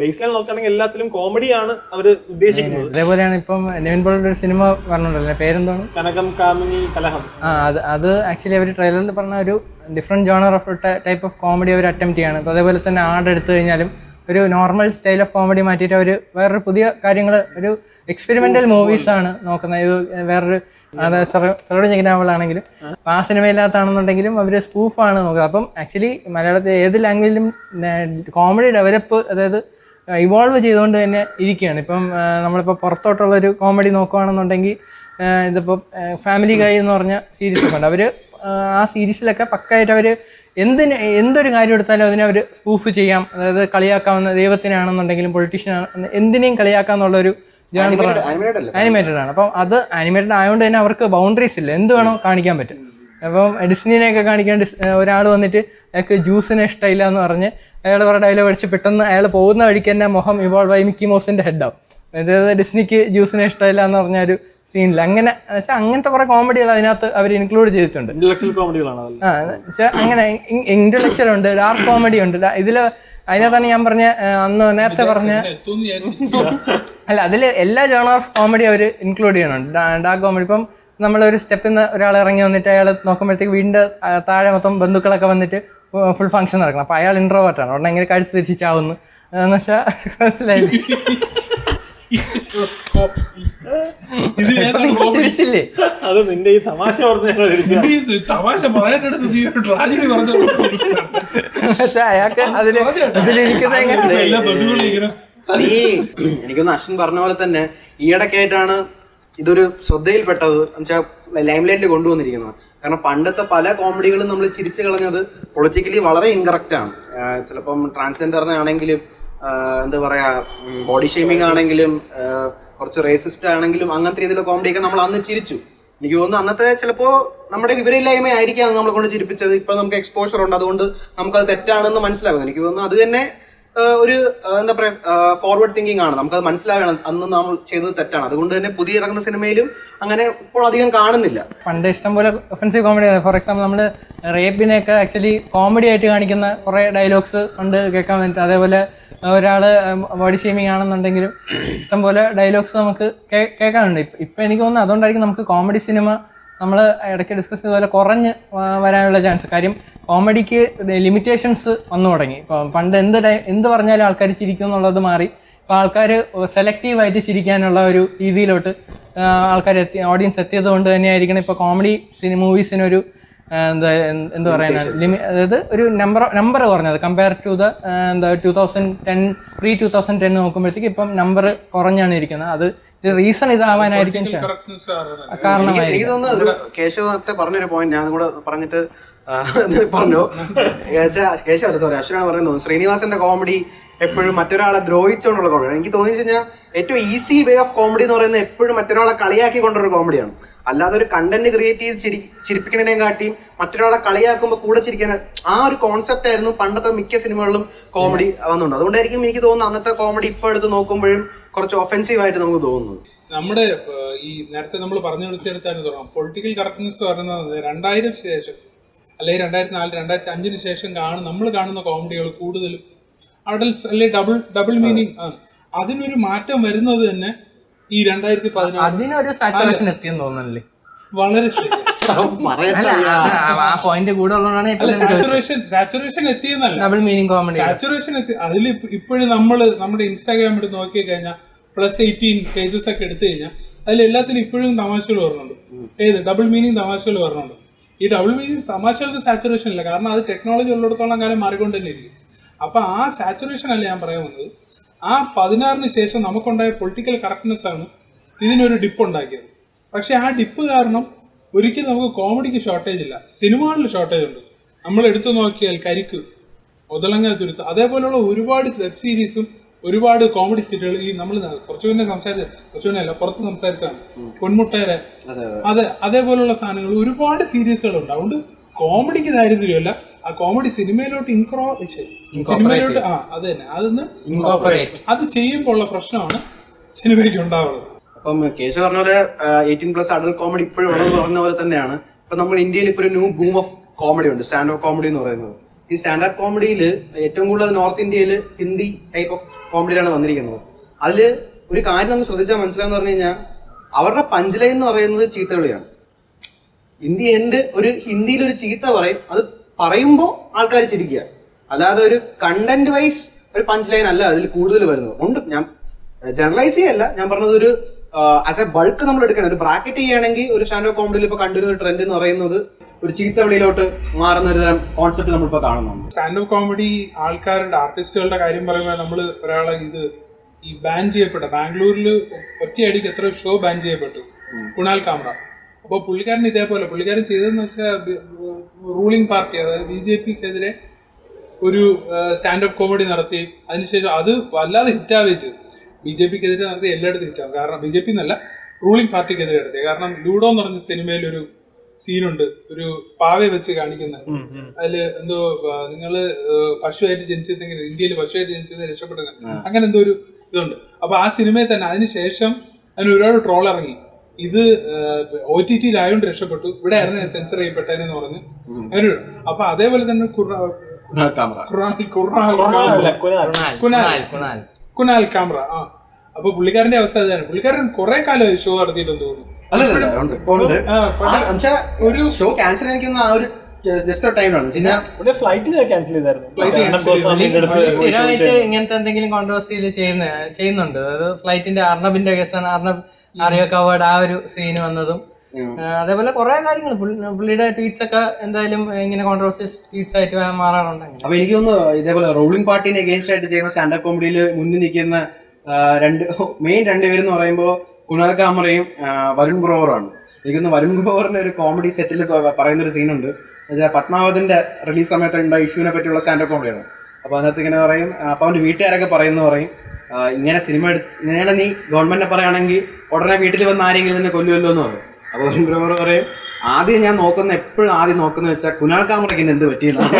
ബേസ് ലൈൻ നോക്കുകയാണെങ്കിൽ എല്ലാത്തിലും കോമഡിയാണ് അവർ ഉദ്ദേശിക്കുന്നത്. അതേപോലെയാണ് ഇപ്പം നെവിൻ പോളിന്റെ ഒരു സിനിമ പറഞ്ഞിട്ടുണ്ടല്ലോ. പേരെന്താണ്? കനകം കാമിനി കലഹം. ആ അത് അത് ആക്ച്വലി അവർ ട്രെയിലറിൽ പറഞ്ഞ ഒരു different genre of type of comedy our attempt ചെയ്യാണ്. അതേപോലെ തന്നെ ആട് എടുത്തു കഴിഞ്ഞാലും ഒരു നോർമൽ സ്റ്റൈൽ ഓഫ് കോമഡി മാറ്റിയിട്ട് അവർ വേറൊരു പുതിയ കാര്യങ്ങൾ ഒരു എക്സ്പെരിമെന്റൽ മൂവീസ് ആണ് നോക്കുന്നത്. വേറൊരു അത് ചെറുടെ ഞെക്കിനാവളാണെങ്കിലും ആ. സിനിമയില്ലാത്താണെന്നുണ്ടെങ്കിലും അവർ സ്പൂഫാണ് നോക്കുക. അപ്പം ആക്ച്വലി മലയാളത്തിൽ ഏത് ലാംഗ്വേജിലും കോമഡി ഡെവലപ്പ് അതായത് ഇവോൾവ് ചെയ്തുകൊണ്ട് തന്നെ ഇരിക്കുകയാണ്. ഇപ്പം നമ്മളിപ്പോൾ പുറത്തോട്ടുള്ള ഒരു കോമഡി നോക്കുകയാണെന്നുണ്ടെങ്കിൽ ഇതിപ്പോൾ ഫാമിലി ഗൈ എന്ന് പറഞ്ഞ സീരീസ് ഒക്കെ ഉണ്ട്. അവർ ആ സീരീസിലൊക്കെ പക്കായിട്ട് അവർ എന്തിന് എന്തൊരു കാര്യം എടുത്താലും അതിനെ അവർ സ്പൂഫ് ചെയ്യാം. അതായത് കളിയാക്കാവുന്ന ദൈവത്തിനാണെന്നുണ്ടെങ്കിലും പൊളിറ്റീഷ്യൻ എന്തിനേയും കളിയാക്കാന്നുള്ള ഒരു Animated- animated ആനിമേറ്റഡ് ആണ്. അപ്പം അത് ആനിമേറ്റഡ് ആയതുകൊണ്ട് തന്നെ അവർക്ക് ബൗണ്ടറീസ് ഇല്ല. എന്ത് വേണോ കാണിക്കാൻ പറ്റും. അപ്പം ഡിസ്നിനെയൊക്കെ കാണിക്കാൻ ഒരാൾ വന്നിട്ട് അയാൾക്ക് ജ്യൂസിനെ ഇഷ്ടമില്ല എന്ന് പറഞ്ഞ് അയാൾ കുറെ ഡയലോഗ് അടിച്ച് പെട്ടെന്ന് അയാൾ പോകുന്ന വഴിക്ക് തന്നെ മുഖം ഇവോൾവ് ആയി മിക്കി മൗസിന്റെ ഹെഡാവും അതായത് ഡിസ്നിക്ക് ജ്യൂസിനെ ഇഷ്ടമില്ല എന്ന് പറഞ്ഞ ഒരു സീനിൽ അങ്ങനെ വെച്ചാൽ അങ്ങനത്തെ കുറെ കോമഡികൾ അതിനകത്ത് അവർ ഇൻക്ലൂഡ് ചെയ്തിട്ടുണ്ട്. ഇന്റലക്ച്വൽ കോമഡികളാണ് അതല്ല. ആ വെച്ചാൽ അങ്ങനെ ഇന്റലക്ച്വൽ ഉണ്ട് ഡാർക്ക് കോമഡി ഉണ്ട്. ഇതിൽ അതിനകത്താണ് ഞാൻ പറഞ്ഞ അന്ന് നേരത്തെ പറഞ്ഞ അല്ല അതിൽ എല്ലാ ജോണർ ഓഫ് കോമഡി അവർ ഇൻക്ലൂഡ് ചെയ്യണുണ്ട് ഡാർക്ക് കോമഡി ഇപ്പം നമ്മളൊരു സ്റ്റെപ്പിൽ നിന്ന് ഒരാൾ ഇറങ്ങി വന്നിട്ട് അയാൾ നോക്കുമ്പോഴത്തേക്ക് വീണ്ടും താഴെ മൊത്തം ബന്ധുക്കളൊക്കെ വന്നിട്ട് ഫുൾ ഫംഗ്ഷൻ നടക്കണം. അപ്പോൾ അയാൾ ഇൻട്രോവേർട്ടാണ് ഉടനെ എങ്ങനെ കഴുത്ത് തിരിച്ചാവുന്നു എന്ന് വെച്ചാൽ അത് നിന്റെ ഈ തമാശ പറഞ്ഞാണ് തമാശ പറയാനെടുത്ത് നീ ഒരു ട്രാജഡി പറഞ്ഞു പക്ഷെ അയാൾക്ക് ഈ എനിക്കൊന്ന് അശ്വിൻ പറഞ്ഞ പോലെ തന്നെ ഈയിടക്കായിട്ടാണ് ഇതൊരു ശ്രദ്ധയിൽപ്പെട്ടത് എന്നുവെച്ചാൽ ലൈം ലൈറ്റിൽ കൊണ്ടുവന്നിരിക്കുന്നത്. കാരണം പണ്ടത്തെ പല കോമഡികളും നമ്മൾ ചിരിച്ചു കളഞ്ഞത് പൊളിറ്റിക്കലി വളരെ ഇൻകറക്റ്റ് ആണ്. ചിലപ്പം ട്രാൻസ്ജെൻഡറിനെ ആണെങ്കിലും എന്താ പറയാ ബോഡി ഷേമിംഗ് ആണെങ്കിലും കുറച്ച് റേസിസ്റ്റ് ആണെങ്കിലും അങ്ങനത്തെ രീതിയിലുള്ള കോമഡിയൊക്കെ നമ്മൾ അന്ന് ചിരിച്ചു. എനിക്ക് തോന്നുന്നു അന്നത്തെ ചിലപ്പോ നമ്മുടെ വിവരമില്ലായ്മ ആയിരിക്കാം നമ്മളെ കൊണ്ട് ചിരിപ്പിച്ചത്. ഇപ്പൊ നമുക്ക് എക്സ്പോഷർ ഉണ്ട്. അതുകൊണ്ട് നമുക്ക് അത് തെറ്റാണെന്ന് മനസ്സിലാകും. എനിക്ക് തോന്നുന്നു അത് തന്നെ ഒരു എന്താ പറയാ ഫോർവേഡ് തിങ്കിങ് ആണ്. നമുക്ക് അത് മനസ്സിലാകണം. അന്ന് നമ്മൾ ചെയ്തത് തെറ്റാണ്. അതുകൊണ്ട് തന്നെ പുതിയ ഇറങ്ങുന്ന സിനിമയിലും അങ്ങനെ ഇപ്പോൾ അധികം കാണുന്നില്ല. പണ്ട് ഇഷ്ടംപോലെ ഒഫൻസീവ് കോമഡി ഫോർ എക്സാമ്പിൾ നമ്മൾ റേപ്പിനെയൊക്കെ ആക്ച്വലി കോമഡി ആയിട്ട് കാണിക്കുന്ന കുറേ ഡയലോഗ്സ് പണ്ട് കേൾക്കാൻ വേണ്ടി. അതേപോലെ ഒരാൾ ബോഡി ഷെയ്മിങ് ആണെന്നുണ്ടെങ്കിലും ഇഷ്ടംപോലെ ഡയലോഗ്സ് നമുക്ക് കേൾക്കാനുണ്ട്. ഇപ്പം എനിക്ക് തോന്നുന്നു അതുകൊണ്ടായിരിക്കും നമുക്ക് കോമഡി സിനിമ നമ്മൾ ഇടയ്ക്ക് ഡിസ്കസ് ചെയ്തപോലെ കുറഞ്ഞ് വരാനുള്ള ചാൻസ് കാര്യം കോമഡിക്ക് ലിമിറ്റേഷൻസ് വന്നു തുടങ്ങി. ഇപ്പം പണ്ട് എന്ത് എന്ത് പറഞ്ഞാലും ആൾക്കാർ ചിരിക്കും എന്നുള്ളത് മാറി. ഇപ്പോൾ ആൾക്കാർ സെലക്റ്റീവായിട്ട് ചിരിക്കാനുള്ള ഒരു രീതിയിലോട്ട് ആൾക്കാർ എത്തി ഓഡിയൻസ് എത്തിയത് കൊണ്ട് തന്നെയായിരിക്കണം ഇപ്പോൾ കോമഡി സിനിമ മൂവീസിനൊരു എന്താ എന്ത് പറയുന്നത് ലിമി അതായത് ഒരു നമ്പർ നമ്പർ കുറഞ്ഞത്. കമ്പയർ ടു ദ എന്താ two thousand ten pre two thousand ten നോക്കുമ്പോഴത്തേക്ക് ഇപ്പം നമ്പർ കുറഞ്ഞാണ് ഇരിക്കുന്നത്. അത് റീസൺ ഇതാവാനായിരിക്കും കാരണം. എനിക്ക് തോന്നുന്നു കേശവ് നേരത്തെ പറഞ്ഞൊരു പോയിന്റ് ഞാൻ കൂടെ പറഞ്ഞിട്ട് പറഞ്ഞു? കേശവ് സോറി അശ്വനാണ് പറയുന്നത് ശ്രീനിവാസന്റെ കോമഡി എപ്പോഴും മറ്റൊരാളെ ദ്രോഹിച്ചുകൊണ്ടുള്ള കോമഡി എനിക്ക് തോന്നി കഴിഞ്ഞാൽ ഏറ്റവും ഈസി വേ ഓഫ് കോമഡി എന്ന് പറയുന്നത് എപ്പോഴും മറ്റൊരാളെ കളിയാക്കി കൊണ്ടൊരു കോമഡിയാണ് അല്ലാതെ ഒരു കണ്ടന്റ് ക്രിയേറ്റ് ചെയ്ത് ചിരി ചിരിപ്പിക്കുന്നതിനെ കാട്ടിയും മറ്റൊരാളെ കളിയാക്കുമ്പോൾ കൂടെ ചിരിക്കാൻ ആ ഒരു കോൺസെപ്റ്റ് ആയിരുന്നു പണ്ടത്തെ മിക്ക സിനിമകളിലും കോമഡി വന്നുണ്ട്. അതുകൊണ്ടായിരിക്കും എനിക്ക് തോന്നുന്നു അന്നത്തെ കോമഡി ഇപ്പോൾ എടുത്ത് നോക്കുമ്പോഴും കുറച്ച് ഒഫൻസീവ് ആയിട്ട് നമുക്ക് തോന്നുന്നു നമ്മുടെ ഈ നേരത്തെ നമ്മൾ പറഞ്ഞു നിർത്തിയെടുത്താണ് തുടങ്ങാം പൊളിറ്റിക്കൽ കറക്റ്റ്നെസ് പറയുന്നത് രണ്ടായിരം ശേഷം അല്ലെങ്കിൽ രണ്ടായിരത്തി നാല് രണ്ടായിരത്തി അഞ്ചിന് ശേഷം കാണുന്ന നമ്മൾ കാണുന്ന കോമഡികൾ കൂടുതലും അഡൽട്സ് അല്ലെ ഡബിൾ ഡബിൾ മീനിങ് ആണ്. അതിനൊരു മാറ്റം വരുന്നത് തന്നെ ഈ രണ്ടായിരത്തി പതിനാറ് അതിനൊരു സാച്ചുറേഷൻ എത്തിയെന്ന് തോന്നുന്നല്ലേ? വളരെ സാച്ചുറേഷൻ സാച്ചുറേഷൻ എത്തിയെന്നല്ല. ഡബിൾ മീനിങ് കോമഡി സാച്ചുറേഷൻ എത്തി അതിൽ ഇപ്പോഴും നമ്മൾ നമ്മുടെ ഇൻസ്റ്റാഗ്രാം എടുത്ത് നോക്കി കഴിഞ്ഞാൽ പ്ലസ് എയ്റ്റീൻ പേജസ് ഒക്കെ എടുത്തു കഴിഞ്ഞാൽ അതിൽ എല്ലാത്തിനും ഇപ്പോഴും തമാശകൾ വരുന്നുണ്ട് ഏത്? ഡബിൾ മീനിങ് തമാശകൾ വരുന്നുണ്ട് ഈ ഡബിൾ മീനിങ് തമാശകൾക്ക് സാച്ചുറേഷൻ ഇല്ല. കാരണം അത് ടെക്നോളജി ഉള്ളിടത്തോളം കാലം മാറിക്കൊണ്ട് തന്നെ ഇരിക്കും. അപ്പൊ ആ സാച്ചുറേഷൻ അല്ല ഞാൻ പറയാൻ വന്നത്? ആ പതിനാറിന് ശേഷം നമുക്കുണ്ടായ പൊളിറ്റിക്കൽ കറക്റ്റ്നെസ് ആണ് ഇതിനൊരു ഡിപ്പ് ഉണ്ടാക്കിയത്. പക്ഷെ ആ ഡിപ്പ് കാരണം ഒരിക്കലും നമുക്ക് കോമഡിക്ക് ഷോർട്ടേജ് ഇല്ല. സിനിമകളിൽ ഷോർട്ടേജ് ഉണ്ട്. നമ്മൾ എടുത്തു നോക്കിയാൽ കരിക്ക് ഒതളങ്ങ തുരുത്ത് അതേപോലെയുള്ള ഒരുപാട് വെബ് സീരീസും ഒരുപാട് കോമഡി സ്കിറ്റുകൾ ഈ നമ്മൾ കുറച്ചു മുന്നേ സംസാരിച്ച കുറച്ചു മുന്നേ അല്ല പുറത്ത് സംസാരിച്ചാണ് പൊന്മുട്ടേരെ അതെ അതേപോലുള്ള സാധനങ്ങൾ ഒരുപാട് സീരീസുകളുണ്ട് അതുകൊണ്ട് കോമഡിക്ക് ദാരിദ്ര്യമല്ല. ആ കോമഡി സിനിമയിലോട്ട് ഇൻക്രോ സിനിമയിലോട്ട് ആ അത് തന്നെ. അതൊന്ന്. അത് ചെയ്യുമ്പോൾ ഉള്ള പ്രശ്നമാണ് സിനിമയ്ക്ക് ഉണ്ടാവുന്നത്. അപ്പം കേശു പറഞ്ഞ പോലെ എയ്റ്റീൻ പ്ലസ് അഡൽട്ട് കോമഡി ഇപ്പോഴും ഉള്ളത് പറഞ്ഞ പോലെ തന്നെയാണ്. ഇപ്പൊ നമ്മൾ ഇന്ത്യയിൽ ഇപ്പൊ ഒരു ന്യൂ ബൂം ഓഫ് കോമഡി ഉണ്ട് സ്റ്റാൻഡപ്പ് കോമഡി എന്ന് പറയുന്നത്. ഈ സ്റ്റാൻഡപ്പ് കോമഡിയിൽ ഏറ്റവും കൂടുതൽ നോർത്ത് ഇന്ത്യയിൽ ഹിന്ദി ടൈപ്പ് ഓഫ് കോമഡിയിലാണ് വന്നിരിക്കുന്നത്. അതിൽ ഒരു കാര്യം നമ്മൾ ശ്രദ്ധിച്ചാൽ മനസ്സിലാന്ന് പറഞ്ഞു കഴിഞ്ഞാൽ അവരുടെ പഞ്ച് ലൈൻ എന്ന് പറയുന്നത് ചീത്തവിളിയാണ് ഇന്ത്യ എന്റെ ഒരു ഹിന്ദിയിൽ ഒരു ചീത്ത പറയും. അത് പറയുമ്പോൾ ആൾക്കാർ ചിരിക്കുക. അല്ലാതെ ഒരു കണ്ടന്റ് വൈസ് ഒരു പഞ്ച് ലൈൻ അല്ല അതിൽ കൂടുതൽ വരുന്നത്. ഉണ്ട്. ഞാൻ ജനറലൈസ് ചെയ്യല്ല. ഞാൻ പറഞ്ഞത് ഒരു ആസ് എ ബൾക്ക് നമ്മൾ എടുക്കണം. ഒരു ബ്രാക്കറ്റ് ചെയ്യുകയാണെങ്കിൽ ഒരു സ്റ്റാൻഡപ്പ് കോമഡിയിൽ ഇപ്പൊ കണ്ടിരുന്ന ട്രെൻഡ് എന്ന് പറയുന്നത് ഒരു ചീത്ത വിളിയിലോട്ട് മാറുന്ന ഒരു തരം കോൺസെപ്റ്റ് നമ്മളിപ്പോ കാണുന്നുണ്ട്. സ്റ്റാൻഡപ്പ് കോമഡി ആൾക്കാരുടെ ആർട്ടിസ്റ്റുകളുടെ കാര്യം പറയുമ്പോൾ നമ്മൾ ഒരാളെ ഇത് ഈ ബാൻ ചെയ്യപ്പെട്ട ബാംഗ്ലൂരിൽ ഒറ്റയടിക്ക് എത്ര ഷോ ബാൻ ചെയ്യപ്പെട്ടു. കുണാൽ കാമ്ര അപ്പോൾ പുള്ളിക്കാരൻ ഇതേപോലെ പുള്ളിക്കാരൻ ചെയ്തതെന്ന് വെച്ചാൽ റൂളിംഗ് പാർട്ടി അതായത് ബി ജെ പിക്കെതിരെ ഒരു സ്റ്റാൻഡപ്പ് കോമഡി നടത്തി അതിനുശേഷം അത് വല്ലാതെ ഹിറ്റാവുകയും ചെയ്തു. ബി ജെ പിക്കെതിരെ നടത്തി എല്ലായിടത്തും ഹിറ്റാവും. കാരണം ബി ജെ പി എന്നല്ല റൂളിംഗ് പാർട്ടിക്കെതിരെ നടത്തി കാരണം ലൂഡോ എന്ന് പറഞ്ഞ സിനിമയിൽ ഒരു സീനുണ്ട് ഒരു പാവയെ വെച്ച് കാണിക്കുന്ന. അതിൽ എന്തോ നിങ്ങൾ പശുവായിട്ട് ജനിച്ചതെങ്കിൽ ഇന്ത്യയിൽ പശുവായിട്ട് ജനിച്ചത് രക്ഷപ്പെട്ടത് അങ്ങനെ എന്തോ ഒരു ഇതുണ്ട്. അപ്പൊ ആ സിനിമയിൽ തന്നെ അതിനുശേഷം അതിന് ഒരുപാട് ട്രോൾ ഇറങ്ങി. ഇത് ഒ ടി ടിയിലായോണ്ട് രക്ഷപ്പെട്ടു. ഇവിടെ ആയിരുന്നു സെൻസർ ചെയ്യപ്പെട്ടതെന്ന് പറഞ്ഞു. ഒരു- അപ്പൊ അതേപോലെ തന്നെ. കുനാൽ. ക്യാമറ ആ. അപ്പൊ പുള്ളിക്കാരന്റെ അവസ്ഥ അതാണ് പുള്ളിക്കാരൻ കുറെ കാലം ഷോ നടത്തിയിട്ടുണ്ട് തോന്നുന്നു. ഒരു ഷോ ക്യാൻസൽ ആ ഒരു ജസ്റ്റ് ചോദിച്ചായിരുന്നു. ഇങ്ങനത്തെ എന്തെങ്കിലും കോൺട്രവേഴ്സിയിൽ ചെയ്യുന്ന ചെയ്യുന്നുണ്ട്. അതായത് ഫ്ലൈറ്റിന്റെ അർണബിന്റെ കേസാണ് അർണബ് ആര്യ കവേർഡ് ആ ഒരു സീൻ വന്നതും. അതേപോലെ കുറെ കാര്യങ്ങൾ പുള്ളിയുടെ ട്വീറ്റ്സ് ഒക്കെ എന്തായാലും ഇങ്ങനെ കോൺട്രവേഴ്സി ട്വീറ്റ്സ് ആയിട്ട് മാറാറുണ്ട്. അപ്പൊ എനിക്ക് തോന്നുന്നു ഇതേപോലെ റൂളിംഗ് പാർട്ടിനെ അഗേൻസ്റ്റ് ആയിട്ട് ചെയ്യുന്ന സ്റ്റാൻഡപ്പ് കോമഡിയിൽ മുന്നിൽ നിൽക്കുന്ന രണ്ട് മെയിൻ രണ്ടുപേരെന്ന് പറയുമ്പോൾ കുണാൽ കാമറയും വരുൺ ബ്രോവറാണ് എനിക്ക് തോന്നുന്നു വരുൺ ഗ്രോവറിന്റെ ഒരു കോമഡി സെറ്റിൽ പറയുന്ന ഒരു സീനുണ്ട് പത്മാവതിന്റെ റിലീസ് സമയത്ത് ഉണ്ടായ ഇഷ്യൂവിനെ പറ്റിയുള്ള സ്റ്റാൻഡപ്പ് കോമഡിയാണ് അപ്പൊ അതിനകത്ത് ഇങ്ങനെ പറയും അപ്പൊ അവന്റെ വീട്ടുകാരൊക്കെ പറയുന്നു പറയും ഇങ്ങനെ സിനിമ ഇങ്ങനെ നീ ഗവൺമെന്റിനെ പറയുകയാണെങ്കിൽ ഉടനെ വീട്ടിൽ വന്ന് ആരെങ്കിലും തന്നെ കൊല്ലുമല്ലോ എന്ന് പറയും. അപ്പോൾ ഒരു ഗ്രോവർ പറയും ആദ്യം ഞാൻ നോക്കുന്ന എപ്പോഴും ആദ്യം നോക്കുന്ന വെച്ചാൽ കുനാൽ കാമറയ്ക്ക് എന്ത് പറ്റിയെന്നാണ്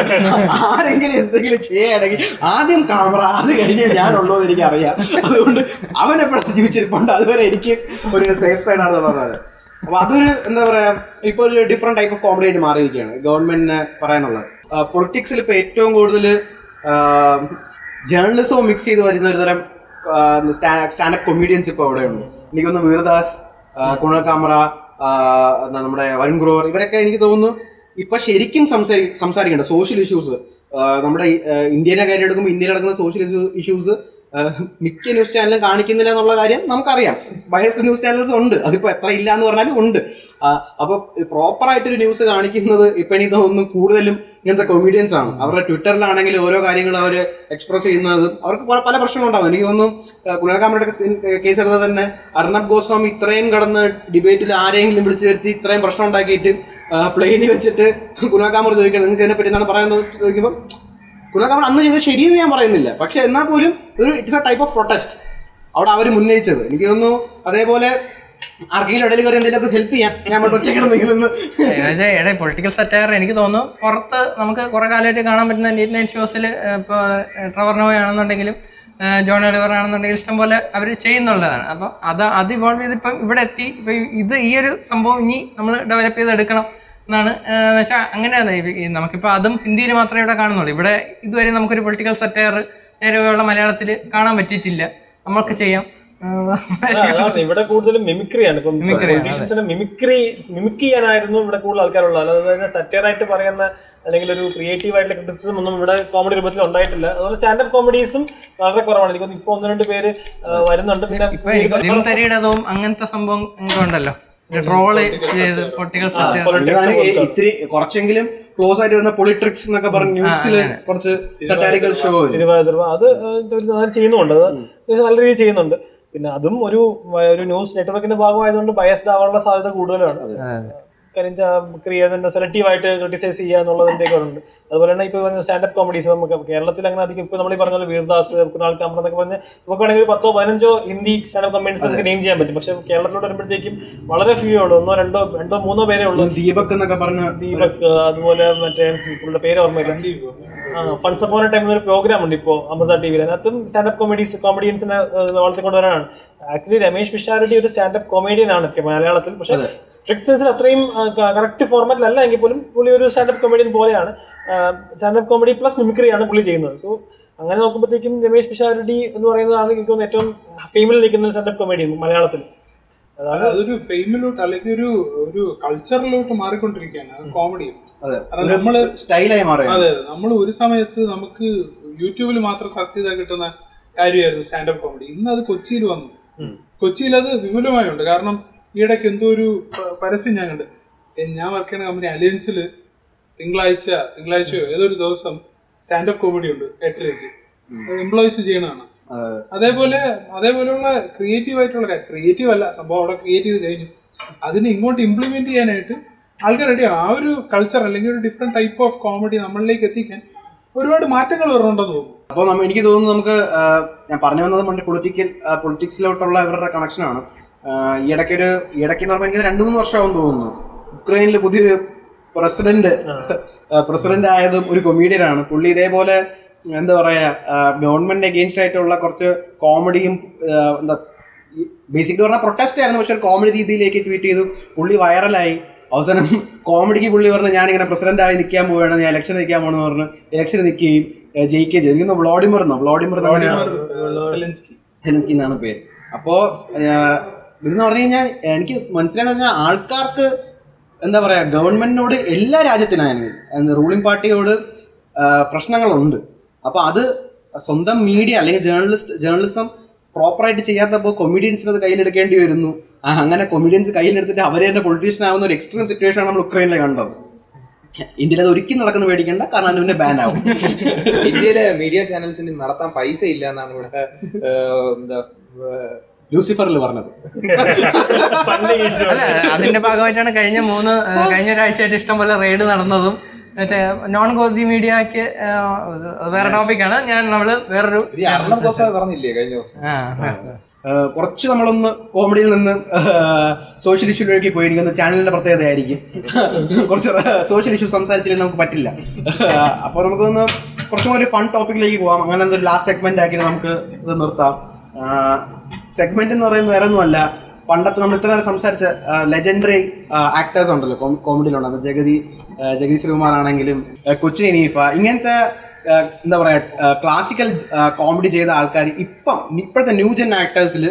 ആരെങ്കിലും എന്തെങ്കിലും ചെയ്യുകയാണെങ്കിൽ ആദ്യം കാമറ അത് കഴിഞ്ഞ് ഞാനുള്ളൂ എന്ന് എനിക്ക് അറിയാം അതുകൊണ്ട് അവൻ എപ്പോഴും ജീവിച്ചിരിപ്പുണ്ട്? അതുവരെ എനിക്ക് ഒരു സേഫ് സൈഡാണ് പറഞ്ഞത് അപ്പൊ അതൊരു എന്താ പറയാ ഇപ്പൊ ഒരു ഡിഫറെന്റ് ടൈപ്പ് ഓഫ് കോമഡി ആയിട്ട് മാറിയിരിക്കുകയാണ് ഗവൺമെന്റിന് പറയാനുള്ളത്. പൊളിറ്റിക്സിൽ ഇപ്പൊ ഏറ്റവും കൂടുതൽ ജേർണലിസവും മിക്സ് ചെയ്ത് വരുന്ന ഒരു തരം സ്റ്റാൻഡപ്പ് കൊമീഡിയൻസ് ഇപ്പൊ അവിടെയുണ്ട്. എനിക്കൊന്ന് വീർദാസ് കുണൽ കാമറ നമ്മുടെ വരുൺ ഗ്രോവർ ഇവരൊക്കെ എനിക്ക് തോന്നുന്നു ഇപ്പൊ ശരിക്കും സംസാരി സംസാരിക്കേണ്ട സോഷ്യൽ ഇഷ്യൂസ് നമ്മുടെ ഇന്ത്യയിലെ കാര്യം എടുക്കുമ്പോൾ ഇന്ത്യയിൽ നടക്കുന്ന സോഷ്യൽ ഇഷ്യൂസ് മിക്ക ന്യൂസ് ചാനലും കാണിക്കുന്നില്ല എന്നുള്ള കാര്യം നമുക്കറിയാം. ബയസ് ന്യൂസ് ചാനൽസ് ഉണ്ട്. അതിപ്പോ എത്ര ഇല്ല എന്ന് പറഞ്ഞാലും ഉണ്ട്. അപ്പൊ ഒരു ന്യൂസ് കാണിക്കുന്നത് ഇപ്പൊ എനിക്ക് തോന്നുന്നു കൂടുതലും ഇങ്ങനത്തെ കൊമീഡിയൻസ് ആണ്. അവരുടെ ട്വിറ്ററിലാണെങ്കിൽ ഓരോ കാര്യങ്ങൾ അവർ എക്സ്പ്രസ് ചെയ്യുന്നതും അവർക്ക് പല- പ്രശ്നങ്ങളുണ്ടാവും എനിക്ക് തോന്നുന്നു കുലകാമയുടെ കേസ് എടുത്താൽ തന്നെ അർണബ് ഗോസ്വാമി ഇത്രയും കടന്ന് ഡിബേറ്റിൽ ആരെങ്കിലും വിളിച്ചു വരുത്തി ഇത്രയും പ്രശ്നം ഉണ്ടാക്കിയിട്ട് പ്ലെയിനിൽ വെച്ചിട്ട് കുലകാമർ ചോദിക്കണം. നിങ്ങൾക്ക് ഇതിനെ പറ്റി എന്താണ് പറയുന്നത് ചോദിക്കുമ്പോൾ കുലകാമർ അന്ന് ചെയ്തത് ശരിയെന്ന് ഞാൻ പറയുന്നില്ല. പക്ഷെ എന്നാൽ പോലും ഒരു it's a type of protest അവിടെ അവർ ഉന്നയിച്ചത് എനിക്ക് തോന്നുന്നു അതേപോലെ ആർക്കെങ്കിലും ഞാൻ പൊളിറ്റിക്കൽ സറ്റയർ എനിക്ക് തോന്നുന്നു. പുറത്ത് നമുക്ക് കുറെ കാലമായിട്ട് കാണാൻ പറ്റുന്ന നീറ്റ് നൈറ്റ് ഷോസിൽ ഇപ്പോൾ ട്രവർ ആണെന്നുണ്ടെങ്കിലും ജോൺ ഒലിവർ ആണെന്നുണ്ടെങ്കിലും ഇഷ്ടം പോലെ അവർ ചെയ്യുന്നുള്ളതാണ്. അപ്പോൾ അത് അത് ഇവോൾവ് ചെയ്ത് ഇപ്പൊ ഇവിടെ എത്തി. ഇപ്പൊ ഇത് ഈ ഒരു സംഭവം ഇനി നമ്മൾ ഡെവലപ്പ് ചെയ്തെടുക്കണം എന്നാണ് എന്ന് വെച്ചാൽ അങ്ങനെയാണ് നമുക്കിപ്പോ അതും ഹിന്ദിയിൽ മാത്രമേ ഇവിടെ കാണുന്നുള്ളൂ. ഇവിടെ ഇതുവരെ നമുക്കൊരു പൊളിറ്റിക്കൽ സറ്റയർ നേരെയുള്ള മലയാളത്തിൽ കാണാൻ പറ്റിയിട്ടില്ല. നമ്മൾക്ക് ചെയ്യാം. ഇവിടെ കൂടുതലും മിമിക്രിയാണ്. ഇപ്പം Mimicry പൊളിറ്റീഷ്യൻസിന് മിമിക്രി മിമിക് ചെയ്യാനായിരുന്നു ഇവിടെ കൂടുതൽ ആൾക്കാരുള്ളത്. അല്ലാതെ സറ്റയർ ആയിട്ട് പറയുന്ന അല്ലെങ്കിൽ ഒരു ക്രിയേറ്റീവ് ആയിട്ടുള്ള ക്രിറ്റിസിസം ഒന്നും ഇവിടെ കോമഡി രൂപത്തിൽ ഉണ്ടായിട്ടില്ല. അതുപോലെ സ്റ്റാൻഡപ്പ് കോമഡീസും വളരെ കുറവാണ്. എനിക്ക് ഇപ്പൊ ഒന്ന് രണ്ട് പേര് വരുന്നുണ്ട്. പിന്നെ അങ്ങനത്തെ സംഭവം ഉണ്ടല്ലോ. ട്രോൾ ചെയ്ത് പൊളിറ്റിക്കൽ ഇത്തിരി കുറച്ചെങ്കിലും ക്ലോസ് ആയിട്ട് വരുന്ന പൊളിട്രിക്സ് എന്നൊക്കെ പറഞ്ഞ ന്യൂസിൽ കുറച്ച് ഷോ അത് ചെയ്യുന്നുണ്ട്. അത് നല്ല രീതിയിൽ ചെയ്യുന്നുണ്ട്. പിന്നെ അതും ഒരു ഒരു ന്യൂസ് നെറ്റ്വർക്കിന്റെ ഭാഗമായതുകൊണ്ട് ബയസ്ഡ് ആവാനുള്ള സാധ്യത കൂടുതലാണ്. കാര്യം ക്രിയേറ്ററിന്റെ സെലക്ടീവ് ആയിട്ട് ക്രിട്ടിസൈസ് ചെയ്യുക എന്നുള്ളതിന്റെ ഒക്കെ ഉണ്ട്. അതുപോലെ തന്നെ ഇപ്പൊ പറഞ്ഞ സ്റ്റാൻഡപ്പ് കോമഡീസ് നമുക്ക് കേരളത്തിൽ അങ്ങനെ അധികം ഇപ്പൊ നമ്മൾ ഈ പറഞ്ഞ പോലെ വീർദാസ് കുനാൾ കാമറ എന്നൊക്കെ പറഞ്ഞ് നമുക്ക് വേണമെങ്കിൽ പത്തോ പതിനഞ്ചോ ഹിന്ദി സ്റ്റാൻഡപ്പ് കോമഡീസ് നമുക്ക് നെയിം ചെയ്യാൻ പറ്റും. പക്ഷെ കേരളത്തിലോട്ട് വരുമ്പോഴത്തേക്കും വളരെ ഫ്യൂ ഉള്ളൂ. ഒന്നോ രണ്ടോ രണ്ടോ മൂന്നോ പേരേ ഉള്ളൂ. ദീപക് എന്നൊക്കെ പറഞ്ഞ ദീപക് അതുപോലെ മറ്റേ പുള്ളിയുടെ പേര് ഓർമ്മയില്ല. ഫൺസ് അപ്പോൺ ടൈമിൽ ഒരു പ്രോഗ്രാം ഉണ്ട് ഇപ്പോൾ അമൃത ടി വിയിൽ അതിനകത്തും സ്റ്റാൻഡപ്പ് കോമഡീസ് കോമഡിയൻസിനെ വളർത്തിക്കൊണ്ടുവരാനാണ്. ആക്ച്വലി രമേശ് പിഷാരടി ഒരു സ്റ്റാൻഡപ്പ് കോമഡിയൻ ആണ് മലയാളത്തിൽ. പക്ഷേ സ്ട്രിക്ട് സെൻസിൽ അത്രയും കറക്റ്റ് ഫോർമാറ്റിലല്ല എങ്കിൽ പോലും പുള്ളി ഒരു സ്റ്റാൻഡപ്പ് കോമഡിയൻ പോലെയാണ്. സ്റ്റാൻഡപ്പ് കോമഡി പ്ലസ് മിമിക്രി ആണ് പുള്ളി ചെയ്യുന്നത്. സോ അങ്ങനെ നോക്കുമ്പോഴത്തേക്കും രമേശ് പിഷാരടി എന്ന് പറയുന്നതാണ് എനിക്ക് തോന്നുന്നു ഏറ്റവും ഫെയിമിൽ നിൽക്കുന്ന സ്റ്റാൻഡപ്പ് കോമഡിയൻ മലയാളത്തിൽ. അത് അതൊരു ഫെയിമിലോട്ട് അല്ലെങ്കിൽ ഒരു ഒരു കൾച്ചറിലോട്ട് മാറിക്കൊണ്ടിരിക്കുകയാണ്. കോമഡി നമ്മൾ സ്റ്റൈലായി മാറി അതെ നമ്മൾ ഒരു സമയത്ത് നമുക്ക് യൂട്യൂബിൽ മാത്രം സെർച്ച് ചെയ്താൽ കിട്ടുന്ന കാര്യമായിരുന്നു സ്റ്റാൻഡപ്പ് കോമഡി ഇന്ന് അത് കൊച്ചിയിൽ വന്നു. കൊച്ചിയിൽ അത് വിപുലമായുണ്ട്. കാരണം ഈയിടയ്ക്ക് എന്തോ ഒരു പരസ്യം ഞാൻ കണ്ട്. ഞാൻ വർക്ക് ചെയ്യുന്ന കമ്പനി അലയൻസിൽ തിങ്കളാഴ്ച തിങ്കളാഴ്ചയോ ഏതൊരു ദിവസം സ്റ്റാൻഡപ്പ് കോമഡി ഉണ്ട് എട്ടിലേക്ക് എംപ്ലോയീസ് ചെയ്യണതാണ്. അതേപോലെ അതേപോലെയുള്ള ക്രിയേറ്റീവ് ആയിട്ടുള്ള കാര്യം ക്രിയേറ്റീവ് അല്ല സംഭവം അവിടെ ക്രിയേറ്റ് ചെയ്ത് കഴിഞ്ഞു. അതിനെ ഇങ്ങോട്ട് ഇംപ്ലിമെന്റ് ചെയ്യാനായിട്ട് ആൾക്കാർ റെഡി ആ ഒരു കൾച്ചർ അല്ലെങ്കിൽ ഒരു ഡിഫറെന്റ് ടൈപ്പ് ഓഫ് കോമഡി നമ്മളിലേക്ക് എത്തിക്കാൻ ഒരുപാട് മാറ്റങ്ങൾ വരുന്നുണ്ടെന്ന് തോന്നുന്നു. അപ്പോൾ നമ്മ എനിക്ക് തോന്നുന്നു നമുക്ക് ഞാൻ പറഞ്ഞു വന്നത് പണ്ട് പൊളിറ്റിക്കൽ പൊളിറ്റിക്സിലോട്ടുള്ള ഇവരുടെ കണക്ഷനാണ് ഈ ഇടയ്ക്കൊരു ഈ ഇടയ്ക്ക് എന്ന് പറഞ്ഞാൽ എനിക്ക് രണ്ട് മൂന്ന് വർഷമാകും തോന്നുന്നു. ഉക്രൈനിൽ പുതിയൊരു പ്രസിഡന്റ് പ്രസിഡന്റ് ആയതും ഒരു കൊമീഡിയനാണ് പുള്ളി ഇതേപോലെ എന്താ പറയാ ഗവൺമെന്റ് അഗെയിൻസ്റ്റ് ആയിട്ടുള്ള കുറച്ച് കോമഡിയും എന്താ ബേസിക്കലി പറഞ്ഞാൽ പ്രൊട്ടസ്റ്റ് ആയിരുന്നു. പക്ഷെ ഒരു കോമഡി രീതിയിലേക്ക് ട്വീറ്റ് ചെയ്തു. പുള്ളി വൈറലായി അവസാനം കോമഡിക്ക് പുള്ളി പറഞ്ഞു ഞാനിങ്ങനെ പ്രസിഡന്റായി നിൽക്കാൻ പോവുകയാണ് ഞാൻ ഇലക്ഷൻ നിൽക്കാൻ പോകണമെന്ന് പറഞ്ഞു ഇലക്ഷൻ നിൽക്കുകയും ജയിക്കുകയും ചെയ്തു. എനിക്ക് വ്ളോഡിമർ എന്നോ വ്ളോഡിമർ സെലൻസ്കി. എന്നാണ് പേര്. അപ്പോ ഇതെന്ന് പറഞ്ഞു കഴിഞ്ഞാൽ എനിക്ക് മനസ്സിലായെന്ന് പറഞ്ഞാൽ ആൾക്കാർക്ക് എന്താ പറയാ ഗവൺമെന്റിനോട് എല്ലാ രാജ്യത്തിനായാലും റൂളിംഗ് പാർട്ടിയോട് പ്രശ്നങ്ങളുണ്ട്. അപ്പൊ അത് സ്വന്തം മീഡിയ അല്ലെങ്കിൽ ജേർണലിസ്റ്റ് ജേർണലിസം പ്രോപ്പറായിട്ട് ചെയ്യാത്തപ്പോൾ കൊമീഡിയൻസിന് അത് കയ്യിലെടുക്കേണ്ടി വരുന്നു. അങ്ങനെ കൊമീഡിയൻസ് കയ്യിലെടുത്തിട്ട് അവരെ തന്നെ പൊളിറ്റീഷ്യൻ ആവുന്ന ഒരു എക്സ്ട്രീം സിറ്റുവേഷൻ ആണ് നമ്മൾ ഉക്രൈനിൽ കണ്ടത്. ഇന്ത്യയിൽ അത് ഒരിക്കലും നടക്കുന്ന പേടിക്കണ്ട കാരണം അതിന് പിന്നെ ബാൻ ആവും. ഇന്ത്യയിലെ മീഡിയ ചാനൽസിന് നടത്താൻ പൈസ ഇല്ല എന്നാണ് ഇവിടെ എന്താ ലൂസിഫറിൽ പറഞ്ഞത്. അല്ല അതിന്റെ ഭാഗമായിട്ടാണ് കഴിഞ്ഞ മൂന്ന് കഴിഞ്ഞ ഒരാഴ്ചയായിട്ട് ഇഷ്ടം പോലെ റെയ്ഡ് നടന്നതും മറ്റേ നോൺ ഗോദി മീഡിയക്ക് വേറെ ടോപ്പിക്കാണ് ഞാൻ നമ്മൾ വേറൊരു പറഞ്ഞില്ലേ കഴിഞ്ഞ ദിവസം? കുറച്ച് നമ്മളൊന്ന് കോമഡിയിൽ നിന്ന് സോഷ്യൽ ഇഷ്യൂലേക്ക് പോയിരിക്കുന്ന ചാനലിന്റെ പ്രത്യേകതയായിരിക്കും കുറച്ച് സോഷ്യൽ ഇഷ്യൂ സംസാരിച്ചില്ലെങ്കിൽ നമുക്ക് പറ്റില്ല. അപ്പോൾ നമുക്കൊന്ന് കുറച്ചും കൂടി ഫൺ ടോപ്പിക്കിലേക്ക് പോവാം. അങ്ങനെ എന്തൊരു ലാസ്റ്റ് സെഗ്മെന്റ് ആക്കി നമുക്ക് ഇത് നിർത്താം. സെഗ്മെന്റ് എന്ന് പറയുന്നത് വേറെ ഒന്നുമല്ല പണ്ടത്തെ നമ്മൾ ഇത്ര നേരം സംസാരിച്ച ലെജൻഡറി ആക്ടേഴ്സ് ഉണ്ടല്ലോ. കോമഡിയിലുണ്ടായിരുന്ന ജഗതി ജഗതി ശ്രീകുമാർ ആണെങ്കിലും കൊച്ചി കൊച്ചിൻ ഇനീഫ ഇങ്ങനത്തെ എന്താ പറയാ ക്ലാസിക്കൽ കോമഡി ചെയ്ത ആൾക്കാർ ഇപ്പം ഇപ്പോഴത്തെ ന്യൂ ജെൻ ആക്ടേഴ്സിൽ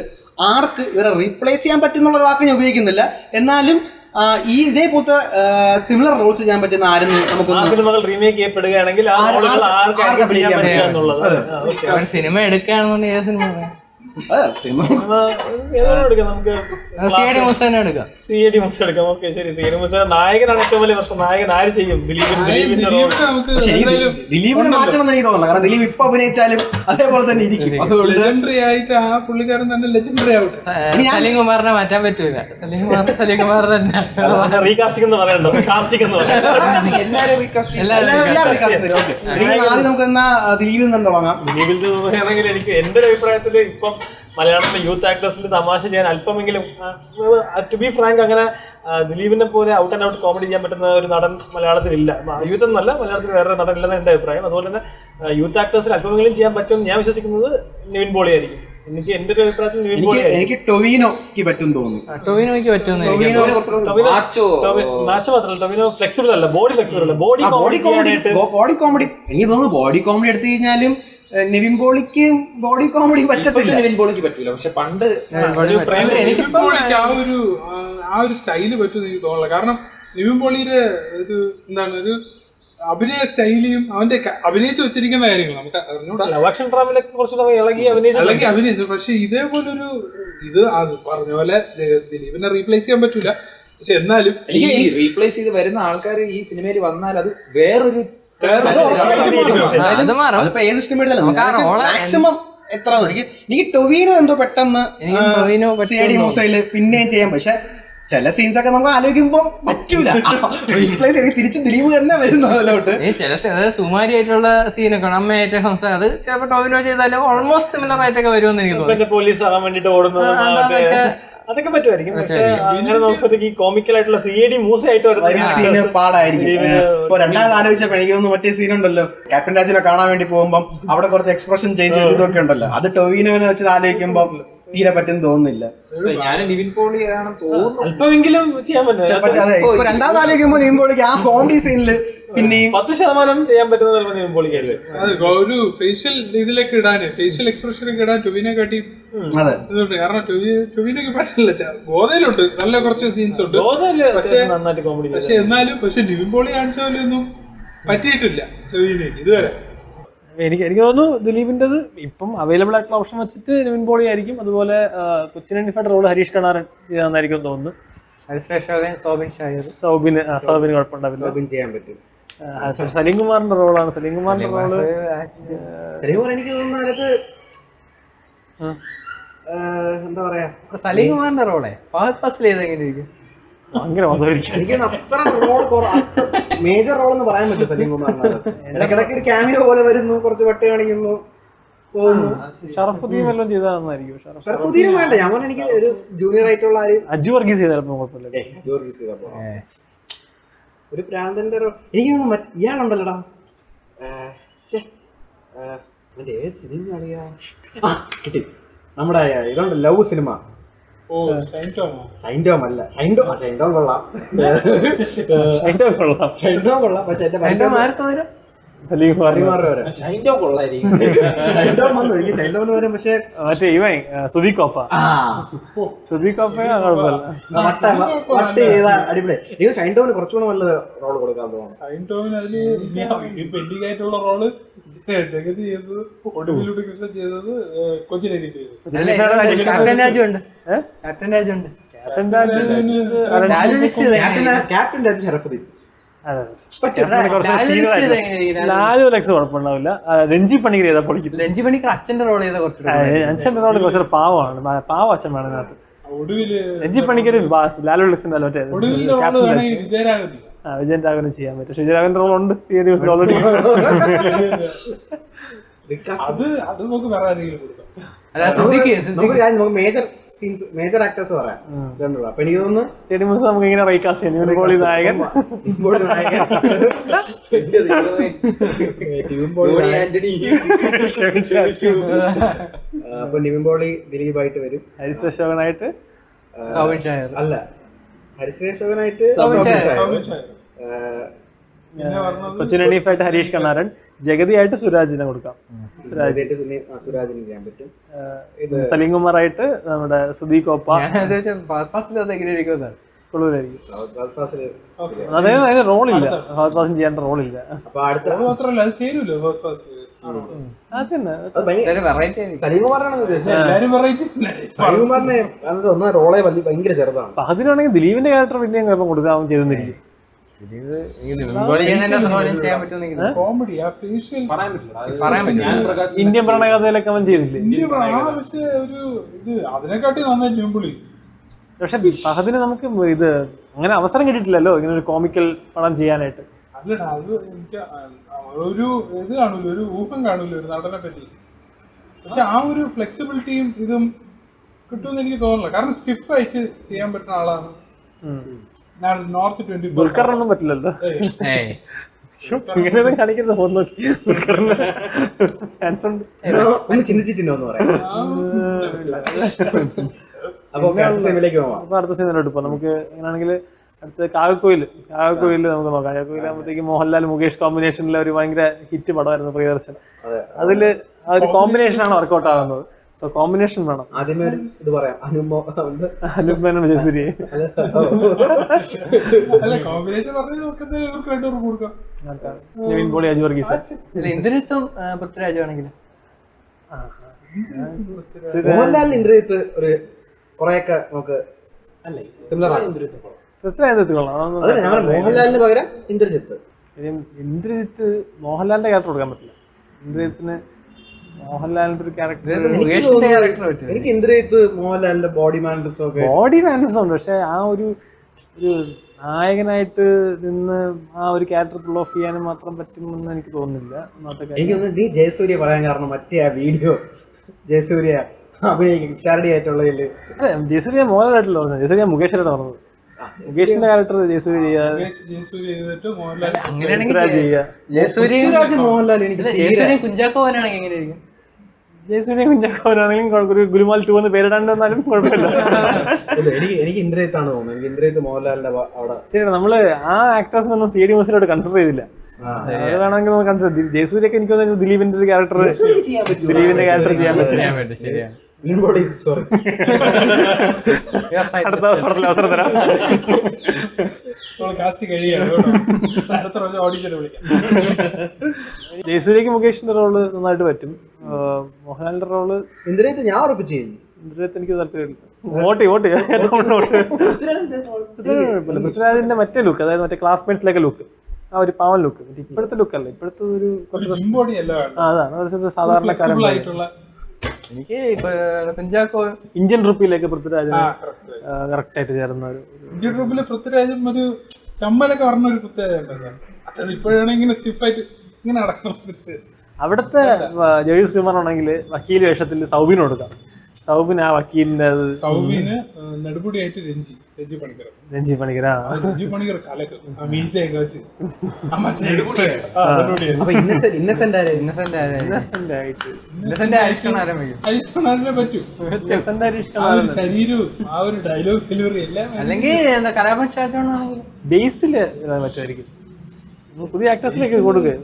ആർക്ക് ഇവരെ റീപ്ലേസ് ചെയ്യാൻ പറ്റുന്നുള്ള ഒരു വാക്ക് ഞാൻ ഉപയോഗിക്കുന്നില്ല. എന്നാലും ഈ ഇതേപോലത്തെ സിമിലർ റോൾസ് ചെയ്യാൻ പറ്റുന്ന ആരും നമുക്ക് സിനിമകൾ റീമേക്ക് ചെയ്യപ്പെടുകയാണെങ്കിൽ സിനിമ എടുക്കുകയാണെന്നുണ്ടെങ്കിൽ ഏത് സിനിമ ഓക്കെ ശരി. സി ഐ ഡി മൂസ നായകനാണ് ഏറ്റവും വലിയ പ്രശ്നം. നായകൻ ആര് ചെയ്യും? ദിലീപിന്റെ റോൾ ദിലീപിനെ മാറ്റണം എന്ന് എനിക്ക് കാരണം ദിലീപ് ഇപ്പൊ അഭിനയിച്ചാലും അതേപോലെ തന്നെ ഇരിക്കും. ലെജൻഡറി ആയിട്ട് ആ പുള്ളിക്കാരൻ തന്നെ ലെജൻഡറി ആവട്ടെ. സലീം കുമാറിനെ മാറ്റാൻ പറ്റൂല. സലീം കുമാർ സലീം കുമാർ തന്നെ റീകാസ്റ്റിംഗ് എന്ന് പറയണ്ടോ? കാസ്റ്റിംഗ് എന്ന് പറയാം എല്ലാരും റീകാസ്റ്റ് എല്ലാവരും എല്ലാവരും recast തരും. Okay. നമുക്ക് എന്നാ ദിലീപിൽ നിന്ന് തുടങ്ങാം. ദിലീപിൽ നിന്ന് പറയുകയാണെങ്കിൽ എനിക്ക് എന്റെ അഭിപ്രായത്തിൽ ഇപ്പം മലയാളത്തിലെ യൂത്ത് ആക്ടേഴ്സിൽ തമാശ ചെയ്യാൻ അല്പമെങ്കിലും ടു ബി ഫ്രാങ്ക് അങ്ങനെ ദിലീപിനെ പോലെ ഔട്ട് ആൻഡ് ഔട്ട് കോമഡി ചെയ്യാൻ പറ്റുന്ന ഒരു നടൻ മലയാളത്തിലില്ല. യൂത്ത് എന്നല്ല മലയാളത്തിൽ വേറെ നടൻ ഇല്ലെന്ന് എന്റെ അഭിപ്രായം. അതുപോലെ തന്നെ യൂത്ത് ആക്ടേഴ്സിൽ അല്പമെങ്കിലും ചെയ്യാൻ പറ്റുമെന്ന് ഞാൻ വിശ്വസിക്കുന്നത് നിവിൻ പോളി ആയിരിക്കും എനിക്ക് എന്റെ ഒരു അഭിപ്രായത്തിൽ നിവിൻ എനിക്ക് പോളി ആയിരിക്കും എനിക്ക് ടൊവിനോക്ക് പറ്റും തോന്നുന്നു. ടോവിനോയ്ക്ക് പറ്റും മാച്ചോ? മാത്രമല്ല ടൊവിനോ ഫ്ലെക്സിബിൾ അല്ല ബോഡി ഫ്ലെക്സിബിൾ അല്ല. Body body comedy body comedy എനിക്ക് തോന്നുന്നു ബോഡി കോമഡി എടുത്തു കഴിഞ്ഞാലും നിവിൻ പോളിക്ക് ബോഡി കോമഡി പറ്റത്തില്ല. നിവിൻ പോളിക്ക് പറ്റൂല. പക്ഷെ പണ്ട് എനിക്ക് പോളിക്ക് ആ ഒരു ആ, ഒരു സ്റ്റൈൽ പറ്റുമെന്ന് എനിക്ക് തോന്നില്ല കാരണം നിവിൻ പോളിയുടെ ഒരു എന്താണ് ഒരു അഭിനയ ശൈലിയും അവന്റെ അഭിനയിച്ചു വെച്ചിരിക്കുന്ന കാര്യങ്ങൾ നമുക്ക് ഇളകി അല്ലെങ്കിൽ അഭിനയിച്ചു. പക്ഷെ ഇതേപോലൊരു ഇത് അത് പറഞ്ഞ പോലെ ദ- ദിലീപിനെ റീപ്ലേസ് ചെയ്യാൻ പറ്റൂല. പക്ഷെ എന്നാലും ഈ റീപ്ലേസ് ചെയ്ത് വരുന്ന ആൾക്കാർ ഈ സിനിമയിൽ വന്നാൽ അത് വേറൊരു വേറെ- അത് മാറും. അതിപ്പോ ഏത് സിനിമ നമുക്ക് ആ റോൾ മാക്സിമം എത്ര എനിക്ക് എനിക്ക് ടൊവീനോ എന്തോ പെട്ടെന്ന് എനിക്ക് പിന്നെയും ചെയ്യാം. പക്ഷെ ചില സീൻസ് ഒക്കെ നമുക്ക് ആലോചിക്കുമ്പോ പറ്റൂല. റീപ്ലേസ് ചെയ്ത് തിരിച്ച് ദിലീപ് തന്നെ വരുന്നു അതിലോട്ട്. ഈ ചില അതായത് സുമാരി ആയിട്ടുള്ള സീനൊക്കെ ആണ്. അമ്മയായിട്ട് സംസാരം അത് ചിലപ്പോ ടോവിനോ ചെയ്താലും ഓൾമോസ്റ്റ് സിമിലർ ആയിട്ടൊക്കെ വരുമെന്ന് എനിക്ക് തോന്നുന്നു. പോലീസ് ആകാൻ വേണ്ടിട്ട് ഓടുന്നത് അതൊക്കെ പറ്റുമായിരിക്കും. പക്ഷെ അങ്ങനെ നോക്കുമ്പോഴത്തേക്ക് ഈ കോമിക്കൽ ആയിട്ടുള്ള സി എ ഡി മൂസ ആയിട്ട് വരുന്ന സീന് പാടായിരിക്കും ദിലീപിന് ഇപ്പൊ രണ്ടാമത് ആലോചിച്ചപ്പോ എനിക്ക് തോന്നുന്നു മറ്റേ സീൻ ഉണ്ടല്ലോ ക്യാപ്റ്റൻ രാജുനെ കാണാൻ വേണ്ടി പോകുമ്പോൾ അവിടെ കുറച്ച് എക്സ്പ്രഷൻ ചെയ്ത് ഇതൊക്കെ ഉണ്ടല്ലോ. അത് ടൊവിനോനെ വെച്ച് ആലോചിക്കുമ്പോ തീരെ പറ്റും തോന്നുന്നില്ല. ഞാൻ നിവിൻ ആണെന്ന് തോന്നുന്നു. അല്പമെങ്കിലും ചെയ്യാൻ ചിലപ്പോ പറ്റും. അതെ ഇപ്പൊ രണ്ടാമത് ആലോചിക്കുമ്പോ നീമ്പോളിക്ക് ആ കോമഡി സീനിൽ പിന്നെയും പത്ത് ശതമാനം ചെയ്യാൻ നിവിൻ പോളിക്കല്ലേ ഒരു ഫേഷ്യൽ ഇതിലേക്ക് ഇടാന് ഫേഷ്യൽ എക്സ്പ്രഷനൊക്കെ ഇടാൻ ടുവിനെ കാട്ടി അതെ. കാരണം ടൊവിനൊക്കെ പറ്റില്ല. ഗോതയിലുണ്ട് നല്ല കുറച്ച് സീൻസ് ഉണ്ട്. പക്ഷെ പക്ഷെ എന്നാലും പക്ഷെ നിവിൻ പോളി കാണിച്ച പോലെ ഒന്നും പറ്റിയിട്ടില്ല ടൊവിനെ. ഇതുവരെ. എനിക്ക് എനിക്ക് തോന്നുന്നു ദിലീപിന്റെത് ഇപ്പം അവൈലബിൾ ആയിട്ടുള്ള ഓപ്ഷൻ വെച്ചിട്ട് നിവിൻ പോളി ആയിരിക്കും. അതുപോലെ കൊച്ചിൻ ഡിഫൈഡ് റോൾ ഹരീഷ് കണാരൻ ചെയ്താന്നായിരിക്കും തോന്നുന്നു. സൗബിന് സൗബിന് കുഴപ്പമുണ്ടാവില്ല. ചെയ്യാൻ പറ്റും. സലീം കുമാറിന്റെ റോളാണ്. സലീം കുമാറിന്റെ റോൾ എനിക്ക് തോന്നുന്നു എന്താ പറയാ സലീം കുമാറിന്റെ റോളെ. ഫഹദ് ഫസിൽ ചെയ്ത് എങ്ങനെ ഇരിക്കും ഭയങ്കര മതമായിരിക്കും എനിക്ക് അത്ര റോൾ മേജർ റോൾ എന്ന് പറയാൻ പറ്റും സലീം കുമാറിന് ഇടയ്ക്കിടയ്ക്ക് ഒരു ക്യാമിയോ പോലെ വരുന്നു കുറച്ച് വെട്ട് കാണിക്കുന്നു ഷറഫുദ്ദീൻ ഷറഫ് വേണ്ട ഞാൻ പറഞ്ഞ എനിക്ക് ഒരു ജൂനിയർ ആയിട്ടുള്ള അജു വർഗീസ് ചെയ്തപ്പോ ഒരു പ്രാന്തന്റെ റോ- എനിക്ക് തോന്നുന്നു ഇയാളുണ്ടല്ലോടാ. ഏത് സിനിമ അറിയാ കിട്ടി. നമ്മുടെ ഇതുണ്ട് ലവ് സിനിമ. അല്ല ഷൈൻഡോം കൊള്ളാം. കൊള്ളാം. പക്ഷെ എന്റെ മറ്റേ ഇവൻ അടിപൊളി. കുറച്ചുകൂടെ റോൾ കൊടുക്കാൻ തോന്നുന്നു. ഷൈൻടോമിന് അതിൽ ഇനി പെൻഡിങ് ആയിട്ടുള്ള റോൾ ജഗതി ചെയ്തത് ഒടുവിലൂടെ കൃഷ്ണൻ ചെയ്തത് ക്യാപ്റ്റൻ രാജു ഉണ്ട്. ക്യാപ്റ്റൻ രാജു ഉണ്ട്. Raju captain captain Raju Sharafudheen Lalu? Lux കുഴപ്പമുണ്ടാവില്ല. രഞ്ജി പണിക്കർ ചെയ്താൽ പൊളിക്കും രഞ്ജി പണിക്കർ അച്ഛന്റെ റോൾ ചെയ്ത കുറച്ചുകൂടെ അച്ഛന്റെ റോൾ കുറച്ചൊരു പാവമാണ്. പാവ അച്ഛൻ വേണം ഇതിനകത്ത്. ഒടുവിൽ രഞ്ജി പണിക്കർ ലാലു ലക്സിന്റെ അല്ല മറ്റേ ക്യാപ്റ്റൻ വേണമെങ്കിൽ ആ വിജയൻ രാഘവനും ചെയ്യാൻ പറ്റും. പക്ഷെ വിജയരാഘവന്റെ റോൾ ഉണ്ട്. ഈ ദിവസം ഓൾറെഡി അത് അത് നമുക്ക് വേറെ ആരെങ്കിലും കൊടുക്കാം. മേജർ സീൻസ് മേജർ ആക്ടേഴ്സ് പറയാം. ഇതുണ്ടല്ലോ അപ്പൊ എനിക്ക് തോന്നുന്നു നമുക്ക് ഇങ്ങനെ റൈകാസ്റ്റ് ചെയ്യാം. നായകൻ. നായകൻ. അപ്പൊ ദിലീപായിട്ട് വരും. ഹരിശ്രീ അശോകനായിട്ട് ആ, സൗബിൻ ഷായർ. അല്ല. ഹരിശ്രീ അശോകനായിട്ട് സൗബിൻ സൗബിൻ ഷായർ. ഷായർ. സൗബിൻ ഷായർ. ആ, പിന്നെ പറഞ്ഞത് കൊച്ചിൻ എണീഫായിട്ട് ഹരീഷ് കണ്ണാരൻ. ജഗതിയായിട്ട് സുരാജിനെ കൊടുക്കാം. സുരാജ്. ഇതായിട്ട് പിന്നെ ആ, സുരാജിന് ചെയ്യാൻ ഇത് സലീം കുമാറായിട്ട് നമ്മുടെ സുദീഖ് കോപ്പ. ഞാൻ ഫഹദ് ഫസിൽ അത് എങ്ങനെ ഇരിക്കുന്നത്? കൊള്ളൂരായിരിക്കും ഫാസിൽ അതെ അതിന് റോളില്ല. ഫാസ്റ്റ് ചെയ്യേണ്ട റോളില്ല. ഫഹദിനാണെങ്കിൽ ദിലീപിന്റെ ക്യാരക്ടർ പിന്നെ കുഴപ്പം കൊടുക്കാൻ ചെയ്തെന്നിരിക്കും ചെയ്യാൻ പറ്റുമെന്നെങ്കിൽ കോമഡി ആ ഫേഷ്യൽ പറയാൻ പറ്റില്ല. ഇന്ത്യൻ പ്രണയകഥയിലൊക്കെ അവൻ ചെയ്തില്ലേ? ഇന്ത്യ ആ പക്ഷേ ഒരു ഇത് അതിനെക്കാട്ടി നന്നായി ന്യൂമ്പുളി പക്ഷെ ഫഹദിന് നമുക്ക് ഇത് അങ്ങനെ അവസരം കിട്ടിയിട്ടില്ലല്ലോ ഇങ്ങനെ ഒരു കോമിക്കൽ പടം ചെയ്യാനായിട്ട്. അല്ലടാ അത് എനിക്ക് ഒരു ഇത് കാണൂല ഒരു ഊഹം കാണൂല ഒരു നടനെ പറ്റി. പക്ഷെ ആ ഒരു ഫ്ലെക്സിബിലിറ്റിയും ഇതും കിട്ടുമെന്ന് എനിക്ക് തോന്നുന്നില്ല. കാരണം സ്റ്റിഫ് ആയിട്ട് ചെയ്യാൻ പറ്റുന്ന ആളാണ്. നോർത്ത് ട്വന്റി ദുൽഖറിനൊന്നും പറ്റില്ലല്ലോ. ഇങ്ങനെയൊന്നും കാണിക്കരുത് ഫോൺ നോക്കി ദുൽഖറിന് ഫാൻസ് ഉണ്ട്. ഒന്ന് ചിന്തിച്ചിട്ടുണ്ടോ എന്ന് പറയാം. അപ്പൊ അടുത്ത സെമിയിലേക്ക് പോവാം. അടുത്ത സീനിലോട്ട് ഇപ്പൊ നമുക്ക് എങ്ങനെയാണെങ്കിൽ അടുത്ത കാകക്കോയിൽ കാകക്കോയിൽ നമുക്ക് നോക്കാം. കാകക്കോയിൽ ആകുമ്പോഴത്തേക്ക് മോഹൻലാൽ മുകേഷ് കോമ്പിനേഷനിലെ ഒരു ഭയങ്കര ഹിറ്റ് പടമായിരുന്നു പ്രിയദർശൻ. അതെ. അതിൽ ആ ഒരു കോമ്പിനേഷൻ ആണ് വർക്കൗട്ട് ആകുന്നത്. കോമ്പിനേഷൻ വേണം. ആദ്യമേ ഒരു ഇത് പറയാം. അനുമോ? അനുപമനും കൊടുക്കാം. നിവിൻ പോളി അജു വർഗീസ്. ഇന്ദ്രജിത്തും പൃഥ്വിരാജു ആണെങ്കിൽ മോഹൻലാലിന് ഇന്ദ്രജിത്ത് ഒരു കുറെയൊക്കെ നമുക്ക് അല്ലേ സിമിലർ ആണ്. കൊള്ളാം. അതല്ല ഞാൻ പറഞ്ഞത് മോഹൻലാലിന് പകരം ഇന്ദ്രജിത്ത്. ഇന്ദ്രജിത്ത് മോഹൻലാലിന്റെ ക്യാരക്ടർ കൊടുക്കാൻ പറ്റില്ല. ഇന്ദ്രജിത്തിന് മോഹൻലാലിന്റെ ഒരു ക്യാരക്ടർ എനിക്ക് മോഹൻലാലിന്റെ ബോഡി മാനേഴ്സും ഒക്കെ ബോഡി മാനേഴ്സ് ഉണ്ട്. പക്ഷെ ആ ഒരു ഒരു നായകനായിട്ട് നിന്ന് ആ ഒരു ക്യാരക്ടർ പുൾ ഓഫ് ചെയ്യാനും മാത്രം പറ്റുമെന്ന് എനിക്ക് തോന്നുന്നില്ല. ഒന്നാമത്തെ എനിക്ക് തോന്നുന്നു നീ ജയസൂര്യ പറയാൻ കാരണം മറ്റേ ആ വീഡിയോ ജയസൂര്യ അഭിനയിക്കും. ചാരടി ആയിട്ടുള്ളതിൽ അതെ ജയസൂര്യ മോഹൻലായിട്ടല്ല പറഞ്ഞത്? ജയസൂര്യ മുകേഷിനാണ് പറഞ്ഞത്? മുകേഷിന്റെ ക്യാരക്ടർ ജയസൂര്യ ചെയ്തിട്ട് മോഹൻലാൽ അങ്ങനെയാണെങ്കിൽ മോഹൻലാൽ എനിക്ക് എങ്ങനെയായിരിക്കും? ജയസൂര്യ ഗുരുമാൽ ടു എന്ന് പേരിടാണ്ട് വന്നാലും കുഴപ്പമില്ല എനിക്ക് എനിക്ക് ഇന്ദ്രജിത്താണ് തോന്നുന്നത്. എനിക്ക് ഇന്ദ്രജിത്ത് മോഹൻലാലിന്റെ അവിടെ ശരി നമ്മൾ ആ ആക്ടേഴ്സിനൊന്നും സി ഡി മുസിലോട്ട് കൺസിഡർ ചെയ്തില്ല. നമുക്ക് കൺസിഡർ ജയസൂര്യക്ക് എനിക്ക് തോന്നുന്നു ദിലീപിന്റെ ഒരു ക്യാരക്ടർ? ദിലീപിന്റെ ക്യാരക്ടർ ചെയ്യാൻ പറ്റും. ശരിയാണ്. ബോഡി സോറി അടുത്ത പടത്തിൽ അവസരം തരാം. നമ്മൾ കാസ്റ്റ് കഴിയാണ് കേട്ടോ. അടുത്ത പ്രാവശ്യം ഓഡിഷൻ വിളിക്കാം. ജയസൂര്യക്ക് മുകേഷിന്റെ റോൾ നന്നായിട്ട് പറ്റും. മോഹൻലാലിന്റെ റോൾ ഇന്ദ്രിയത്ത് ഞാൻ ഉറപ്പിച്ച് ചെയ്യുന്നു ഇന്ദ്രജിത്ത് എനിക്ക് താല്പര്യമില്ല. Vote vote? പൃഥ്വിരാജിന്റെ മറ്റേ ലുക്ക് അതായത് മറ്റേ ക്ലാസ്മേറ്റ്സിലൊക്കെ ലുക്ക് ആ ഒരു പാവൻ ലുക്ക് ഇപ്പോഴത്തെ ലുക്ക് അല്ല? ഇപ്പോഴത്തെ ഒരു കുറച്ച് ജിം ബോഡി അല്ല അതാണ്. ഒരു എനിക്ക് ഇപ്പൊ കുഞ്ചാക്കോ ഇന്ത്യൻ റുപ്പിയിലേക്ക് പൃഥ്വിരാജ് ആ, കറക്റ്റ് ആയിട്ട് ചേർന്ന ഒരു ഇന്ത്യൻ റുപ്പിലെ പൃഥ്വിരാജും ഒരു ചമ്മലൊക്കെ പറഞ്ഞ ഒരു പൃഥ്വിരാജ് ഇപ്പോഴാണ് ഇങ്ങനെ സ്റ്റിഫായിട്ട് ഇങ്ങനെ നടക്കുന്നത്. അവിടുത്തെ ജഗദീഷ് ശ്രീമാൻ ആണെങ്കിൽ വക്കീൽ വേഷത്തിൽ സൗബിന് കൊടുക്കാം. സൗബിന് ആ വക്കീലിന്റെ സൗബിന് നെടുപടിയായിട്ട് രഞ്ജി രഞ്ജി പണിക്കർ. രഞ്ജി പണിക്കർ രഞ്ജി പണിക്കർ കലക്ക് മീശയൊക്കെ വെച്ച്. ആ ശരീരവും ഒരു ഡയലോഗ് ഡെലിവറി എല്ലാം അല്ലെങ്കിൽ ബേസിൽ പറ്റുമായിരിക്കും. പുതിയ ആക്ടേഴ്സിലേക്ക് കൊടുക്കുക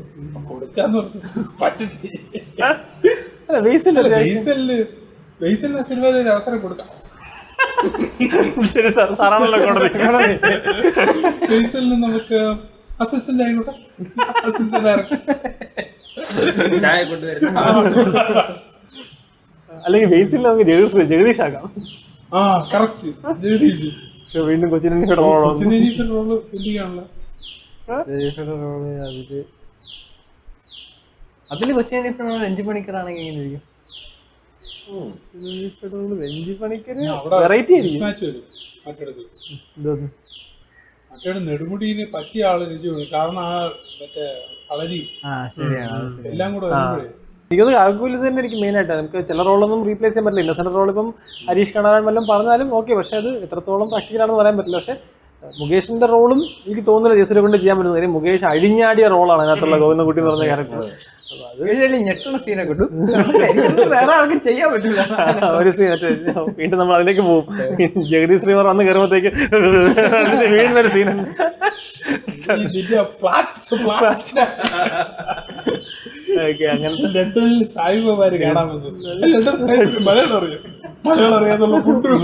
കൊടുക്കാന്ന് പറഞ്ഞു പറ്റില്ല അല്ല ബേസിൽ ഒരു അവസരം കൊടുക്കാം. ശരി സാർ. സാറാണല്ലോ കോടതി ബേസലിന് നമുക്ക് അസിസ്റ്റന്റ് ആയിക്കോട്ടെ അസിസ്റ്റന്റ് ഡയറക്ടർ ചായ കൊണ്ടുവരുന്നു. അല്ലെങ്കിൽ ബേസിൽ നമുക്ക് ജഗദീഷ് ജഗദീഷ് ആക്കാം. ആ കറക്റ്റ് ജഗദീഷ്. പക്ഷെ വീണ്ടും കൊച്ചിനെ റോളോ കൊച്ചിനെ റോൾ അതിൽ അതിൽ കൊച്ചിനെ അഞ്ചു പണിക്കറാണെങ്കിൽ എങ്ങനെയായിരിക്കും ഇരിക്കും? നെടുമുടിനെ പറ്റിയ ആൾ രുചി കാരണം ആ മറ്റേ കളരി. എല്ലാം കൂടെ എനിക്കത് ആകുല തന്നെ എനിക്ക് മെയിൻ ആയിട്ട് നമുക്ക് ചില റോളൊന്നും റീപ്ലേസ് ചെയ്യാൻ പറ്റില്ല. ഇന്നസെന്റ് റോൾ ഇപ്പം ഹരീഷ് കണാരൻ വല്ലതും പറഞ്ഞാലും ഓക്കെ പക്ഷെ അത് എത്രത്തോളം പ്രാക്ടിക്കൽ ആണെന്ന് പറയാൻ പറ്റില്ല. പക്ഷെ മുകേഷിന്റെ റോളും എനിക്ക് തോന്നുന്നില്ല ജയസൂര്യ കൊണ്ട് ചെയ്യാൻ പറ്റുന്നത്. കാര്യം മുകേഷ് അഴിഞ്ഞാടിയ റോളാണ് അതിനകത്തുള്ള ഗോവിന്ദൻകുട്ടി എന്ന് പറഞ്ഞ ക്യാരക്ടർ സീനൊക്കെ വേറെ ആർക്കും ചെയ്യാൻ പറ്റില്ല. ഒരു വീണ്ടും നമ്മൾ അതിലേക്ക് പോകും. ജഗദീഷ് ശ്രീമാർ വന്ന് കയറുമ്പോഴത്തേക്ക് വീണ്ടും ഒരു സീൻ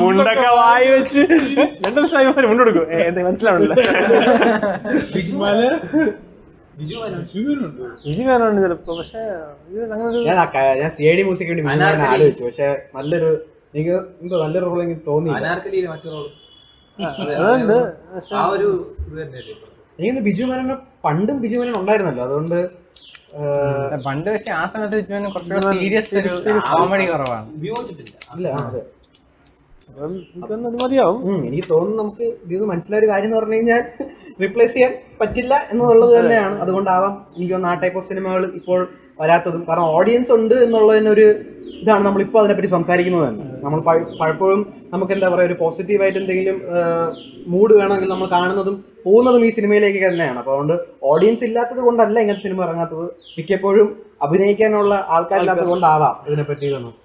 മുണ്ടൊക്കെ വായി വെച്ച് രണ്ടു ദിവസം മുണ്ടെടുക്കും എന്താ മനസ്സിലാവണില്ല മല ബിജുവിനുണ്ട് വിജി വേണമുണ്ട് ചിലപ്പോ പക്ഷെ ഇത് അങ്ങനെ ഒരു ഞാൻ ആ ക- സി ഐ ഡി മ്യൂസിക് വേണ്ടി ആലോചിച്ചു. പക്ഷെ നല്ലൊരു എനിക്ക് എന്തോ നല്ലൊരു റോൾ എനിക്ക് തോന്നിയില്ല. അനാർക്കലിയിലെ മറ്റു റോൾ ഒരു ഇത് തന്നെയല്ലേ എനിക്ക് ബിജു മേനോന് പണ്ടും ബിജു മേനോൻ ഉണ്ടായിരുന്നല്ലോ. അതുകൊണ്ട് പണ്ട് പക്ഷെ ആ സമയത്ത് ബിജു മേനോൻ കുറച്ചുകൂടെ സീരിയസ് കോമഡി കുറവാണ്. അതെ. എനിക്കൊന്നും ഉം, എനിക്ക് തോന്നുന്നു നമുക്ക് ഇത് മനസ്സിലായ ഒരു കാര്യം എന്ന് പറഞ്ഞു കഴിഞ്ഞാൽ റിപ്ലേസ് ചെയ്യാൻ പറ്റില്ല എന്നുള്ളത് തന്നെയാണ്. അതുകൊണ്ടാവാം എനിക്ക് തോന്നുന്നു ആ ടൈപ്പ് ഓഫ് സിനിമകൾ ഇപ്പോൾ വരാത്തതും. കാരണം ഓഡിയൻസ് ഉണ്ട് എന്നുള്ളതിനൊരു ഇതാണ് നമ്മളിപ്പോൾ അതിനെപ്പറ്റി സംസാരിക്കുന്നത് തന്നെ. നമ്മൾ പലപ്പോഴും നമുക്ക് എന്താ പറയുക ഒരു പോസിറ്റീവായിട്ട് എന്തെങ്കിലും മൂഡ് വേണമെങ്കിൽ നമ്മൾ കാണുന്നതും പോകുന്നതും ഈ സിനിമയിലേക്ക് തന്നെയാണ്. അപ്പോൾ അതുകൊണ്ട് ഓഡിയൻസ് ഇല്ലാത്തത് കൊണ്ടല്ല ഇങ്ങനത്തെ സിനിമ ഇറങ്ങാത്തത്. മിക്കപ്പോഴും അഭിനയിക്കാനുള്ള ആൾക്കാരില്ലാത്തത് കൊണ്ടാവാം ഇതിനെപ്പറ്റി ഇതൊന്നും. ആ,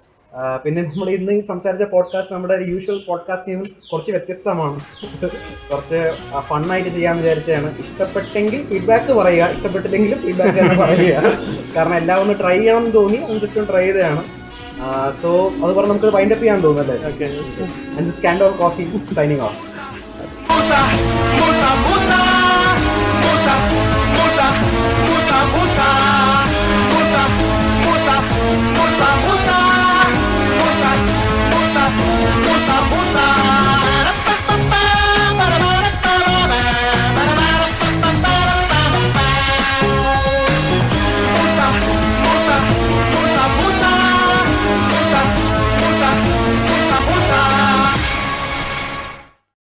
പിന്നെ നമ്മൾ ഇന്ന് സംസാരിച്ച പോഡ്കാസ്റ്റ് നമ്മുടെ യൂഷ്വൽ പോഡ്കാസ്റ്റിൽ നിന്നും കുറച്ച് വ്യത്യസ്തമാണ്. കുറച്ച് ഫണ്ണായിട്ട് ചെയ്യാമെന്ന് വിചാരിച്ചതാണ്. ഇഷ്ടപ്പെട്ടെങ്കിൽ ഫീഡ്ബാക്ക് പറയുക ഇഷ്ടപ്പെട്ടില്ലെങ്കിലും ഫീഡ്ബാക്ക് തന്നെ പറയുക. കാരണം എല്ലാം ഒന്ന് ട്രൈ ചെയ്യണം എന്ന് തോന്നി ഒന്ന് ജസ്റ്റ് ട്രൈ ചെയ്തതാണ്. സോ അത് പറഞ്ഞ് നമുക്ക് വൈൻഡപ്പ് ചെയ്യാൻ തോന്നുന്നല്ലേ ആൻഡ് സ്കാൻഡ് ഓഫ് കോഫി സൈനിങ് ഓഫ്